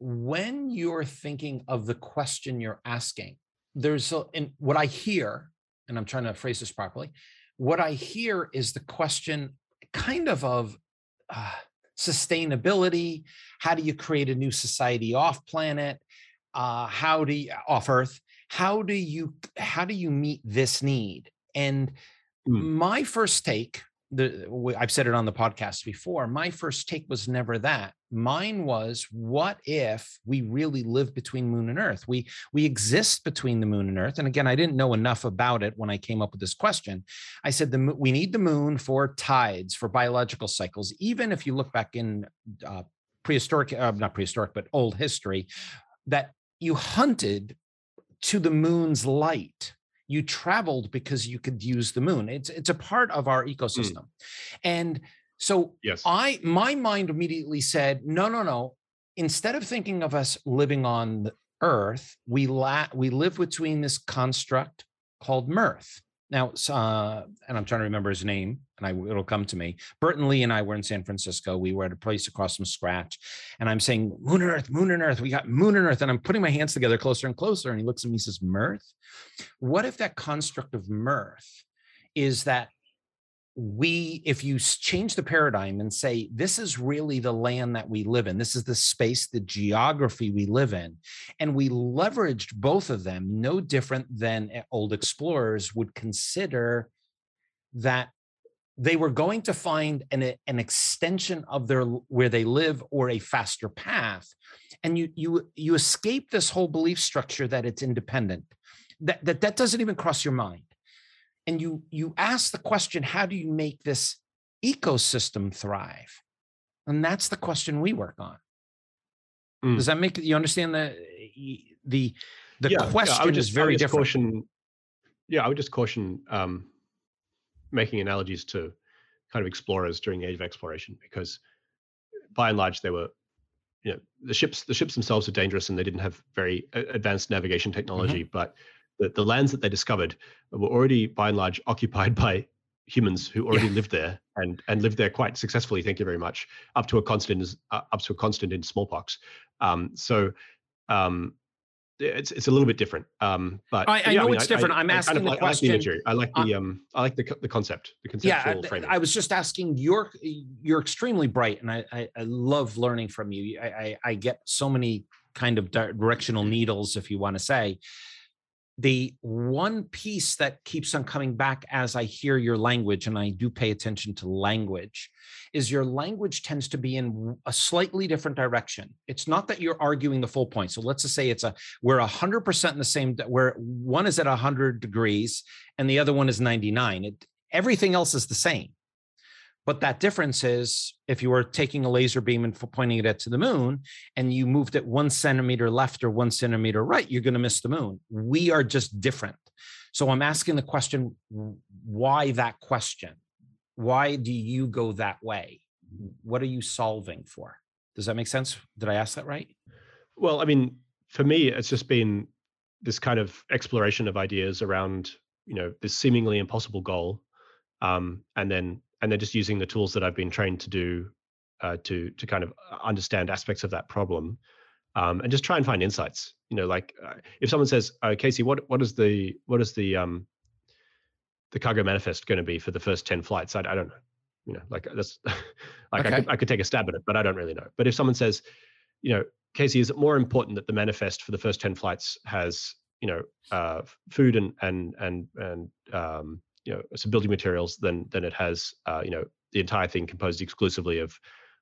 When you're thinking of the question you're asking, there's a, and what I hear, and I'm trying to phrase this properly. What I hear is the question, kind of of uh, sustainability. How do you create a new society off planet? Uh, how do you off Earth? How do you how do you meet this need? And mm. my first take the I've said it on the podcast before. My first take was never that. Mine was, what if we really live between moon and earth? We we exist between the moon and earth. And again, I didn't know enough about it when I came up with this question. I said the we need the moon for tides, for biological cycles. Even if you look back in uh, prehistoric, uh, not prehistoric, but old history, that you hunted to the moon's light you traveled because you could use the moon it's it's a part of our mm. ecosystem mm. and so yes i my mind immediately said no no no instead of thinking of us living on the earth we la- we live between this construct called mirth now, uh, and I'm trying to remember his name, and I, it'll come to me. Burton Lee and I were in San Francisco. We were at a place across from Scratch, and I'm saying, "Moon and Earth, Moon and Earth. We got Moon and Earth." And I'm putting my hands together closer and closer, and he looks at me and says, "Mirth." What if that construct of mirth is that we if you change the paradigm and say this is really the land that we live in. This is the space the geography we live in and we leveraged both of them no different than eh, old explorers would consider that they were going to find an, eh, an extension of their where they live or a faster path and you you you escape this whole belief structure that it's independent that that, that doesn't even cross your mind and you you ask the question how do you make this ecosystem thrive and that's the question we work on mm. does that make you understand the the the yeah, question yeah, just, is very different caution, yeah i would just caution um, making analogies to kind of explorers during the age of exploration because by and large they were you know the ships the ships themselves were dangerous and they didn't have very advanced navigation technology mm-hmm. but the, the lands that they discovered were already by and large occupied by humans who already yeah. lived there and and lived there quite successfully. Thank you very much. Up to a constant uh, up to a constant in smallpox. Um, so um, it's it's a little bit different. Um, but I, I yeah, know I mean, it's different. I, am asking kind of the like, question. I like the imagery. I like the uh, um, I like the the concept, the conceptual framework yeah, framing. I was just asking. You're you're extremely bright, and I I, I love learning from you. I, I I get so many kind of directional needles, if you want to say the one piece that keeps on coming back as I hear your language, and I do pay attention to language, is your language tends to be in a slightly different direction. It's not that you're arguing the full point. So let's just say it's a we're hundred percent in the same where one is at hundred degrees and the other one is 99. Everything else is the same. But that difference is if you were taking a laser beam and pointing it at to the moon and you moved it one centimeter left or one centimeter right, you're going to miss the moon. We are just different. So I'm asking the question why that question? Why do you go that way? What are you solving for? Does that make sense? Did I ask that right? Well, I mean, for me, it's just been this kind of exploration of ideas around, you know, this seemingly impossible goal. Um, and then and then just using the tools that I've been trained to do uh, to to kind of uh, understand aspects of that problem, um, and just try and find insights. You know, like uh, if someone says, uh, "Casey, what what is the what is the um, the cargo manifest going to be for the first ten flights?" I, I don't know. You know, like that's [LAUGHS] like okay. I, could, I could take a stab at it, but I don't really know. But if someone says, you know, Casey, is it more important that the manifest for the first ten flights has you know uh, food and and and and um, you know some building materials than than it has uh, you know the entire thing composed exclusively of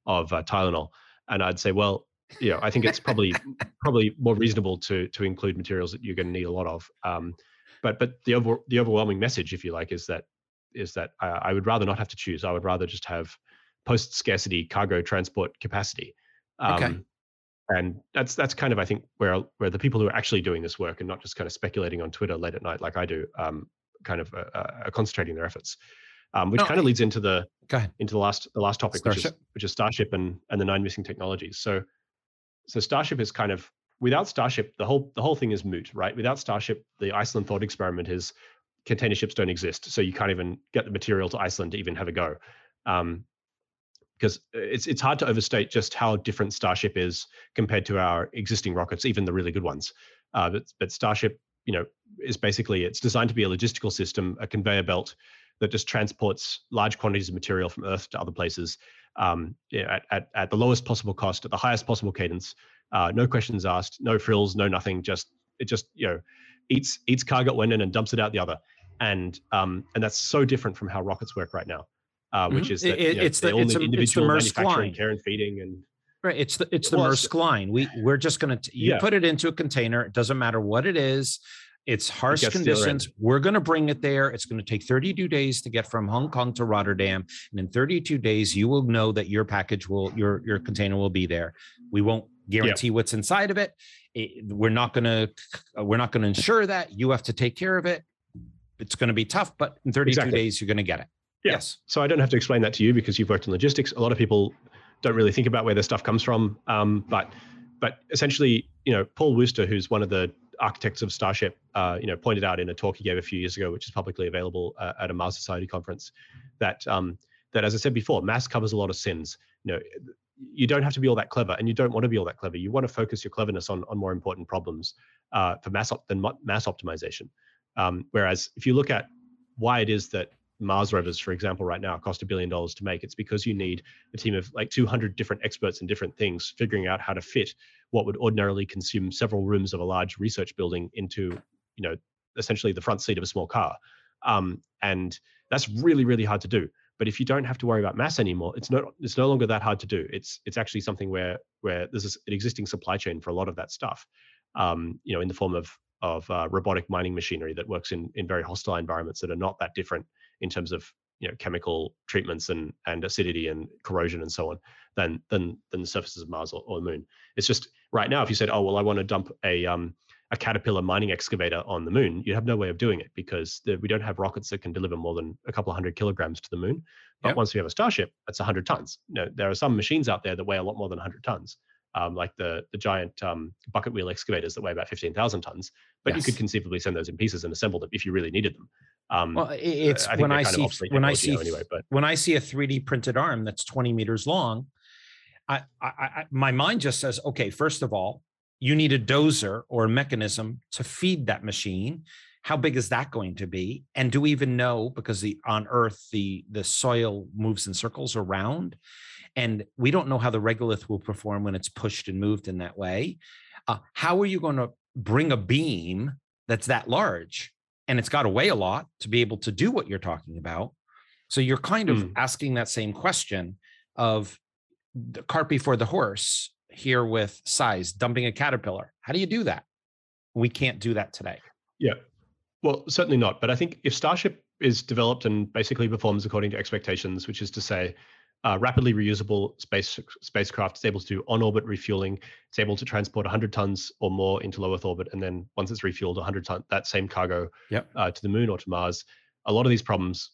of uh, Tylenol. And I'd say, well, you know, I think it's probably probably more reasonable to to include materials that you're going to need a lot of. Um, but but the over the overwhelming message, if you like, is that is that uh, I would rather not have to choose. I would rather just have post scarcity cargo transport capacity. Um, okay. And that's that's kind of I think where where the people who are actually doing this work and not just kind of speculating on Twitter late at night like I do um, kind of uh, uh, concentrating their efforts. Um, which oh, kind of leads into the into the last the last topic, Starship. which is which is Starship and and the nine missing technologies. So so Starship is kind of without Starship, the whole the whole thing is moot, right? Without Starship, the Iceland thought experiment is container ships don't exist, so you can't even get the material to Iceland to even have a go. Um, because it's it's hard to overstate just how different Starship is compared to our existing rockets, even the really good ones. Uh, but, but Starship, you know, is basically it's designed to be a logistical system, a conveyor belt that just transports large quantities of material from Earth to other places um, at, at, at the lowest possible cost, at the highest possible cadence. Uh, no questions asked, no frills, no nothing. Just it just you know eats eats cargo at one end and dumps it out the other, and um, and that's so different from how rockets work right now, uh, mm-hmm. which is that, it, you know, it's the it's, a, individual it's the manufacturing, care and feeding, and Right. It's the it's the well, Maersk line. We we're just gonna you yeah. put it into a container. It doesn't matter what it is. It's harsh it conditions. We're going to bring it there. It's going to take 32 days to get from Hong Kong to Rotterdam, and in 32 days, you will know that your package will your your container will be there. We won't guarantee yeah. what's inside of it. it we're not going to we're not going to ensure that. You have to take care of it. It's going to be tough, but in 32 exactly. days, you're going to get it. Yeah. Yes. So I don't have to explain that to you because you've worked in logistics. A lot of people don't really think about where their stuff comes from. Um, but but essentially, you know, Paul Wooster, who's one of the architects of Starship, uh, you know, pointed out in a talk he gave a few years ago, which is publicly available uh, at a Mars Society conference, that um, that as I said before, mass covers a lot of sins. You know, you don't have to be all that clever, and you don't want to be all that clever. You want to focus your cleverness on on more important problems uh, for mass op- than mass optimization. Um, whereas if you look at why it is that Mars rovers, for example, right now cost a billion dollars to make. It's because you need a team of like 200 different experts in different things figuring out how to fit what would ordinarily consume several rooms of a large research building into, you know, essentially the front seat of a small car. Um, and that's really, really hard to do. But if you don't have to worry about mass anymore, it's no it's no longer that hard to do. It's it's actually something where where there's an existing supply chain for a lot of that stuff. Um, you know, in the form of of uh, robotic mining machinery that works in in very hostile environments that are not that different in terms of you know chemical treatments and and acidity and corrosion and so on than than than the surfaces of Mars or, or the Moon. It's just right now if you said, oh well, I want to dump a um, a caterpillar mining excavator on the moon, you have no way of doing it because the, we don't have rockets that can deliver more than a couple of hundred kilograms to the moon. But yep. once we have a Starship, that's 100 tons. You know, there are some machines out there that weigh a lot more than 100 tons, um, like the the giant um, bucket wheel excavators that weigh about 15,000 tons. But yes. you could conceivably send those in pieces and assemble them if you really needed them. Um, well, it's I when I see when I see anyway, but when I see a 3D printed arm that's 20 meters long, I, I, I my mind just says, okay, first of all, you need a dozer or a mechanism to feed that machine. How big is that going to be? And do we even know because the on Earth the the soil moves in circles around, and we don't know how the regolith will perform when it's pushed and moved in that way. Uh, how are you going to bring a beam that's that large? And it's got to weigh a lot to be able to do what you're talking about. So you're kind of mm. asking that same question of the cart before the horse here with size, dumping a caterpillar. How do you do that? We can't do that today. Yeah. Well, certainly not. But I think if Starship is developed and basically performs according to expectations, which is to say, uh, rapidly reusable space spacecraft. It's able to do on-orbit refueling. It's able to transport 100 tons or more into low Earth orbit, and then once it's refueled, 100 ton that same cargo yep. uh, to the moon or to Mars. A lot of these problems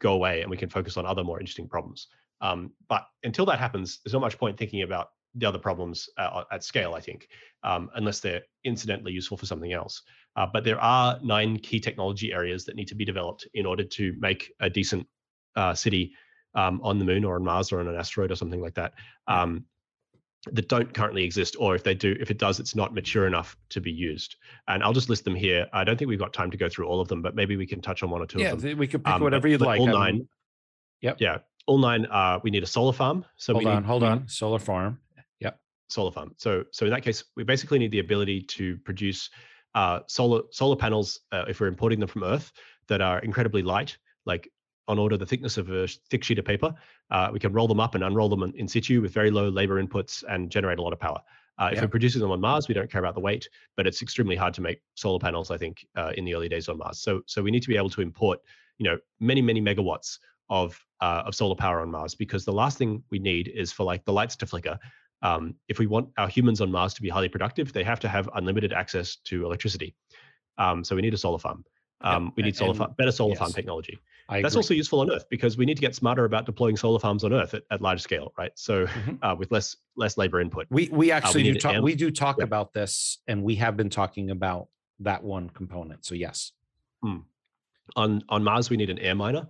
go away, and we can focus on other more interesting problems. Um, but until that happens, there's not much point thinking about the other problems uh, at scale. I think, um, unless they're incidentally useful for something else. Uh, but there are nine key technology areas that need to be developed in order to make a decent uh, city um, on the moon or on Mars or on an asteroid or something like that um, that don't currently exist, or if they do, if it does, it's not mature enough to be used. And I'll just list them here. I don't think we've got time to go through all of them, but maybe we can touch on one or two yeah, of them. Yeah, we could pick um, whatever you'd like. All nine. Yep. Yeah. All nine. Uh, we need a solar farm. So hold we on, need, hold on. Solar farm. Yep. Solar farm. So so in that case, we basically need the ability to produce uh, solar solar panels uh, if we're importing them from Earth that are incredibly light, like on order the thickness of a thick sheet of paper. Uh, we can roll them up and unroll them in, situ with very low labor inputs and generate a lot of power. Uh, if we're producing them on Mars, we don't care about the weight, but it's extremely hard to make solar panels. I think uh, in the early days on Mars. So so we need to be able to import, you know, many many megawatts of uh, of solar power on Mars because the last thing we need is for like the lights to flicker. Um, if we want our humans on Mars to be highly productive, they have to have unlimited access to electricity. Um, so we need a solar farm. Um. We need solar farm, better solar yes. farm technology. I That's agree. also useful on Earth because we need to get smarter about deploying solar farms on Earth at, at large scale, right? So mm-hmm. uh, with less less labor input. We we actually uh, we do talk. We do talk yeah. about this, and we have been talking about that one component. So yes. Hmm. On on Mars, we need an air miner.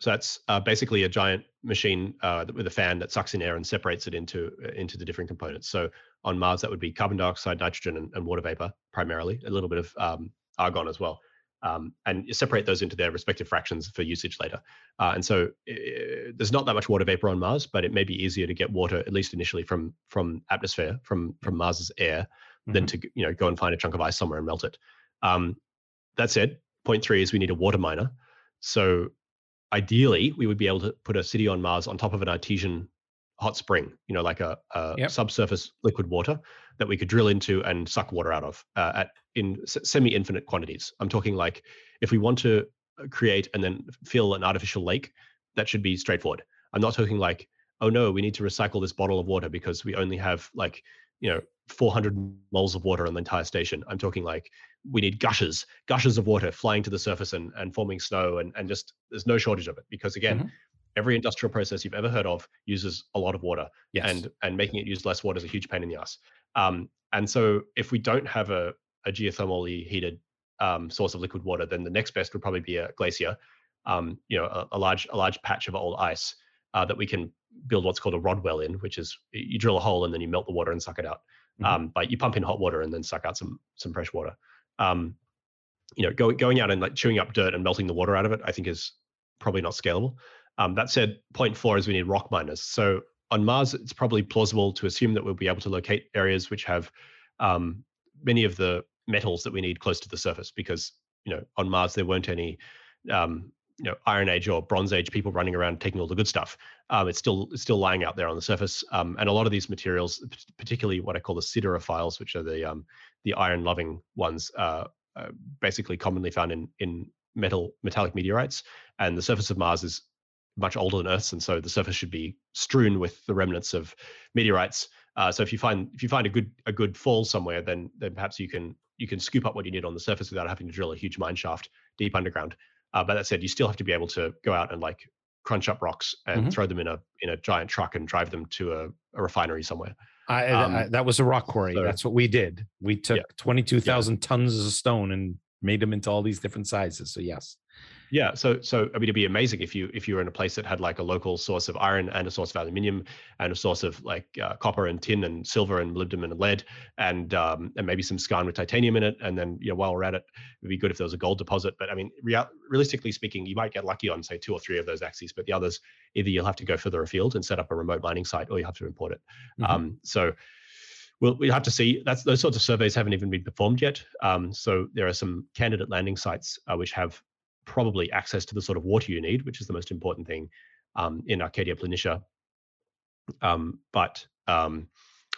So that's uh, basically a giant machine uh, with a fan that sucks in air and separates it into uh, into the different components. So on Mars, that would be carbon dioxide, nitrogen, and, and water vapor primarily. A little bit of um, argon as well, um, and separate those into their respective fractions for usage later. Uh, and so uh, there's not that much water vapor on Mars, but it may be easier to get water at least initially from from atmosphere from from Mars's air mm-hmm. than to you know go and find a chunk of ice somewhere and melt it. Um, that said, point three is we need a water miner. So ideally, we would be able to put a city on Mars on top of an artesian hot spring, you know, like a, a yep. subsurface liquid water that we could drill into and suck water out of uh, at in semi-infinite quantities. I'm talking like if we want to uh, create and then fill an artificial lake, that should be straightforward. I'm not talking like, oh no, we need to recycle this bottle of water because we only have like, you know, 400 moles of water on the entire station. I'm talking like we need gushes, gushes of water flying to the surface and, and forming snow and, and just there's no shortage of it because again, mm-hmm. every industrial process you've ever heard of uses a lot of water yes. and, and making it use less water is a huge pain in the ass. Um, and so if we don't have a, a geothermally heated um, source of liquid water, then the next best would probably be a glacier, um, you know, a, a, large, a large patch of old ice uh, that we can build what's called a rod well in, which is you drill a hole and then you melt the water and suck it out. Mm-hmm. Um, but you pump in hot water and then suck out some some fresh water. Um, you know, going going out and like chewing up dirt and melting the water out of it, I think is probably not scalable. Um, that said, point four is we need rock miners. So on Mars, it's probably plausible to assume that we'll be able to locate areas which have um, many of the metals that we need close to the surface, because you know on Mars there weren't any um, you know Iron Age or Bronze Age people running around taking all the good stuff. Um, it's still it's still lying out there on the surface, um, and a lot of these materials, particularly what I call the siderophiles, which are the um, the iron loving ones, uh, uh, basically commonly found in in metal metallic meteorites, and the surface of Mars is much older than Earth's, and so the surface should be strewn with the remnants of meteorites. Uh, so if you find if you find a good a good fall somewhere, then then perhaps you can you can scoop up what you need on the surface without having to drill a huge mine shaft deep underground. Uh, but that said, you still have to be able to go out and like crunch up rocks and mm-hmm. throw them in a in a giant truck and drive them to a, a refinery somewhere. I, um, I, that was a rock quarry. So, That's what we did. We took yeah. twenty two thousand yeah. tons of stone and made them into all these different sizes. So yes. Yeah, so so I mean, it'd be amazing if you if you were in a place that had like a local source of iron and a source of aluminium and a source of like uh, copper and tin and silver and molybdenum and lead and um, and maybe some skarn with titanium in it. And then you know while we're at it, it'd be good if there was a gold deposit. But I mean, real, realistically speaking, you might get lucky on say two or three of those axes, but the others either you'll have to go further afield and set up a remote mining site, or you have to import it. Mm-hmm. Um, so we'll, we'll have to see. That's those sorts of surveys haven't even been performed yet. Um, so there are some candidate landing sites uh, which have probably access to the sort of water you need, which is the most important thing um, in Arcadia Planitia. Um, but um,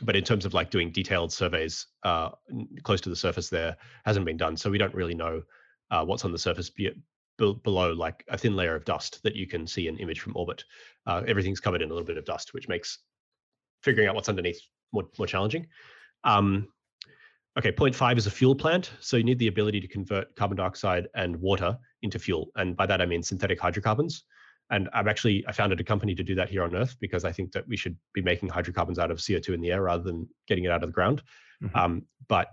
but in terms of like doing detailed surveys uh, close to the surface, there hasn't been done. So we don't really know uh, what's on the surface be, be, below like a thin layer of dust that you can see an image from orbit. Uh, everything's covered in a little bit of dust, which makes figuring out what's underneath more, more challenging. Um, Okay, point five is a fuel plant. So you need the ability to convert carbon dioxide and water into fuel. And by that, I mean synthetic hydrocarbons. And I've actually, I founded a company to do that here on Earth because I think that we should be making hydrocarbons out of CO2 in the air rather than getting it out of the ground. Mm-hmm. Um, but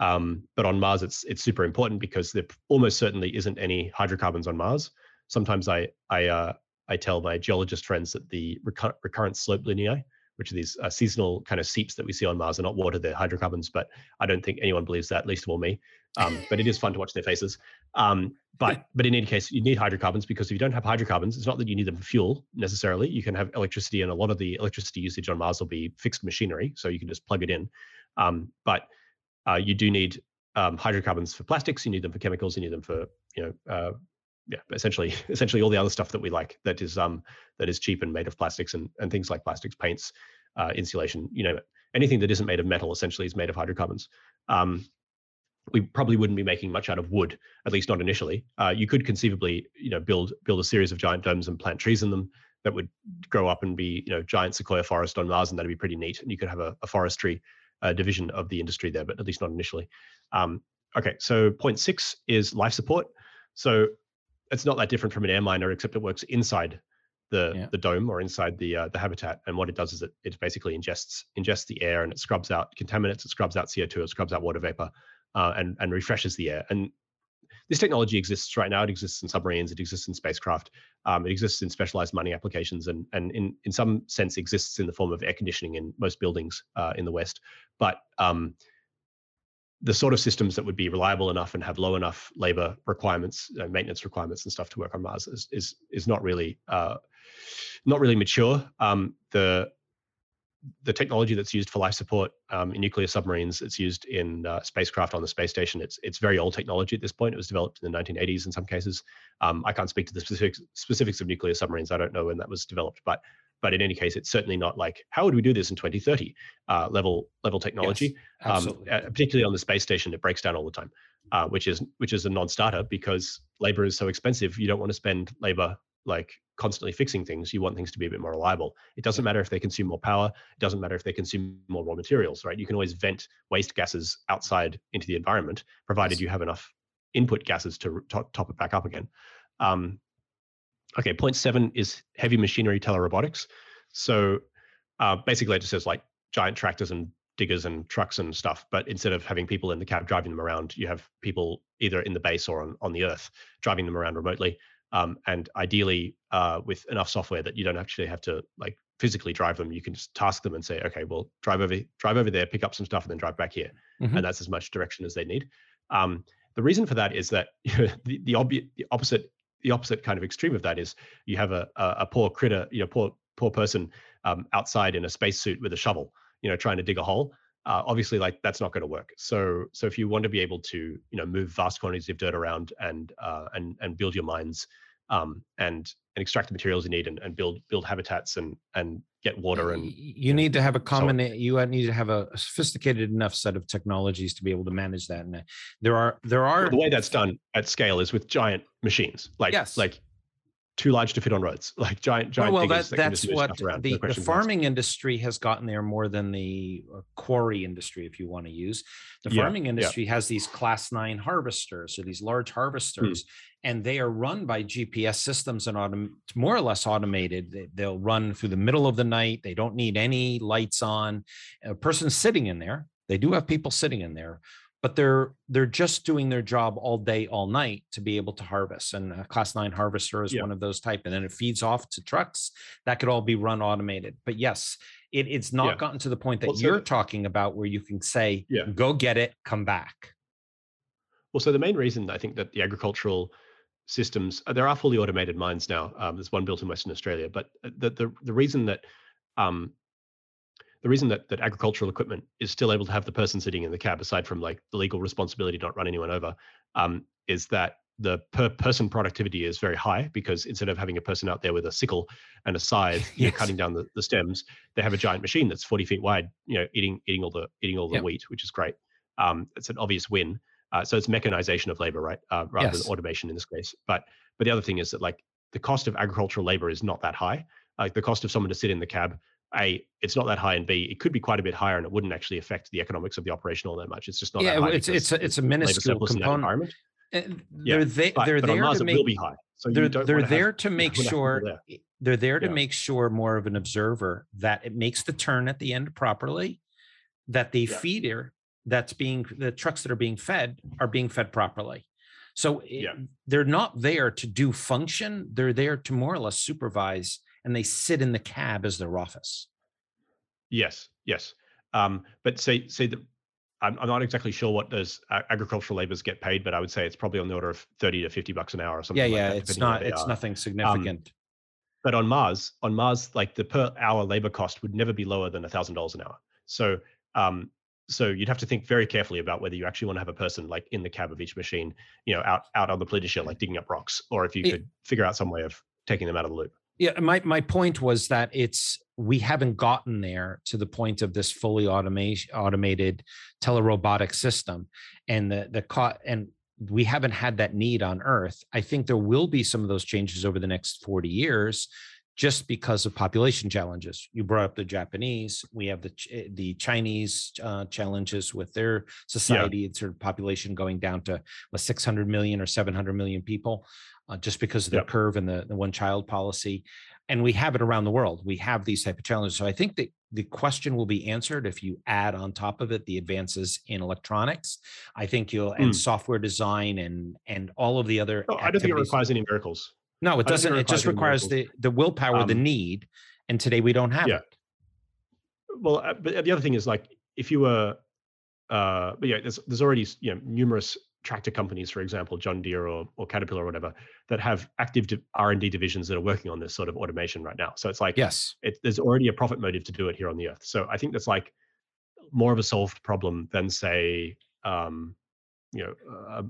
um, but on Mars, it's it's super important because there almost certainly isn't any hydrocarbons on Mars. Sometimes I I uh, I tell my geologist friends that the recur- recurrent slope lineae, which are these uh, seasonal kind of seeps that we see on Mars are not water, they're hydrocarbons. But I don't think anyone believes that, least of all me. Um, but it is fun to watch their faces. Um, but but in any case, you need hydrocarbons because if you don't have hydrocarbons, it's not that you need them for fuel necessarily. You can have electricity, and a lot of the electricity usage on Mars will be fixed machinery, so you can just plug it in. Um, but uh, you do need um, hydrocarbons for plastics. You need them for chemicals. You need them for you know uh, yeah, essentially, [LAUGHS] essentially all the other stuff that we like that is um that is cheap and made of plastics and and things like plastics, paints, uh, insulation, you know, anything that isn't made of metal essentially is made of hydrocarbons. Um, we probably wouldn't be making much out of wood, at least not initially. Uh, you could conceivably, you know, build build a series of giant domes and plant trees in them that would grow up and be, you know, giant sequoia forest on Mars, and that'd be pretty neat. And you could have a, a forestry uh, division of the industry there, but at least not initially. Um, okay, so point six is life support. So it's not that different from an air miner, except it works inside the yeah. the dome or inside the uh, the habitat. And what it does is it it basically ingests ingests the air and it scrubs out contaminants, it scrubs out CO2, it scrubs out water vapor, uh, and and refreshes the air. And this technology exists right now. It exists in submarines. It exists in spacecraft. Um, it exists in specialized mining applications, and and in in some sense exists in the form of air conditioning in most buildings uh, in the West. But um, the sort of systems that would be reliable enough and have low enough labor requirements, uh, maintenance requirements, and stuff to work on Mars is is is not really uh, not really mature. Um, the the technology that's used for life support um, in nuclear submarines, it's used in uh, spacecraft on the space station. It's it's very old technology at this point. It was developed in the 1980s in some cases. Um, I can't speak to the specifics specifics of nuclear submarines. I don't know when that was developed, but but in any case, it's certainly not like how would we do this in 2030 uh, level level technology. Yes, um, uh, particularly on the space station, it breaks down all the time, uh, which is which is a non-starter because labor is so expensive. You don't want to spend labor like constantly fixing things. You want things to be a bit more reliable. It doesn't matter if they consume more power. It doesn't matter if they consume more raw materials, right? You can always vent waste gases outside into the environment, provided yes. you have enough input gases to top, top it back up again. Um, Okay, point seven is heavy machinery telerobotics. So uh, basically, it just says like giant tractors and diggers and trucks and stuff. But instead of having people in the cab driving them around, you have people either in the base or on, on the earth driving them around remotely. Um, and ideally, uh, with enough software that you don't actually have to like physically drive them, you can just task them and say, okay, well, drive over, drive over there, pick up some stuff, and then drive back here. Mm-hmm. And that's as much direction as they need. Um, the reason for that is that [LAUGHS] the the, the opposite the opposite kind of extreme of that is you have a a, a poor critter, you know, poor poor person um, outside in a spacesuit with a shovel, you know, trying to dig a hole. Uh, obviously, like that's not going to work. So so if you want to be able to you know move vast quantities of dirt around and uh, and and build your mines um, and and extract the materials you need and, and build build habitats and and get water and you need to have a common so, you need to have a sophisticated enough set of technologies to be able to manage that and uh, there are there are the way that's done at scale is with giant machines like yes. like too large to fit on roads, like giant, giant. Well, well that, that's what the, the farming industry has gotten there more than the uh, quarry industry, if you want to use. The farming yeah, industry yeah. has these class nine harvesters or these large hmm. harvesters, mm. and they are run by GPS systems and autom- more or less automated. They, they'll run through the middle of the night. They don't need any lights on. A person sitting in there. They do have people sitting in there, but they're they're just doing their job all day all night to be able to harvest and a class 9 harvester is yeah. one of those type and then it feeds off to trucks that could all be run automated but yes it, it's not yeah. gotten to the point that well, you're talking about where you can say yeah. go get it come back well so the main reason i think that the agricultural systems uh, there are fully automated mines now um, there's one built in western australia but uh, the the, the reason that um, the reason that, that agricultural equipment is still able to have the person sitting in the cab, aside from like the legal responsibility to not run anyone over, um, is that the per person productivity is very high because instead of having a person out there with a sickle and a scythe, [LAUGHS] you know, cutting down the, the stems, they have a giant machine that's 40 feet wide, you know, eating eating all the eating all the yep. wheat, which is great. Um, it's an obvious win. Uh, so it's mechanization of labor, right, uh, rather yes. than automation in this case. But but the other thing is that like the cost of agricultural labor is not that high. Like the cost of someone to sit in the cab a it's not that high and b it could be quite a bit higher and it wouldn't actually affect the economics of the operation all that much. It's just not yeah it's it's a, it's a minuscule component. Eh, and they're they, but, they're but there to make high so they're, they're there [LAUGHS] have, to make sure they're there to yeah. make sure more of an observer that it makes the turn at the end properly that the yeah. feeder that's being the trucks that are being fed are being fed properly. So it, they're not there to do function they're there to more or less supervise and they sit in the cab as their office. Yes, yes. Um, but say say that I'm, I'm not exactly sure what those agricultural laborers get paid, but I would say it's probably on the order of thirty to fifty bucks an hour or something. Yeah, like yeah. That, it's not. It's are. nothing um, significant. Um, but on Mars, on Mars, like the per hour labor cost would never be lower than a thousand dollars an hour. So, um, so you'd have to think very carefully about whether you actually want to have a person like in the cab of each machine, you know, out out on the planitia, like digging up rocks, or if you it, could figure out some way of taking them out of the loop yeah my my point was that it's we haven't gotten there to the point of this fully automation automated telerobotic system. And the the co- and we haven't had that need on earth. I think there will be some of those changes over the next 40 years just because of population challenges. You brought up the japanese. We have the the chinese uh, challenges with their society yeah. sort of population going down to what 600 million or 700 million people uh, just because of the yep. curve and the, the one child policy. And we have it around the world. We have these type of challenges. So I think that the question will be answered if you add on top of it the advances in electronics. I think you'll and Mm. software design and and all of the other. No, I don't think it requires any miracles. No, it I don't think doesn't. it It just requires the the willpower, the Um, need, and today we don't have yeah. it. Well, uh, but the other thing is like if you were, uh, but yeah, there's there's already you know numerous tractor companies, for example, John Deere or or Caterpillar or whatever, that have active R and D divisions that are working on this sort of automation right now. So it's like Yes. it, there's already a profit motive to do it here on the earth. So I think that's like more of a solved problem than say, um, you know,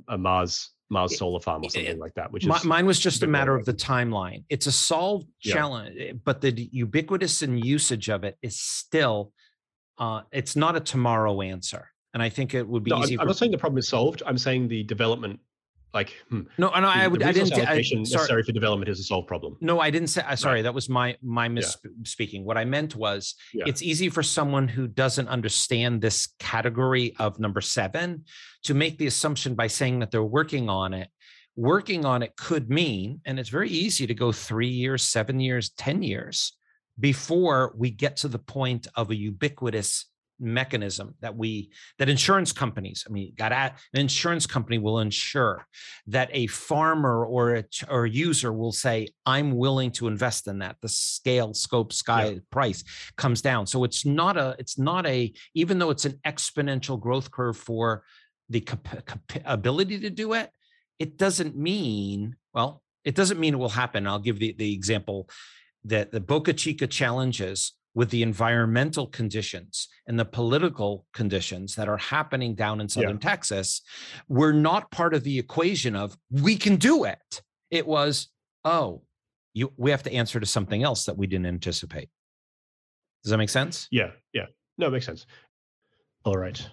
a, a Mars Mars solar farm or something like that. Which is mine was just a matter of the timeline. It's a solved Yeah. challenge, eh, but the ubiquitous and usage of it is still. Uh, it's not a tomorrow answer, and I think it would be no, I'm, easy. I'm for, not saying the problem is solved. I'm saying the development, like hmm, no, no, I would. the I didn't. I, sorry, necessary for development is a solved problem. No, I didn't say. uh, Sorry, that was my my misspeaking. What I meant was, Yeah. it's easy for someone who doesn't understand this category of number seven to make the assumption by saying that they're working on it. Working on it could mean, and it's very easy to go three years, seven years, ten years before we get to the point of a ubiquitous mechanism that we that insurance companies i mean got at an insurance company will ensure that a farmer or a or a user will say i'm willing to invest in that. The scale scope sky price comes down. So it's not a it's not a even though it's an exponential growth curve for the cap- cap- ability to do it it doesn't mean well it doesn't mean it will happen. I'll give the, the example that the boca chica challenges with the environmental conditions and the political conditions that are happening down in southern Texas were not part of the equation of we can do it. It was, oh, you we have to answer to something else that we didn't anticipate. Does that make sense? Yeah, yeah. No, it makes sense. All right.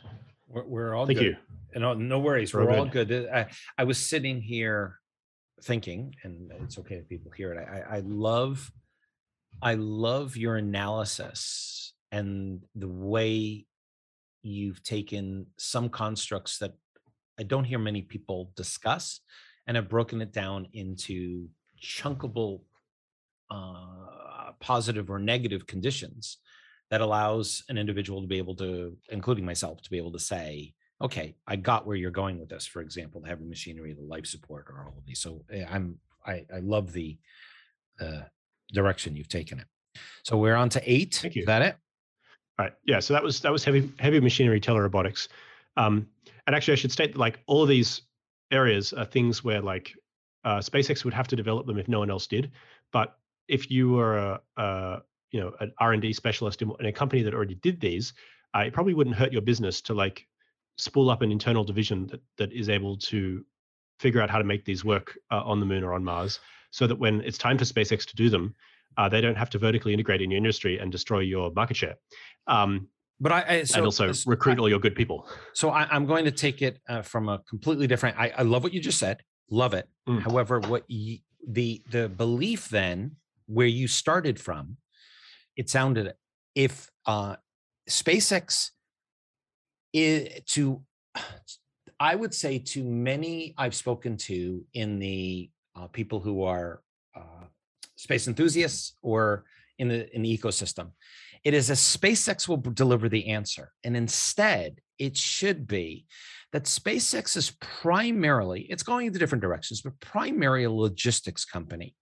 We're, we're all Thank good. you. No, no worries. We're We're, all all good. Uh, I, I was sitting here thinking, and it's okay if people hear it. I, I love, I love your analysis and the way you've taken some constructs that I don't hear many people discuss and have broken it down into chunkable uh, positive or negative conditions that allows an individual to be able to, including myself, to be able to say, okay, I got where you're going with this. For example, the heavy machinery, the life support, or all of these. So eh, I'm I, I love the uh, direction you've taken it. So we're on to eight. Thank you. Is that it? Right. Yeah. So that was that was heavy heavy machinery telerobotics. Um, and actually, I should state that like all of these areas are things where like uh, SpaceX would have to develop them if no one else did. But if you were a, a you know an R and D specialist in, in a company that already did these, uh, it probably wouldn't hurt your business to like spool up an internal division that that is able to figure out how to make these work uh, on the moon or on Mars, so that when it's time for SpaceX to do them, uh, they don't have to vertically integrate in your industry and destroy your market share. Um, But I, I so, and also recruit all your good people. So I, I'm going to take it uh, from a completely different. I, I love what you just said. Love it. Mm. However, what the the belief then where you started from, it sounded if uh, SpaceX is to, [SIGHS] I would say to many I've spoken to in the uh, people who are uh, space enthusiasts or in the in the ecosystem, it is a SpaceX will deliver the answer, and instead it should be that SpaceX is primarily it's going into different directions, but primarily a logistics company,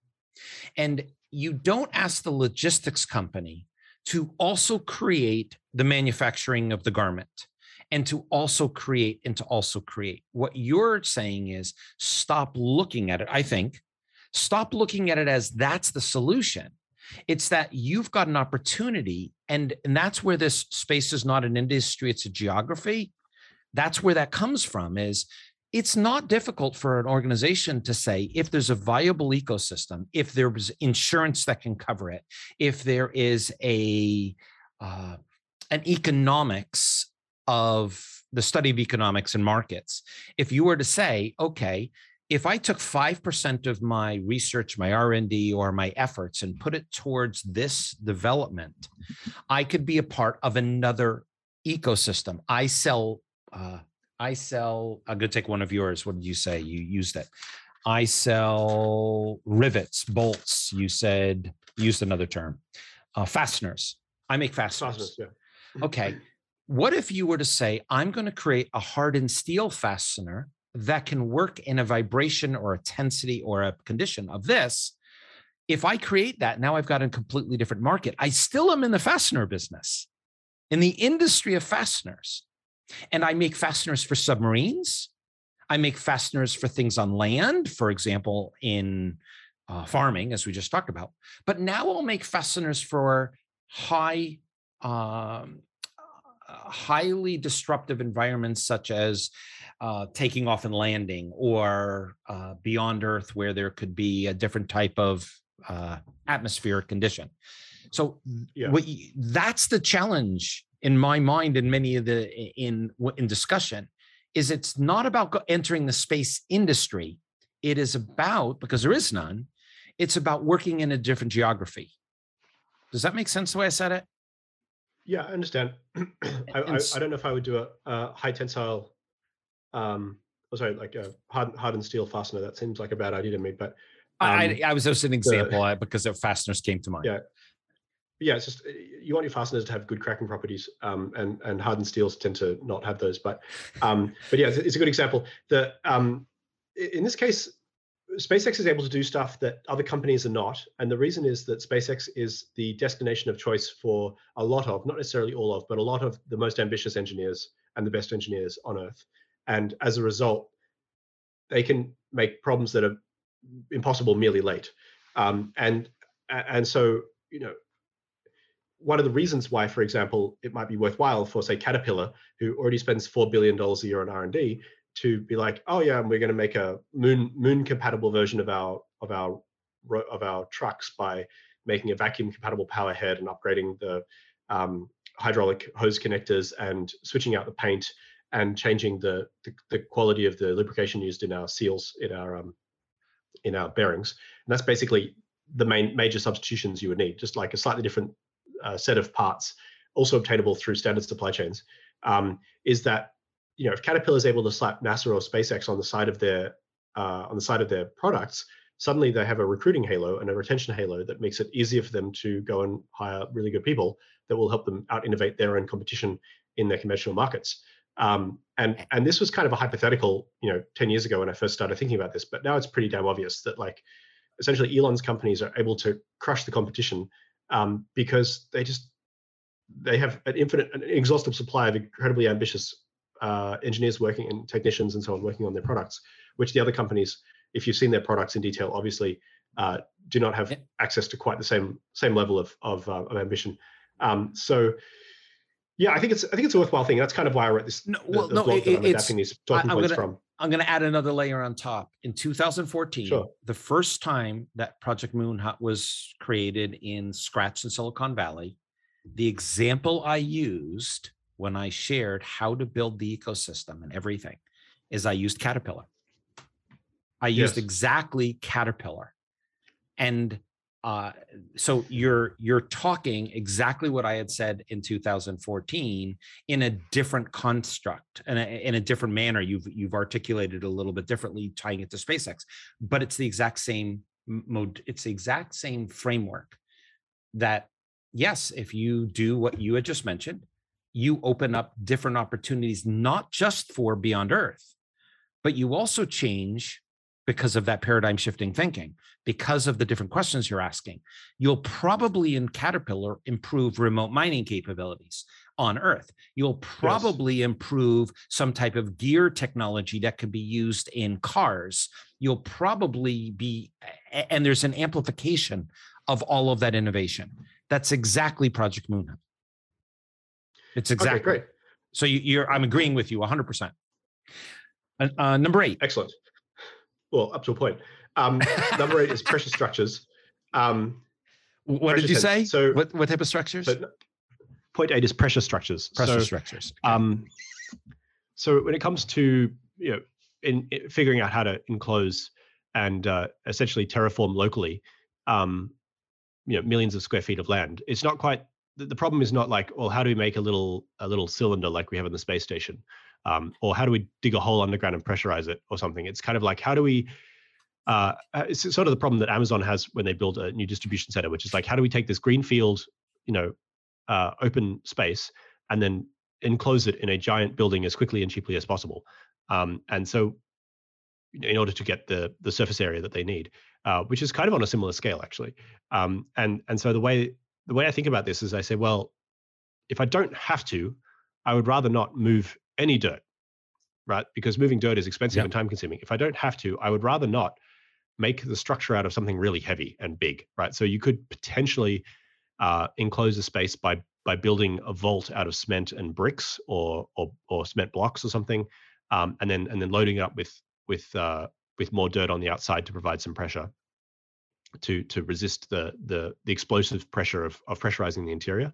and you don't ask the logistics company to also create the manufacturing of the garment and to also create and to also create. What you're saying is stop looking at it, I think, stop looking at it as that's the solution. It's that you've got an opportunity, and, and that's where this space is not an industry, it's a geography. That's where that comes from, is it's not difficult for an organization to say if there's a viable ecosystem, if there's insurance that can cover it, if there is a uh, an economics of the study of economics and markets. If you were to say, okay, if I took 5% of my research, my R&D or my efforts and put it towards this development, I could be a part of another ecosystem. I sell uh, I sell I'm going to take one of yours. What did you say? You used it. I sell rivets, bolts. You said used another term. Uh, fasteners. I make fasteners. fasteners yeah. Okay. What if you were to say, I'm going to create a hardened steel fastener that can work in a vibration or a tensity or a condition of this? If I create that, now I've got a completely different market. I still am in the fastener business, in the industry of fasteners. And I make fasteners for submarines. I make fasteners for things on land, for example, in uh, farming, as we just talked about. But now I'll make fasteners for high, um, highly disruptive environments such as uh, taking off and landing, or uh, beyond Earth, where there could be a different type of uh, atmospheric condition. So, yeah. you, that's the challenge in my mind, in many of the in in discussion, is it's not about entering the space industry. It is about because there is none it's about working in a different geography. Does that make sense the way I said it? Yeah, I understand. [CLEARS THROAT] I, I, I, don't know if I would do a, a high tensile, um, oh, sorry, like a hard, hardened steel fastener. That seems like a bad idea to me. But um, I, I was just an example the, because of fasteners came to mind. Yeah, yeah. It's just you want your fasteners to have good cracking properties, um, and and hardened steels tend to not have those. But um, but yeah, it's, it's a good example. The um, in this case, SpaceX is able to do stuff that other companies are not. And the reason is that SpaceX is the destination of choice for a lot of, not necessarily all of, but a lot of the most ambitious engineers and the best engineers on Earth. And as a result, they can make problems that are impossible merely late. Um, and and so, you know, one of the reasons why, for example, it might be worthwhile for, say, Caterpillar, who already spends $4 billion a year on R&D, to be like, oh yeah, we're going to make a moon moon compatible version of our of our of our trucks by making a vacuum compatible power head and upgrading the um, hydraulic hose connectors and switching out the paint and changing the, the, the quality of the lubrication used in our seals in our um, in our bearings. And that's basically the main major substitutions you would need, just like a slightly different uh, set of parts, also obtainable through standard supply chains. Um, is that you know, if Caterpillar is able to slap NASA or SpaceX on the side of their uh, on the side of their products, suddenly they have a recruiting halo and a retention halo that makes it easier for them to go and hire really good people that will help them out innovate their own competition in their conventional markets. Um, and and this was kind of a hypothetical, you know, 10 years ago when I first started thinking about this, but now it's pretty damn obvious that like essentially Elon's companies are able to crush the competition um, because they just they have an infinite, an exhaustive supply of incredibly ambitious uh, engineers working and technicians and so on working on their products, which the other companies, if you've seen their products in detail, obviously uh, do not have access to quite the same same level of of, uh, of ambition. Um, so. Yeah, I think it's I think it's a worthwhile thing. That's kind of why I wrote this. No, well, the, the no, it, I'm adapting these talking I, points gonna, from. I'm going to add another layer on top. In 2014, sure. the first time that Project Moon Hut was created in scratch in Silicon Valley, the example I used when I shared how to build the ecosystem and everything is I used Caterpillar. I used yes. exactly Caterpillar. And uh, so you're you're talking exactly what I had said in 2014 in a different construct and in, in a different manner. You've you've articulated a little bit differently, tying it to SpaceX, but it's the exact same mode. It's the exact same framework. That yes, if you do what you had just mentioned, you open up different opportunities, not just for Beyond Earth, but you also change because of that paradigm shifting thinking, because of the different questions you're asking. You'll probably in Caterpillar improve remote mining capabilities on Earth. You'll probably yes. improve some type of gear technology that could be used in cars. You'll probably be, and there's an amplification of all of that innovation. That's exactly Project Moon Hut. It's exactly okay, great. So you, are I'm agreeing with you 100. percent uh, Number eight. Excellent. Well, up to a point. Um, number eight is [LAUGHS] pressure structures. Um, what did you say? So what, what type of structures? So point eight is pressure structures. Pressure so, structures. Okay. Um, so when it comes to you know in, in figuring out how to enclose and uh, essentially terraform locally, um, you know millions of square feet of land, it's not quite the, the problem is not like, well, how do we make a little a little cylinder like we have in the space station, um, or how do we dig a hole underground and pressurize it or something? It's kind of like how do we uh, uh, it's sort of the problem that Amazon has when they build a new distribution center, which is like, how do we take this green field, you know, uh, open space and then enclose it in a giant building as quickly and cheaply as possible. Um, and so, in order to get the the surface area that they need, uh, which is kind of on a similar scale actually. Um, and and so the way the way I think about this is I say, well, if I don't have to, I would rather not move any dirt, right? Because moving dirt is expensive and time consuming. If I don't have to, I would rather not make the structure out of something really heavy and big, right? So you could potentially uh, enclose a space by by building a vault out of cement and bricks or or, or cement blocks or something, um, and then and then loading it up with with uh, with more dirt on the outside to provide some pressure to to resist the the the explosive pressure of of pressurizing the interior.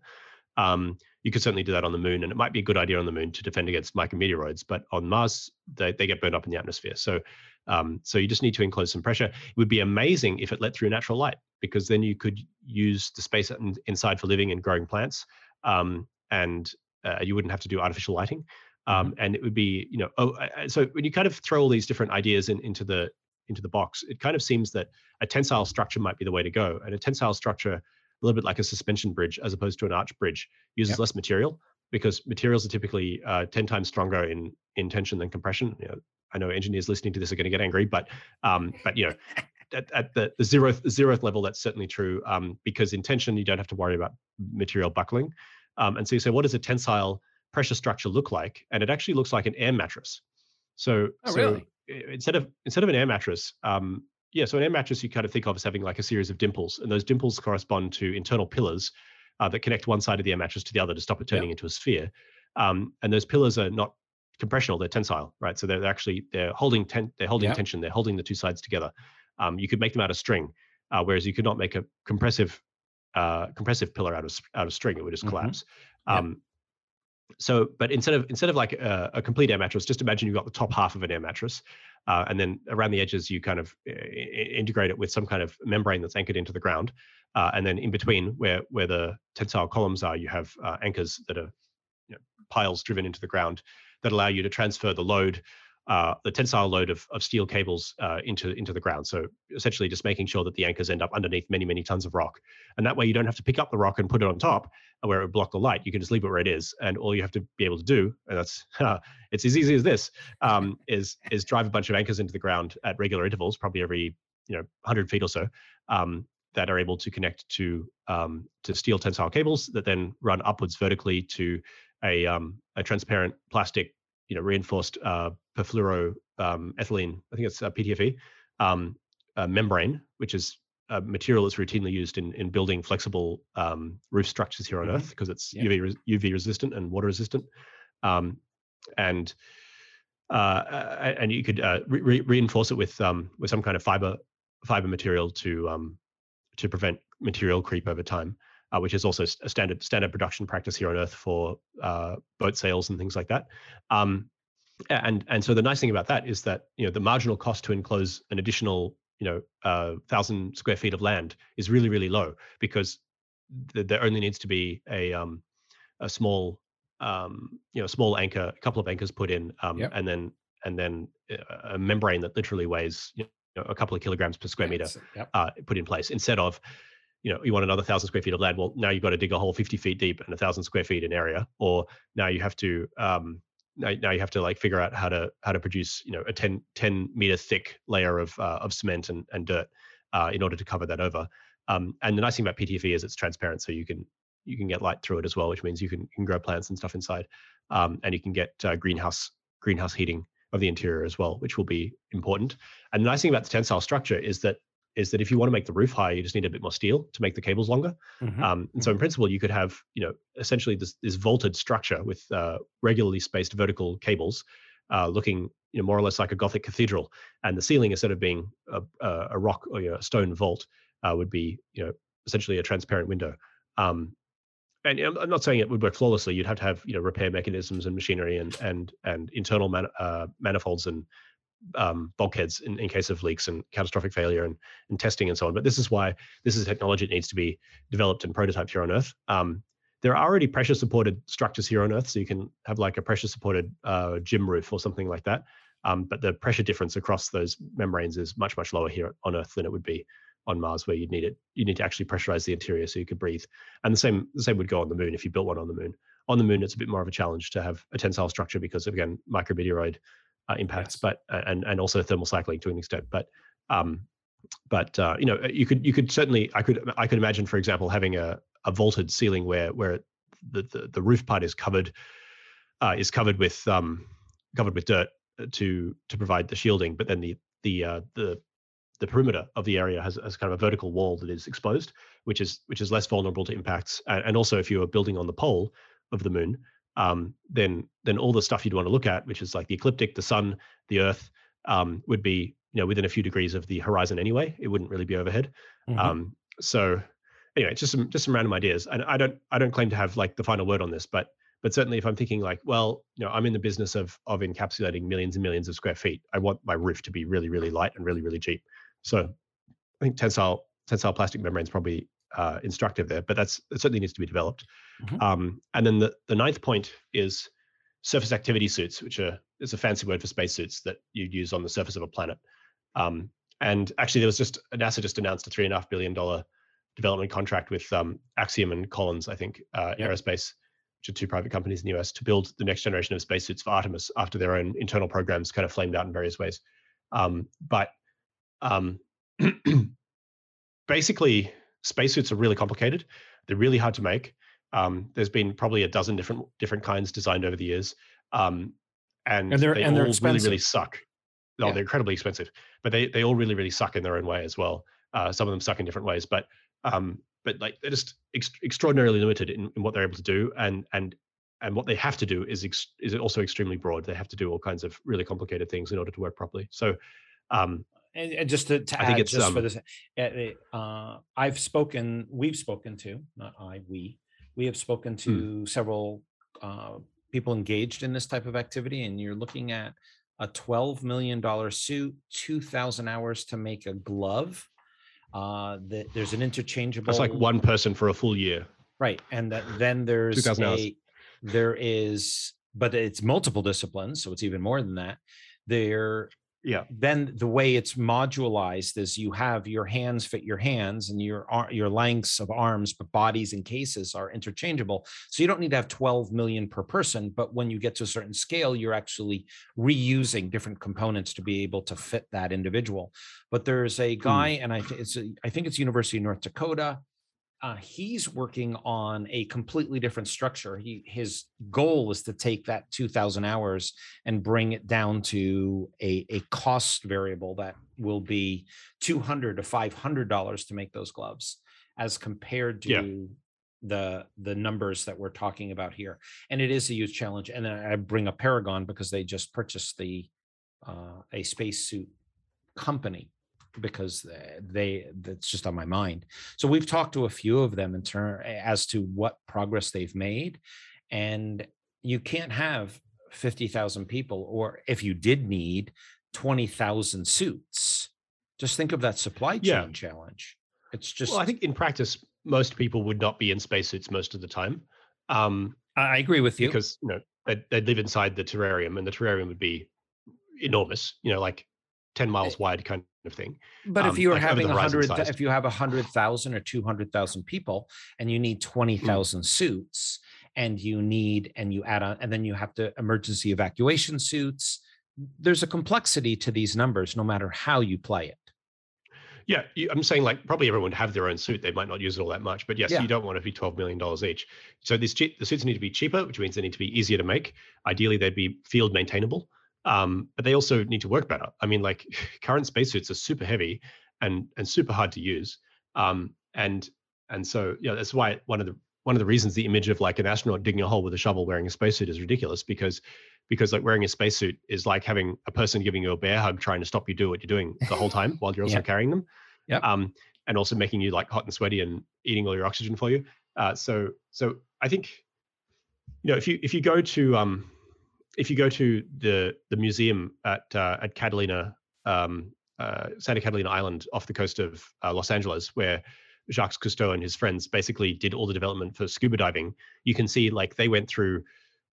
Um, you could certainly do that on the moon, and it might be a good idea on the moon to defend against micrometeoroids. But on Mars, they, they get burned up in the atmosphere. So, um, so you just need to enclose some pressure. It would be amazing if it let through natural light, because then you could use the space inside for living and growing plants, um, and uh, you wouldn't have to do artificial lighting. Um, mm-hmm. and it would be, you know, oh, so when you kind of throw all these different ideas in, into the into the box, it kind of seems that a tensile structure might be the way to go. And a tensile structure a little bit like a suspension bridge as opposed to an arch bridge. Uses yep. less material because materials are typically uh, 10 times stronger in, in tension than compression. You know, I know engineers listening to this are going to get angry, but um, but you know, [LAUGHS] at, at the, the zeroth zeroth level, that's certainly true um, because in tension you don't have to worry about material buckling. Um, and so you say, what does a tensile pressure structure look like? And it actually looks like an air mattress. So, oh, so really? Instead of instead of an air mattress, um, yeah, so an air mattress you kind of think of as having like a series of dimples, and those dimples correspond to internal pillars uh, that connect one side of the air mattress to the other to stop it turning into a sphere. Um, and those pillars are not compressional; they're tensile, right? So they're actually they're holding ten, they're holding tension, they're holding the two sides together. Um, you could make them out of string, uh, whereas you could not make a compressive uh, compressive pillar out of out of string; it would just mm-hmm. collapse. Um, so, but instead of instead of like a, a, complete air mattress, just imagine you've got the top half of an air mattress, uh, and then around the edges, you kind of uh, integrate it with some kind of membrane that's anchored into the ground. Uh, and then in between, where where the tensile columns are, you have uh, anchors that are you know, piles driven into the ground that allow you to transfer the load uh, the tensile load of, of steel cables uh, into into the ground. So essentially, just making sure that the anchors end up underneath many many tons of rock, and that way you don't have to pick up the rock and put it on top uh, where it would block the light. You can just leave it where it is, and all you have to be able to do, and that's it's as easy as this, um, [LAUGHS] is is drive a bunch of anchors into the ground at regular intervals, probably every you know 100 feet or so. Um, that are able to connect to um, to steel tensile cables that then run upwards vertically to a um, a transparent plastic you know reinforced uh, perfluoro um, ethylene, I think it's uh, PTFE, um, membrane, which is a material that's routinely used in in building flexible um, roof structures here on mm-hmm. Earth because it's yeah. UV UV resistant and water resistant, um, and uh, and you could uh, re- reinforce it with um, with some kind of fiber fiber material to um, to prevent material creep over time uh, which is also a standard standard production practice here on Earth for uh, boat sails and things like that. Um, and and so the nice thing about that is that you know the marginal cost to enclose an additional you know uh, thousand square feet of land is really really low because th- there only needs to be a um, a small um, you know small anchor, a couple of anchors put in, um, yep. and then and then uh, a membrane that literally weighs you know, a couple of kilograms per square meter yep. uh, put in place instead of you know, you want another thousand square feet of land. Well, now you've got to dig a hole 50 feet deep and a thousand square feet in area, or now you have to, um, now, now you have to like figure out how to how to produce, you know, a 10, 10 meter thick layer of uh, of cement and, and dirt uh, in order to cover that over. Um, and the nice thing about PTFE is it's transparent, so you can you can get light through it as well, which means you can, you can grow plants and stuff inside, um, and you can get uh, greenhouse greenhouse heating of the interior as well, which will be important. And the nice thing about the tensile structure is that is that if you want to make the roof higher, you just need a bit more steel to make the cables longer. Mm-hmm. Um, and so, in mm-hmm. principle, you could have, you know, essentially this, this vaulted structure with uh, regularly spaced vertical cables, uh, looking, you know, more or less like a Gothic cathedral. And the ceiling, instead of being a, a rock or you know, a stone vault, uh, would be, you know, essentially a transparent window. Um, and I'm not saying it would work flawlessly. You'd have to have, you know, repair mechanisms and machinery and and and internal man, uh, manifolds and um, bulkheads in, in case of leaks and catastrophic failure and, and testing and so on. But this is why this is technology that needs to be developed and prototyped here on Earth. Um, there are already pressure supported structures here on Earth, so you can have like a pressure supported uh, gym roof or something like that. Um, but the pressure difference across those membranes is much much lower here on Earth than it would be on Mars where you'd need it. You need to actually pressurize the interior so you could breathe. And the same the same would go on the moon if you built one on the moon. On the moon, it's a bit more of a challenge to have a tensile structure because again micrometeoroid uh, impacts, but and and also thermal cycling to an extent. But um, but uh, you know you could you could certainly I could I could imagine for example having a a vaulted ceiling where where the the, the roof part is covered uh, is covered with um, covered with dirt uh, to to provide the shielding, but then the the uh, the the perimeter of the area has, has kind of a vertical wall that is exposed, which is which is less vulnerable to impacts. And also, if you are building on the pole of the moon, um, then then all the stuff you'd want to look at, which is like the ecliptic, the sun, the Earth, um, would be you know within a few degrees of the horizon anyway. It wouldn't really be overhead. Mm-hmm. Um, so anyway, just some just some random ideas. And I don't I don't claim to have like the final word on this, but but certainly if I'm thinking like, well, you know, I'm in the business of of encapsulating millions and millions of square feet. I want my roof to be really really light and really really cheap. So I think tensile tensile plastic membrane is probably uh, instructive there, but that's it certainly needs to be developed. Mm-hmm. Um, and then the the ninth point is surface activity suits, which are is a fancy word for spacesuits that you use on the surface of a planet. Um, and actually, there was just NASA just announced a three and a half billion dollar development contract with um, Axiom and Collins, I think, uh, yep. Aerospace, which are two private companies in the US, to build the next generation of spacesuits for Artemis after their own internal programs kind of flamed out in various ways. Um, but um, [CLEARS THROAT] basically, spacesuits are really complicated. They're really hard to make. Um, there's been probably a dozen different different kinds designed over the years, um, and, and they're they and they're really really suck. No, yeah. they're incredibly expensive, but they they all really really suck in their own way as well. Uh, some of them suck in different ways, but um, but like they're just ex- extraordinarily limited in, in, what they're able to do, and and and what they have to do is ex- is also extremely broad. They have to do all kinds of really complicated things in order to work properly. So. Um, and, and just to, to I add, just um, for this, eh, uh, I've spoken, we've spoken to, not I, we, we have spoken hmm. to hmm. several uh, people engaged in this type of activity, and you're looking at a $12 million suit, 2,000 hours to make a glove. Uh, the, there's an interchangeable. That's like one person for a full year. Right. And that, then there's a, hours. there is, but it's multiple disciplines. So it's even more than that. There yeah. then the way it's modularized is you have your hands fit your hands and your your lengths of arms but bodies and cases are interchangeable. So you don't need to have 12 million per person but when you get to a certain scale you're actually reusing different components to be able to fit that individual. But there's a hmm. guy and i think it's a, I think it's university of north dakota uh, he's working on a completely different structure. He his goal is to take that 2,000 hours and bring it down to a, a cost variable that will be 200 to 500 dollars to make those gloves, as compared to yeah. the the numbers that we're talking about here. And it is a huge challenge. And I bring up Paragon because they just purchased the uh, a spacesuit company because they that's just on my mind. So we've talked to a few of them in turn as to what progress they've made, and you can't have fifty thousand people, or if you did need twenty thousand suits, just think of that supply chain yeah. challenge. It's just. Well, I think in practice, most people would not be in spacesuits most of the time. Um, I agree with you because you know they'd, they'd live inside the terrarium, and the terrarium would be enormous. You know, like 10 miles wide kind of thing. But um, if you're like having a hundred, if you have a hundred thousand or two hundred thousand people, and you need twenty hmm. mm. suits, and you need, and you add on, and then you have to emergency evacuation suits. There's a complexity to these numbers, no matter how you play it. Yeah, I'm saying like probably everyone would have their own suit. They might not use it all that much, but yes, yeah. you don't want to be twelve million dollars each. So these the suits need to be cheaper, which means they need to be easier to make. Ideally, they'd be field maintainable um, but they also need to work better. I mean, like [LAUGHS] current spacesuits are super heavy and and super hard to use. Um, and and so yeah, that's why one of the one of the reasons the image of like an astronaut digging a hole with a shovel wearing a spacesuit is ridiculous because because like wearing a spacesuit is like having a person giving you a bear hug trying to stop you do what you're doing the whole time while you're [LAUGHS] also yeah. carrying them. Yeah. Um, and also making you like hot and sweaty and eating all your oxygen for you. Uh, so so I think you know if you if you go to um if you go to the the museum at uh, at Catalina, um, uh, Santa Catalina Island off the coast of uh, Los Angeles, where Jacques Cousteau and his friends basically did all the development for scuba diving, you can see like they went through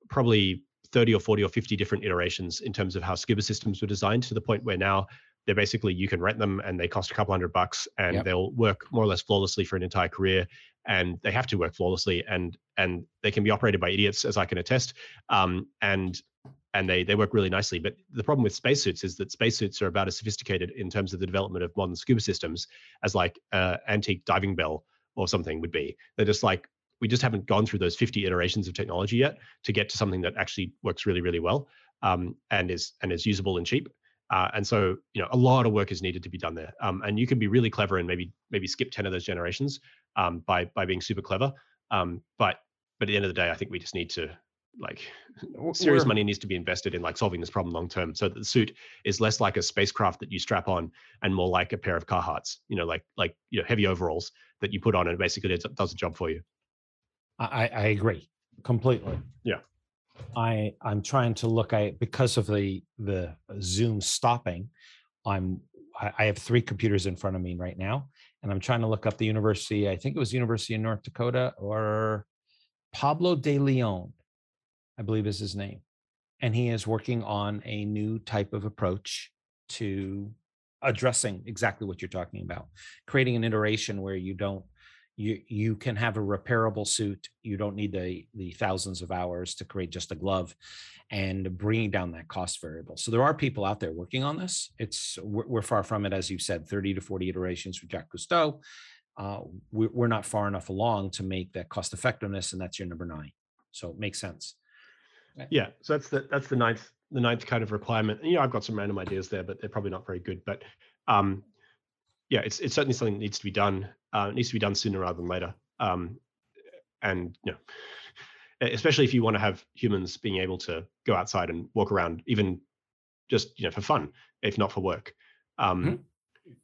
probably 30 or 40 or 50 different iterations in terms of how scuba systems were designed to the point where now they're basically you can rent them and they cost a couple hundred bucks and yep. they'll work more or less flawlessly for an entire career and they have to work flawlessly and and they can be operated by idiots as i can attest um, and and they they work really nicely but the problem with spacesuits is that spacesuits are about as sophisticated in terms of the development of modern scuba systems as like uh, antique diving bell or something would be they're just like we just haven't gone through those 50 iterations of technology yet to get to something that actually works really really well um, and is and is usable and cheap uh, and so, you know, a lot of work is needed to be done there. Um, and you can be really clever and maybe maybe skip ten of those generations um, by by being super clever. Um, but but at the end of the day, I think we just need to like serious We're, money needs to be invested in like solving this problem long term, so that the suit is less like a spacecraft that you strap on and more like a pair of Carhartts. You know, like like you know heavy overalls that you put on and basically it does a job for you. I, I agree completely. Yeah. I I'm trying to look at because of the the Zoom stopping. I'm I have three computers in front of me right now, and I'm trying to look up the university. I think it was University of North Dakota or Pablo de Leon, I believe is his name, and he is working on a new type of approach to addressing exactly what you're talking about, creating an iteration where you don't you you can have a repairable suit you don't need the the thousands of hours to create just a glove and bringing down that cost variable. So there are people out there working on this. It's we're, we're far from it as you said 30 to 40 iterations with jacques cousteau. Uh, we, we're not far enough along to make that cost effectiveness and that's your number nine. So it makes sense yeah so that's the that's the ninth the ninth kind of requirement you know i've got some random ideas there but they're probably not very good but um yeah it's, it's certainly something that needs to be done uh, it needs to be done sooner rather than later. Um, and you know, especially if you want to have humans being able to go outside and walk around, even just you know for fun, if not for work. Um, mm-hmm.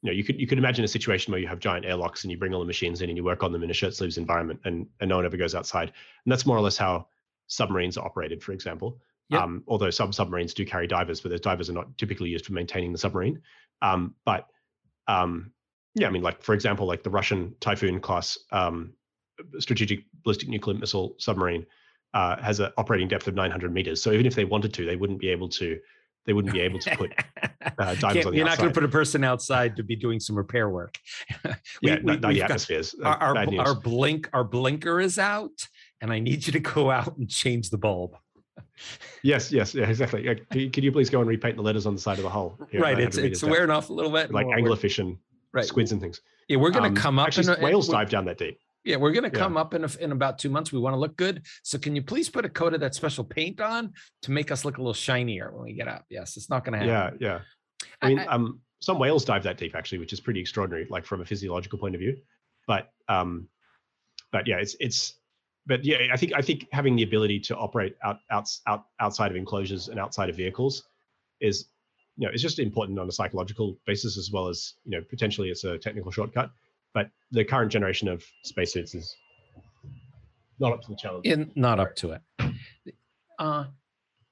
You know, you could you could imagine a situation where you have giant airlocks and you bring all the machines in and you work on them in a shirt sleeves environment, and and no one ever goes outside. And that's more or less how submarines are operated, for example. Yep. Um, although some submarines do carry divers, but those divers are not typically used for maintaining the submarine. Um, but um, yeah, I mean, like for example, like the Russian Typhoon class um, strategic ballistic nuclear missile submarine uh, has an operating depth of 900 meters. So even if they wanted to, they wouldn't be able to. They wouldn't be able to put [LAUGHS] uh, divers on the. You're not going to put a person outside to be doing some repair work. [LAUGHS] we, yeah, we, not, not the atmospheres. Uh, our, our, our blink, our blinker is out, and I need you to go out and change the bulb yes, yes, yeah, exactly. Can, you please go and repaint the letters on the side of the hull? Here, right, it's it's wearing off a little bit. Like anglerfish and right. squids and things. Yeah, we're going to um, come up. Actually, in a, whales dive down that deep. Yeah, we're going to come yeah. up in a, in about two months. We want to look good. So can you please put a coat of that special paint on to make us look a little shinier when we get up? Yes, it's not going to happen. Yeah, yeah. I mean, I, um, some whales dive that deep actually, which is pretty extraordinary, like from a physiological point of view. But um, but yeah, it's it's but yeah, I think I think having the ability to operate out, out, out outside of enclosures and outside of vehicles is you know, it's just important on a psychological basis as well as, you know, potentially it's a technical shortcut. But the current generation of spacesuits is not up to the challenge. In, not up to it. Uh,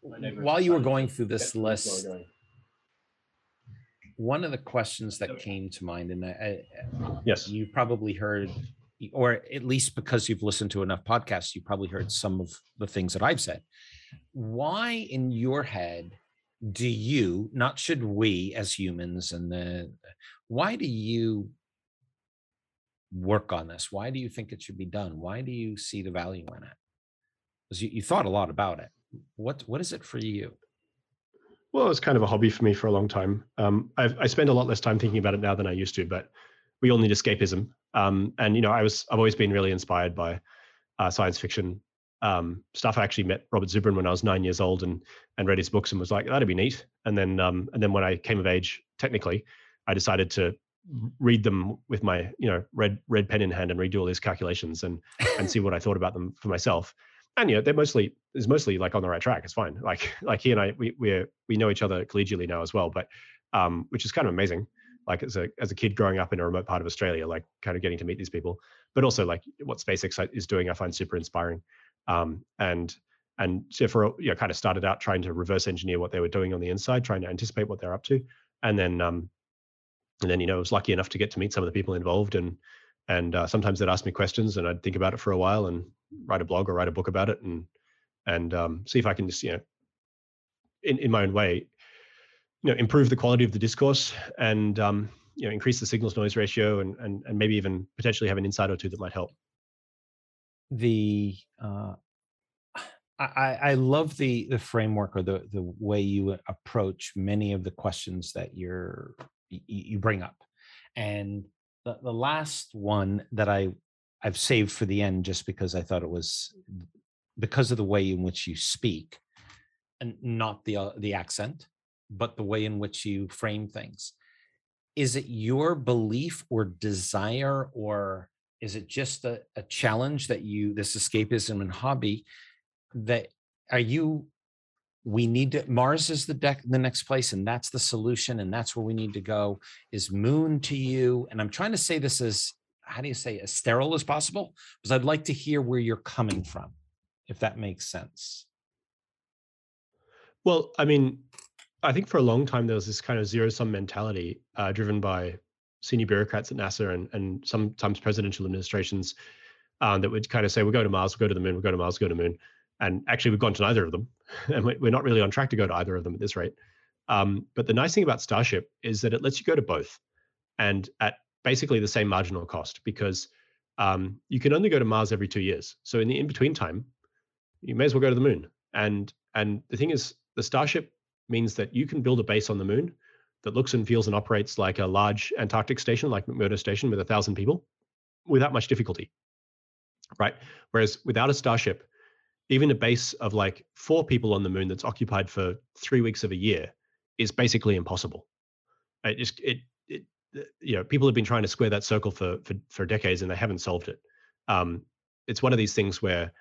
while you were going through this list, one of the questions that came to mind, and I, yes, you probably heard, or at least because you've listened to enough podcasts, you probably heard some of the things that I've said. Why, in your head, do you not should we as humans and the why do you work on this? Why do you think it should be done? Why do you see the value in it? Because you, you thought a lot about it. What what is it for you? Well it's kind of a hobby for me for a long time. Um, I've, i spend a lot less time thinking about it now than i used to but we all need escapism um, and you know i was i've always been really inspired by uh, science fiction um, stuff. I actually met Robert Zubrin when I was nine years old and and read his books and was like, that'd be neat. And then um, and then when I came of age, technically, I decided to read them with my you know red red pen in hand and redo all these calculations and and see [LAUGHS] what I thought about them for myself. And you know they're mostly is mostly like on the right track. It's fine. [LAUGHS] Like like he and I we we we know each other collegially now as well, but um, which is kind of amazing. Like as a as a kid growing up in a remote part of Australia, like kind of getting to meet these people, but also like what SpaceX is doing, I find super inspiring. Um, and and so for you know, kind of started out trying to reverse engineer what they were doing on the inside, trying to anticipate what they're up to, and then um, and then you know I was lucky enough to get to meet some of the people involved, and and uh, sometimes they'd ask me questions, and I'd think about it for a while, and write a blog or write a book about it, and and um, see if I can just you know in in my own way you know improve the quality of the discourse and um, you know increase the signals noise ratio and and and maybe even potentially have an insight or two that might help. The uh, I, I love the the framework or the the way you approach many of the questions that you're you, bring up, and the the last one that I I've saved for the end just because I thought it was because of the way in which you speak, and not the uh, the accent, but the way in which you frame things. Is it your belief or desire, or is it just a, a challenge that you this escapism and hobby that are you we need to mars is the deck the next place and that's the solution and that's where we need to go. Is moon to you? And i'm trying to say this as how do you say as sterile as possible? Because i'd like to hear where you're coming from if that makes sense. Well i mean i think for a long time there was this kind of zero sum mentality uh, driven by senior bureaucrats at nasa and, and sometimes presidential administrations um, that would kind of say we'll go to mars we'll go to the moon we'll go to mars we'll go to the moon. And actually we've gone to neither of them [LAUGHS] and we're not really on track to go to either of them at this rate. Um, but the nice thing about starship is that it lets you go to both and at basically the same marginal cost because um, you can only go to mars every two years. So in the in-between time you may as well go to the moon. And and the thing is the starship means that you can build a base on the moon that looks and feels and operates like a large antarctic station like mcmurdo station with a thousand people without much difficulty right whereas without a starship even a base of like four people on the moon that's occupied for three weeks of a year is basically impossible. It just it, it you know people have been trying to square that circle for for for decades and they haven't solved it. Um, it's one of these things where,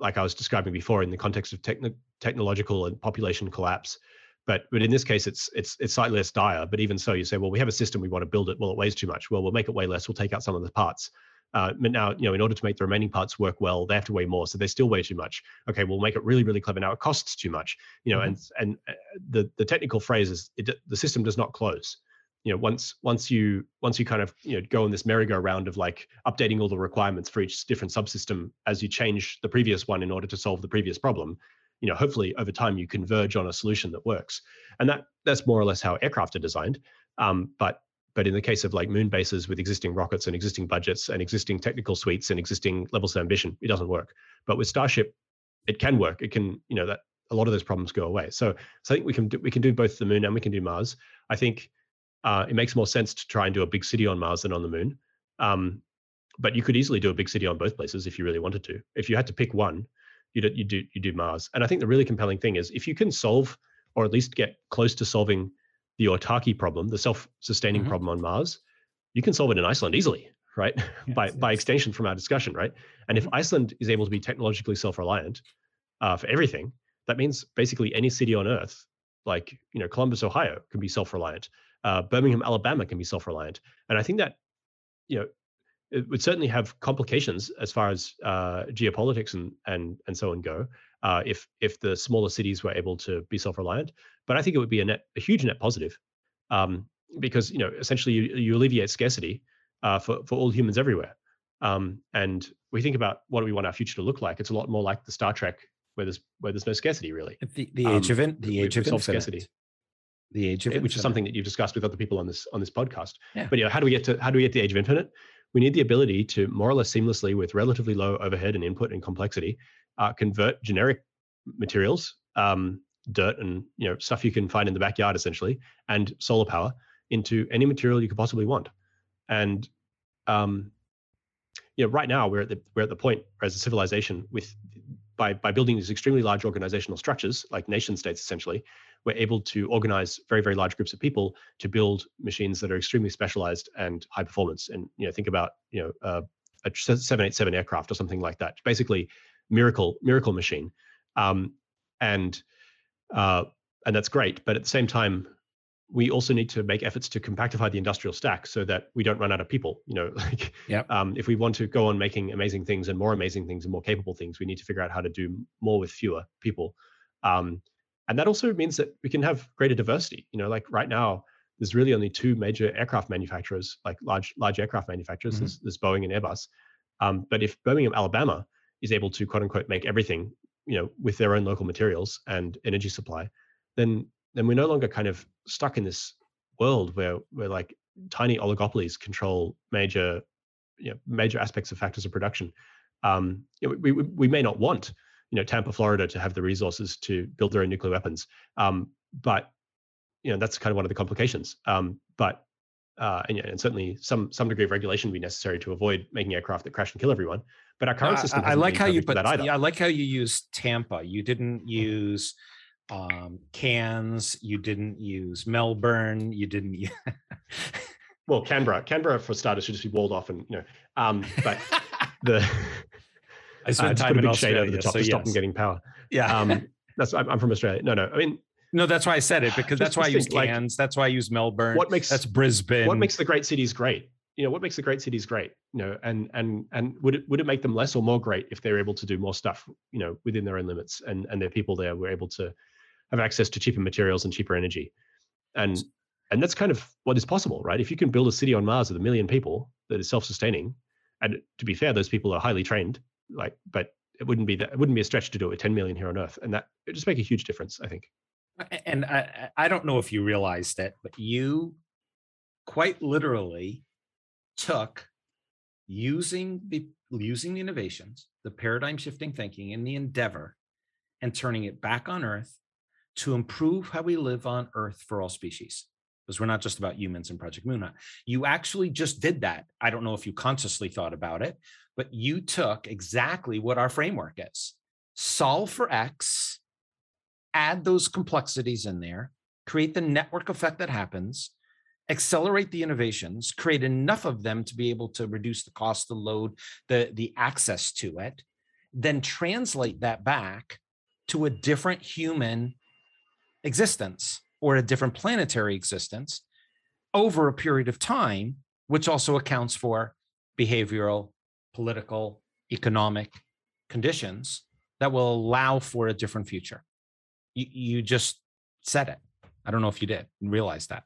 like I was describing before, in the context of techn- technological and population collapse, but but in this case it's it's it's slightly less dire. But even so, you say, well, we have a system, we want to build it. Well, it weighs too much. Well, we'll make it weigh less. We'll take out some of the parts. Uh, but now, you know, in order to make the remaining parts work well, they have to weigh more, so they still weigh too much. Okay, we'll make it really, really clever. Now it costs too much, you know, mm-hmm. and and uh, the the technical phrase is it, the system does not close. You know, once once you once you kind of you know go on this merry-go-round of like updating all the requirements for each different subsystem as you change the previous one in order to solve the previous problem, you know, hopefully over time you converge on a solution that works, and that that's more or less how aircraft are designed. Um, but but in the case of like moon bases with existing rockets and existing budgets and existing technical suites and existing levels of ambition, it doesn't work. But with Starship, it can work. It can, you know, that a lot of those problems go away. So, so I think we can do, we can do both the moon and we can do Mars. I think uh, it makes more sense to try and do a big city on Mars than on the moon. Um, but you could easily do a big city on both places if you really wanted to. If you had to pick one, you do you do you do Mars. And I think the really compelling thing is if you can solve or at least get close to solving the autarky problem, the self-sustaining mm-hmm. problem on Mars, you can solve it in Iceland easily, right? [LAUGHS] Yes, by yes. by extension from our discussion, right? And if mm-hmm. Iceland is able to be technologically self-reliant uh, for everything, that means basically any city on Earth, like you know Columbus, Ohio, can be self-reliant. Uh, Birmingham, Alabama, can be self-reliant. And I think that you know it would certainly have complications as far as uh, geopolitics and and and so on go uh, if if the smaller cities were able to be self-reliant. But I think it would be a net a huge net positive um, because you know essentially you, you alleviate scarcity uh, for for all humans everywhere. Um, and we think about what do we want our future to look like. It's a lot more like the Star Trek where there's where there's no scarcity really. The, the age um, of in, the age of scarcity. The age of which infinite. is something that you've discussed with other people on this on this podcast. Yeah. But yeah, how do we get to how do we get to the age of infinite? We need the ability to more or less seamlessly, with relatively low overhead and input and complexity, uh, convert generic materials, um, dirt and you know stuff you can find in the backyard essentially, and solar power into any material you could possibly want. And um, you know, right now we're at the we're at the point as a civilization with by by building these extremely large organizational structures like nation states essentially, we're able to organize very very large groups of people to build machines that are extremely specialized and high performance. And you know, think about you know uh, a 787 aircraft or something like that. Basically, miracle miracle machine, um, and uh, and that's great. But at the same time, we also need to make efforts to compactify the industrial stack so that we don't run out of people. You know, [LAUGHS] like yep. um, if we want to go on making amazing things and more amazing things and more capable things, we need to figure out how to do more with fewer people. Um, and that also means that we can have greater diversity. You know, like right now, there's really only two major aircraft manufacturers, like large large aircraft manufacturers. Mm-hmm. There's, there's, Boeing and Airbus. Um, but if Birmingham, Alabama, is able to quote unquote make everything you know with their own local materials and energy supply then then we're no longer kind of stuck in this world where where like tiny oligopolies control major you know, major aspects of factors of production. Um, you know, we, we, we may not want you know Tampa, Florida, to have the resources to build their own nuclear weapons, um, but you know that's kind of one of the complications. Um, but uh, and, and, certainly some some degree of regulation would be necessary to avoid making aircraft that crash and kill everyone. But our current system, I, I like how you put that. Yeah, I like how you use Tampa. You didn't use um, Cairns. You didn't use Melbourne. You didn't. Use... well, Canberra. Canberra for starters should just be walled off, and you know. Um, but the [LAUGHS] [LAUGHS] I spent uh, time in Australia, over the top so to yes. stop them getting power. [LAUGHS] Yeah. Um, that's I'm, I'm, from Australia. No, no. I mean, no, that's why I said it because that's why I use Cairns. Like, that's why I use Melbourne. What makes that's Brisbane? What makes the great cities great? You know, what makes the great cities great? You know, and and and would it would it make them less or more great if they're able to do more stuff? You know, within their own limits, and and their people there were able to have access to cheaper materials and cheaper energy, and and that's kind of what is possible, right? If you can build a city on Mars with a million people that is self-sustaining, and to be fair, those people are highly trained, like, but it wouldn't be that it wouldn't be a stretch to do it with 10 million here on Earth, and that it just make a huge difference, I think. And I, I don't know if you realized that but you quite literally took using the using the innovations, the paradigm shifting thinking, and the endeavor, and turning it back on Earth to improve how we live on Earth for all species because we're not just about humans in Project moon You actually just did that. I don't know if you consciously thought about it, but you took exactly what our framework is. Solve for X, add those complexities in there, create the network effect that happens, accelerate the innovations, create enough of them to be able to reduce the cost, the load, the, the access to it, then translate that back to a different human existence or a different planetary existence over a period of time, which also accounts for behavioral, political, economic conditions that will allow for a different future. You, you just said it. I don't know if you did realize that.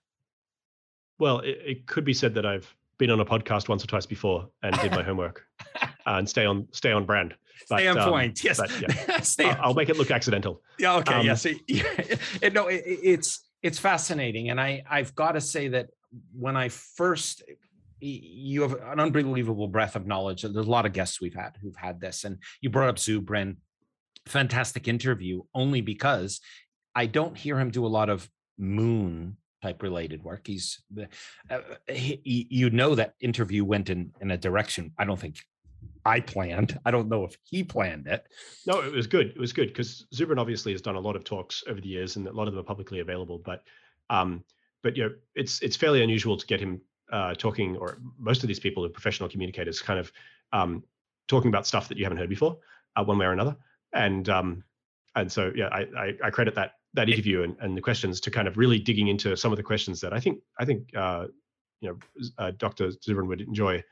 Well, it, it, could be said that I've been on a podcast once or twice before and did my homework [LAUGHS] and stay on stay on brand. But, stay on um, point. Yes. But, yeah. [LAUGHS] I'll, I'll, make it look accidental. Yeah. Okay. Um, yes. [LAUGHS] Yeah, it, no, it, it's it's fascinating, and I I've got to say that when I first you have an unbelievable breadth of knowledge. There's a lot of guests we've had who've had this, and you brought up Zubrin, fantastic interview, only because I don't hear him do a lot of moon type related work. He's, uh, he, you know, that interview went in in a direction I don't think I planned. I don't know if he planned it. No, it was good. It was good because Zubrin obviously has done a lot of talks over the years, and a lot of them are publicly available. But, um, but you know, it's it's fairly unusual to get him uh, talking, or most of these people are professional communicators, kind of um, talking about stuff that you haven't heard before, uh, one way or another. And um, and so yeah, I, I, I credit that that interview and, and the questions to kind of really digging into some of the questions that I think I think uh, you know uh, Dr. Zubrin would enjoy.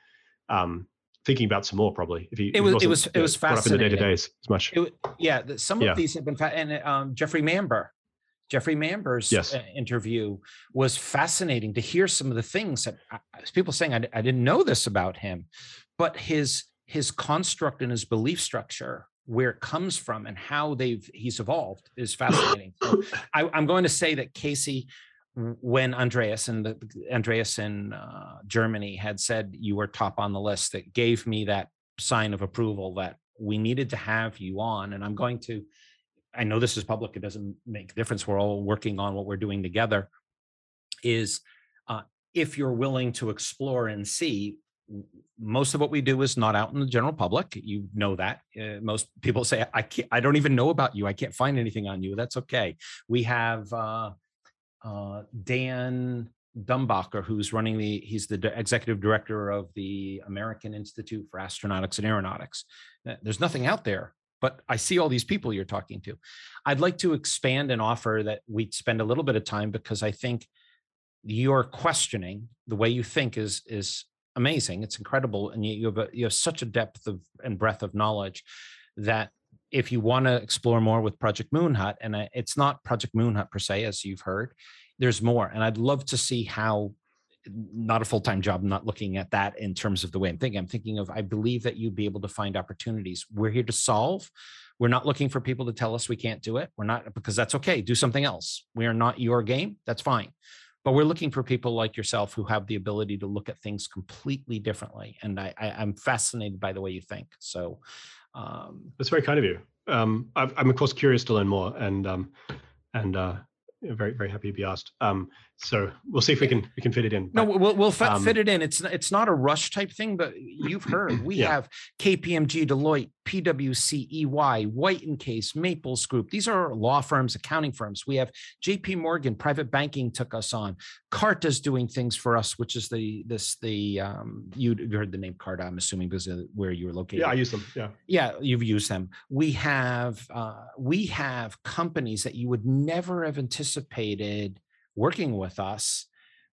Um, thinking about some more probably. If he, it was, it was, it was fascinating. Up in the day to days as much. It, yeah, some of yeah. these have been, fa- and um, Jeffrey Manber, Jeffrey Manber's yes. Uh, interview was fascinating to hear some of the things that I, people saying I, I didn't know this about him, but his his construct and his belief structure where it comes from and how they've he's evolved is [COUGHS] fascinating. so I, am going to say that Casey when Andreas and the, Andreas in uh, Germany had said you were top on the list, that gave me that sign of approval that we needed to have you on. And I'm going to, I know this is public; it doesn't make a difference. We're all working on what we're doing together. Is uh, if you're willing to explore and see most of what we do is not out in the general public you know that uh, most people say i can't i don't even know about you i can't find anything on you that's okay we have uh, uh, Dan Dumbacher, who's running the, he's the executive director of the American Institute for Astronautics and Aeronautics. Uh, there's nothing out there, but I see all these people you're talking to. I'd like to expand and offer that we spend a little bit of time because I think your questioning, the way you think is is amazing. It's incredible, and you, you have a, you have such a depth of and breadth of knowledge that if you want to explore more with Project Moon Hut, and uh, it's not Project Moon Hut per se, as you've heard, there's more. And I'd love to see how, not a full time job, I'm not looking at that in terms of the way I'm thinking. I'm thinking of, I believe that you'd be able to find opportunities. We're here to solve, We're not looking for people to tell us we can't do it. We're not because that's okay. Do something else. We are not your game. That's fine. But we're looking for people like yourself who have the ability to look at things completely differently. And I, I am fascinated by the way you think. So um, that's very kind of you. Um, i am of course curious to learn more, and um, and uh, very very happy to be asked. So we'll see if we can we can fit it in. But, no, we'll we'll fit, um, fit it in. It's it's not a rush type thing, but you've heard [CLEARS THROAT] we yeah. have KPMG, Deloitte, PwC, EY, White and Case, Maples Group. These are law firms, accounting firms. We have JP Morgan, private banking took us on. Carta's doing things for us, which is the this the um you heard the name Carta, I'm assuming because of where you were located. Yeah, I use them. Yeah. Yeah, you've used them. We have uh we have companies that you would never have anticipated working with us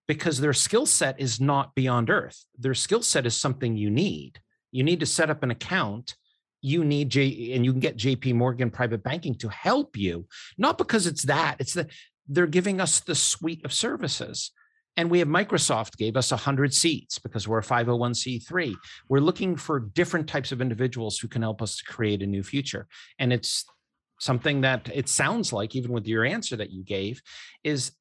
because their skill set is not beyond earth. Their skill set is something you need. You need to set up an account. You need J and you can get JP Morgan private banking to help you, not because it's that, it's that they're giving us the suite of services. And we have Microsoft gave us 100 seats because we're a 501c3. We're looking for different types of individuals who can help us to create a new future. And it's something that it sounds like, even with your answer that you gave, is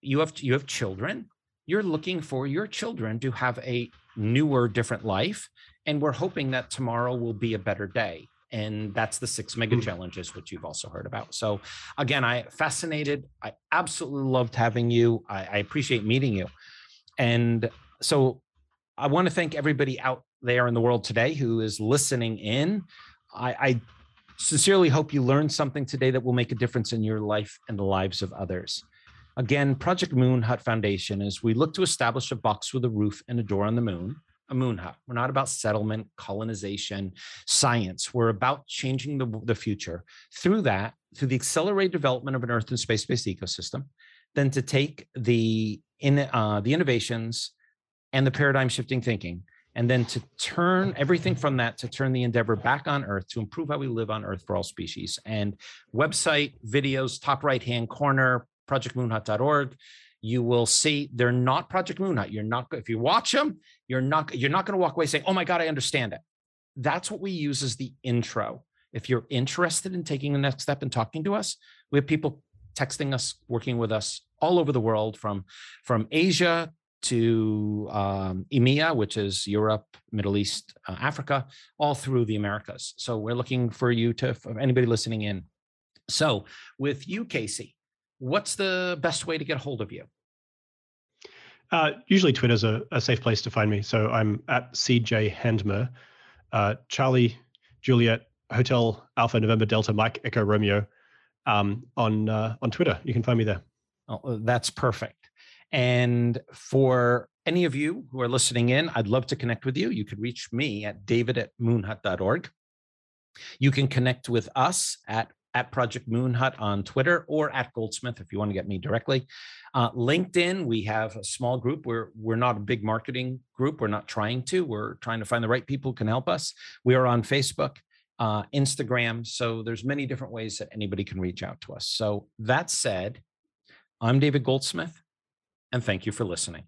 you have you have children. You're looking for your children to have a newer different life and we're hoping that tomorrow will be a better day. And that's the six mega mm. challenges which you've also heard about. So again i fascinated. I absolutely loved having you. I, I appreciate meeting you. And so i want to thank everybody out there in the world today who is listening in. I, I sincerely hope you learned something today that will make a difference in your life and the lives of others Again, Project Moon Hut Foundation is we look to establish a box with a roof and a door on the moon, a moon hut. We're not about settlement, colonization, science. We're about changing the, the future through that, through the accelerated development of an Earth and space-based ecosystem, then to take the in uh, the innovations and the paradigm shifting thinking and then to turn everything from that to turn the endeavor back on earth to improve how we live on earth for all species and website videos top right hand corner projectmoonhut.org you will see they're not project moonhut you're not if you watch them you're not you're not going to walk away saying oh my god i understand it that's what we use as the intro if you're interested in taking the next step and talking to us we have people texting us working with us all over the world from from asia to um, EMEA, which is Europe, Middle East, uh, Africa, all through the Americas. So we're looking for you to, for anybody listening in. So with you, Casey, what's the best way to get a hold of you? Uh, usually Twitter's a, a safe place to find me. So I'm at CJ Handmer, uh, Charlie, Juliet, Hotel Alpha November Delta Mike Echo Romeo um, on uh, on Twitter. You can find me there. Oh, that's perfect. And for any of you who are listening in, I'd love to connect with you. You could reach me at david at moonhut.org. You can connect with us at at Project Moon Hut on Twitter or at Goldsmith if you want to get me directly. Uh, LinkedIn, we have a small group. We're we're not a big marketing group. We're not trying to. We're trying to find the right people who can help us. We are on Facebook, uh, Instagram. So there's many different ways that anybody can reach out to us. So that said, I'm David Goldsmith, and thank you for listening.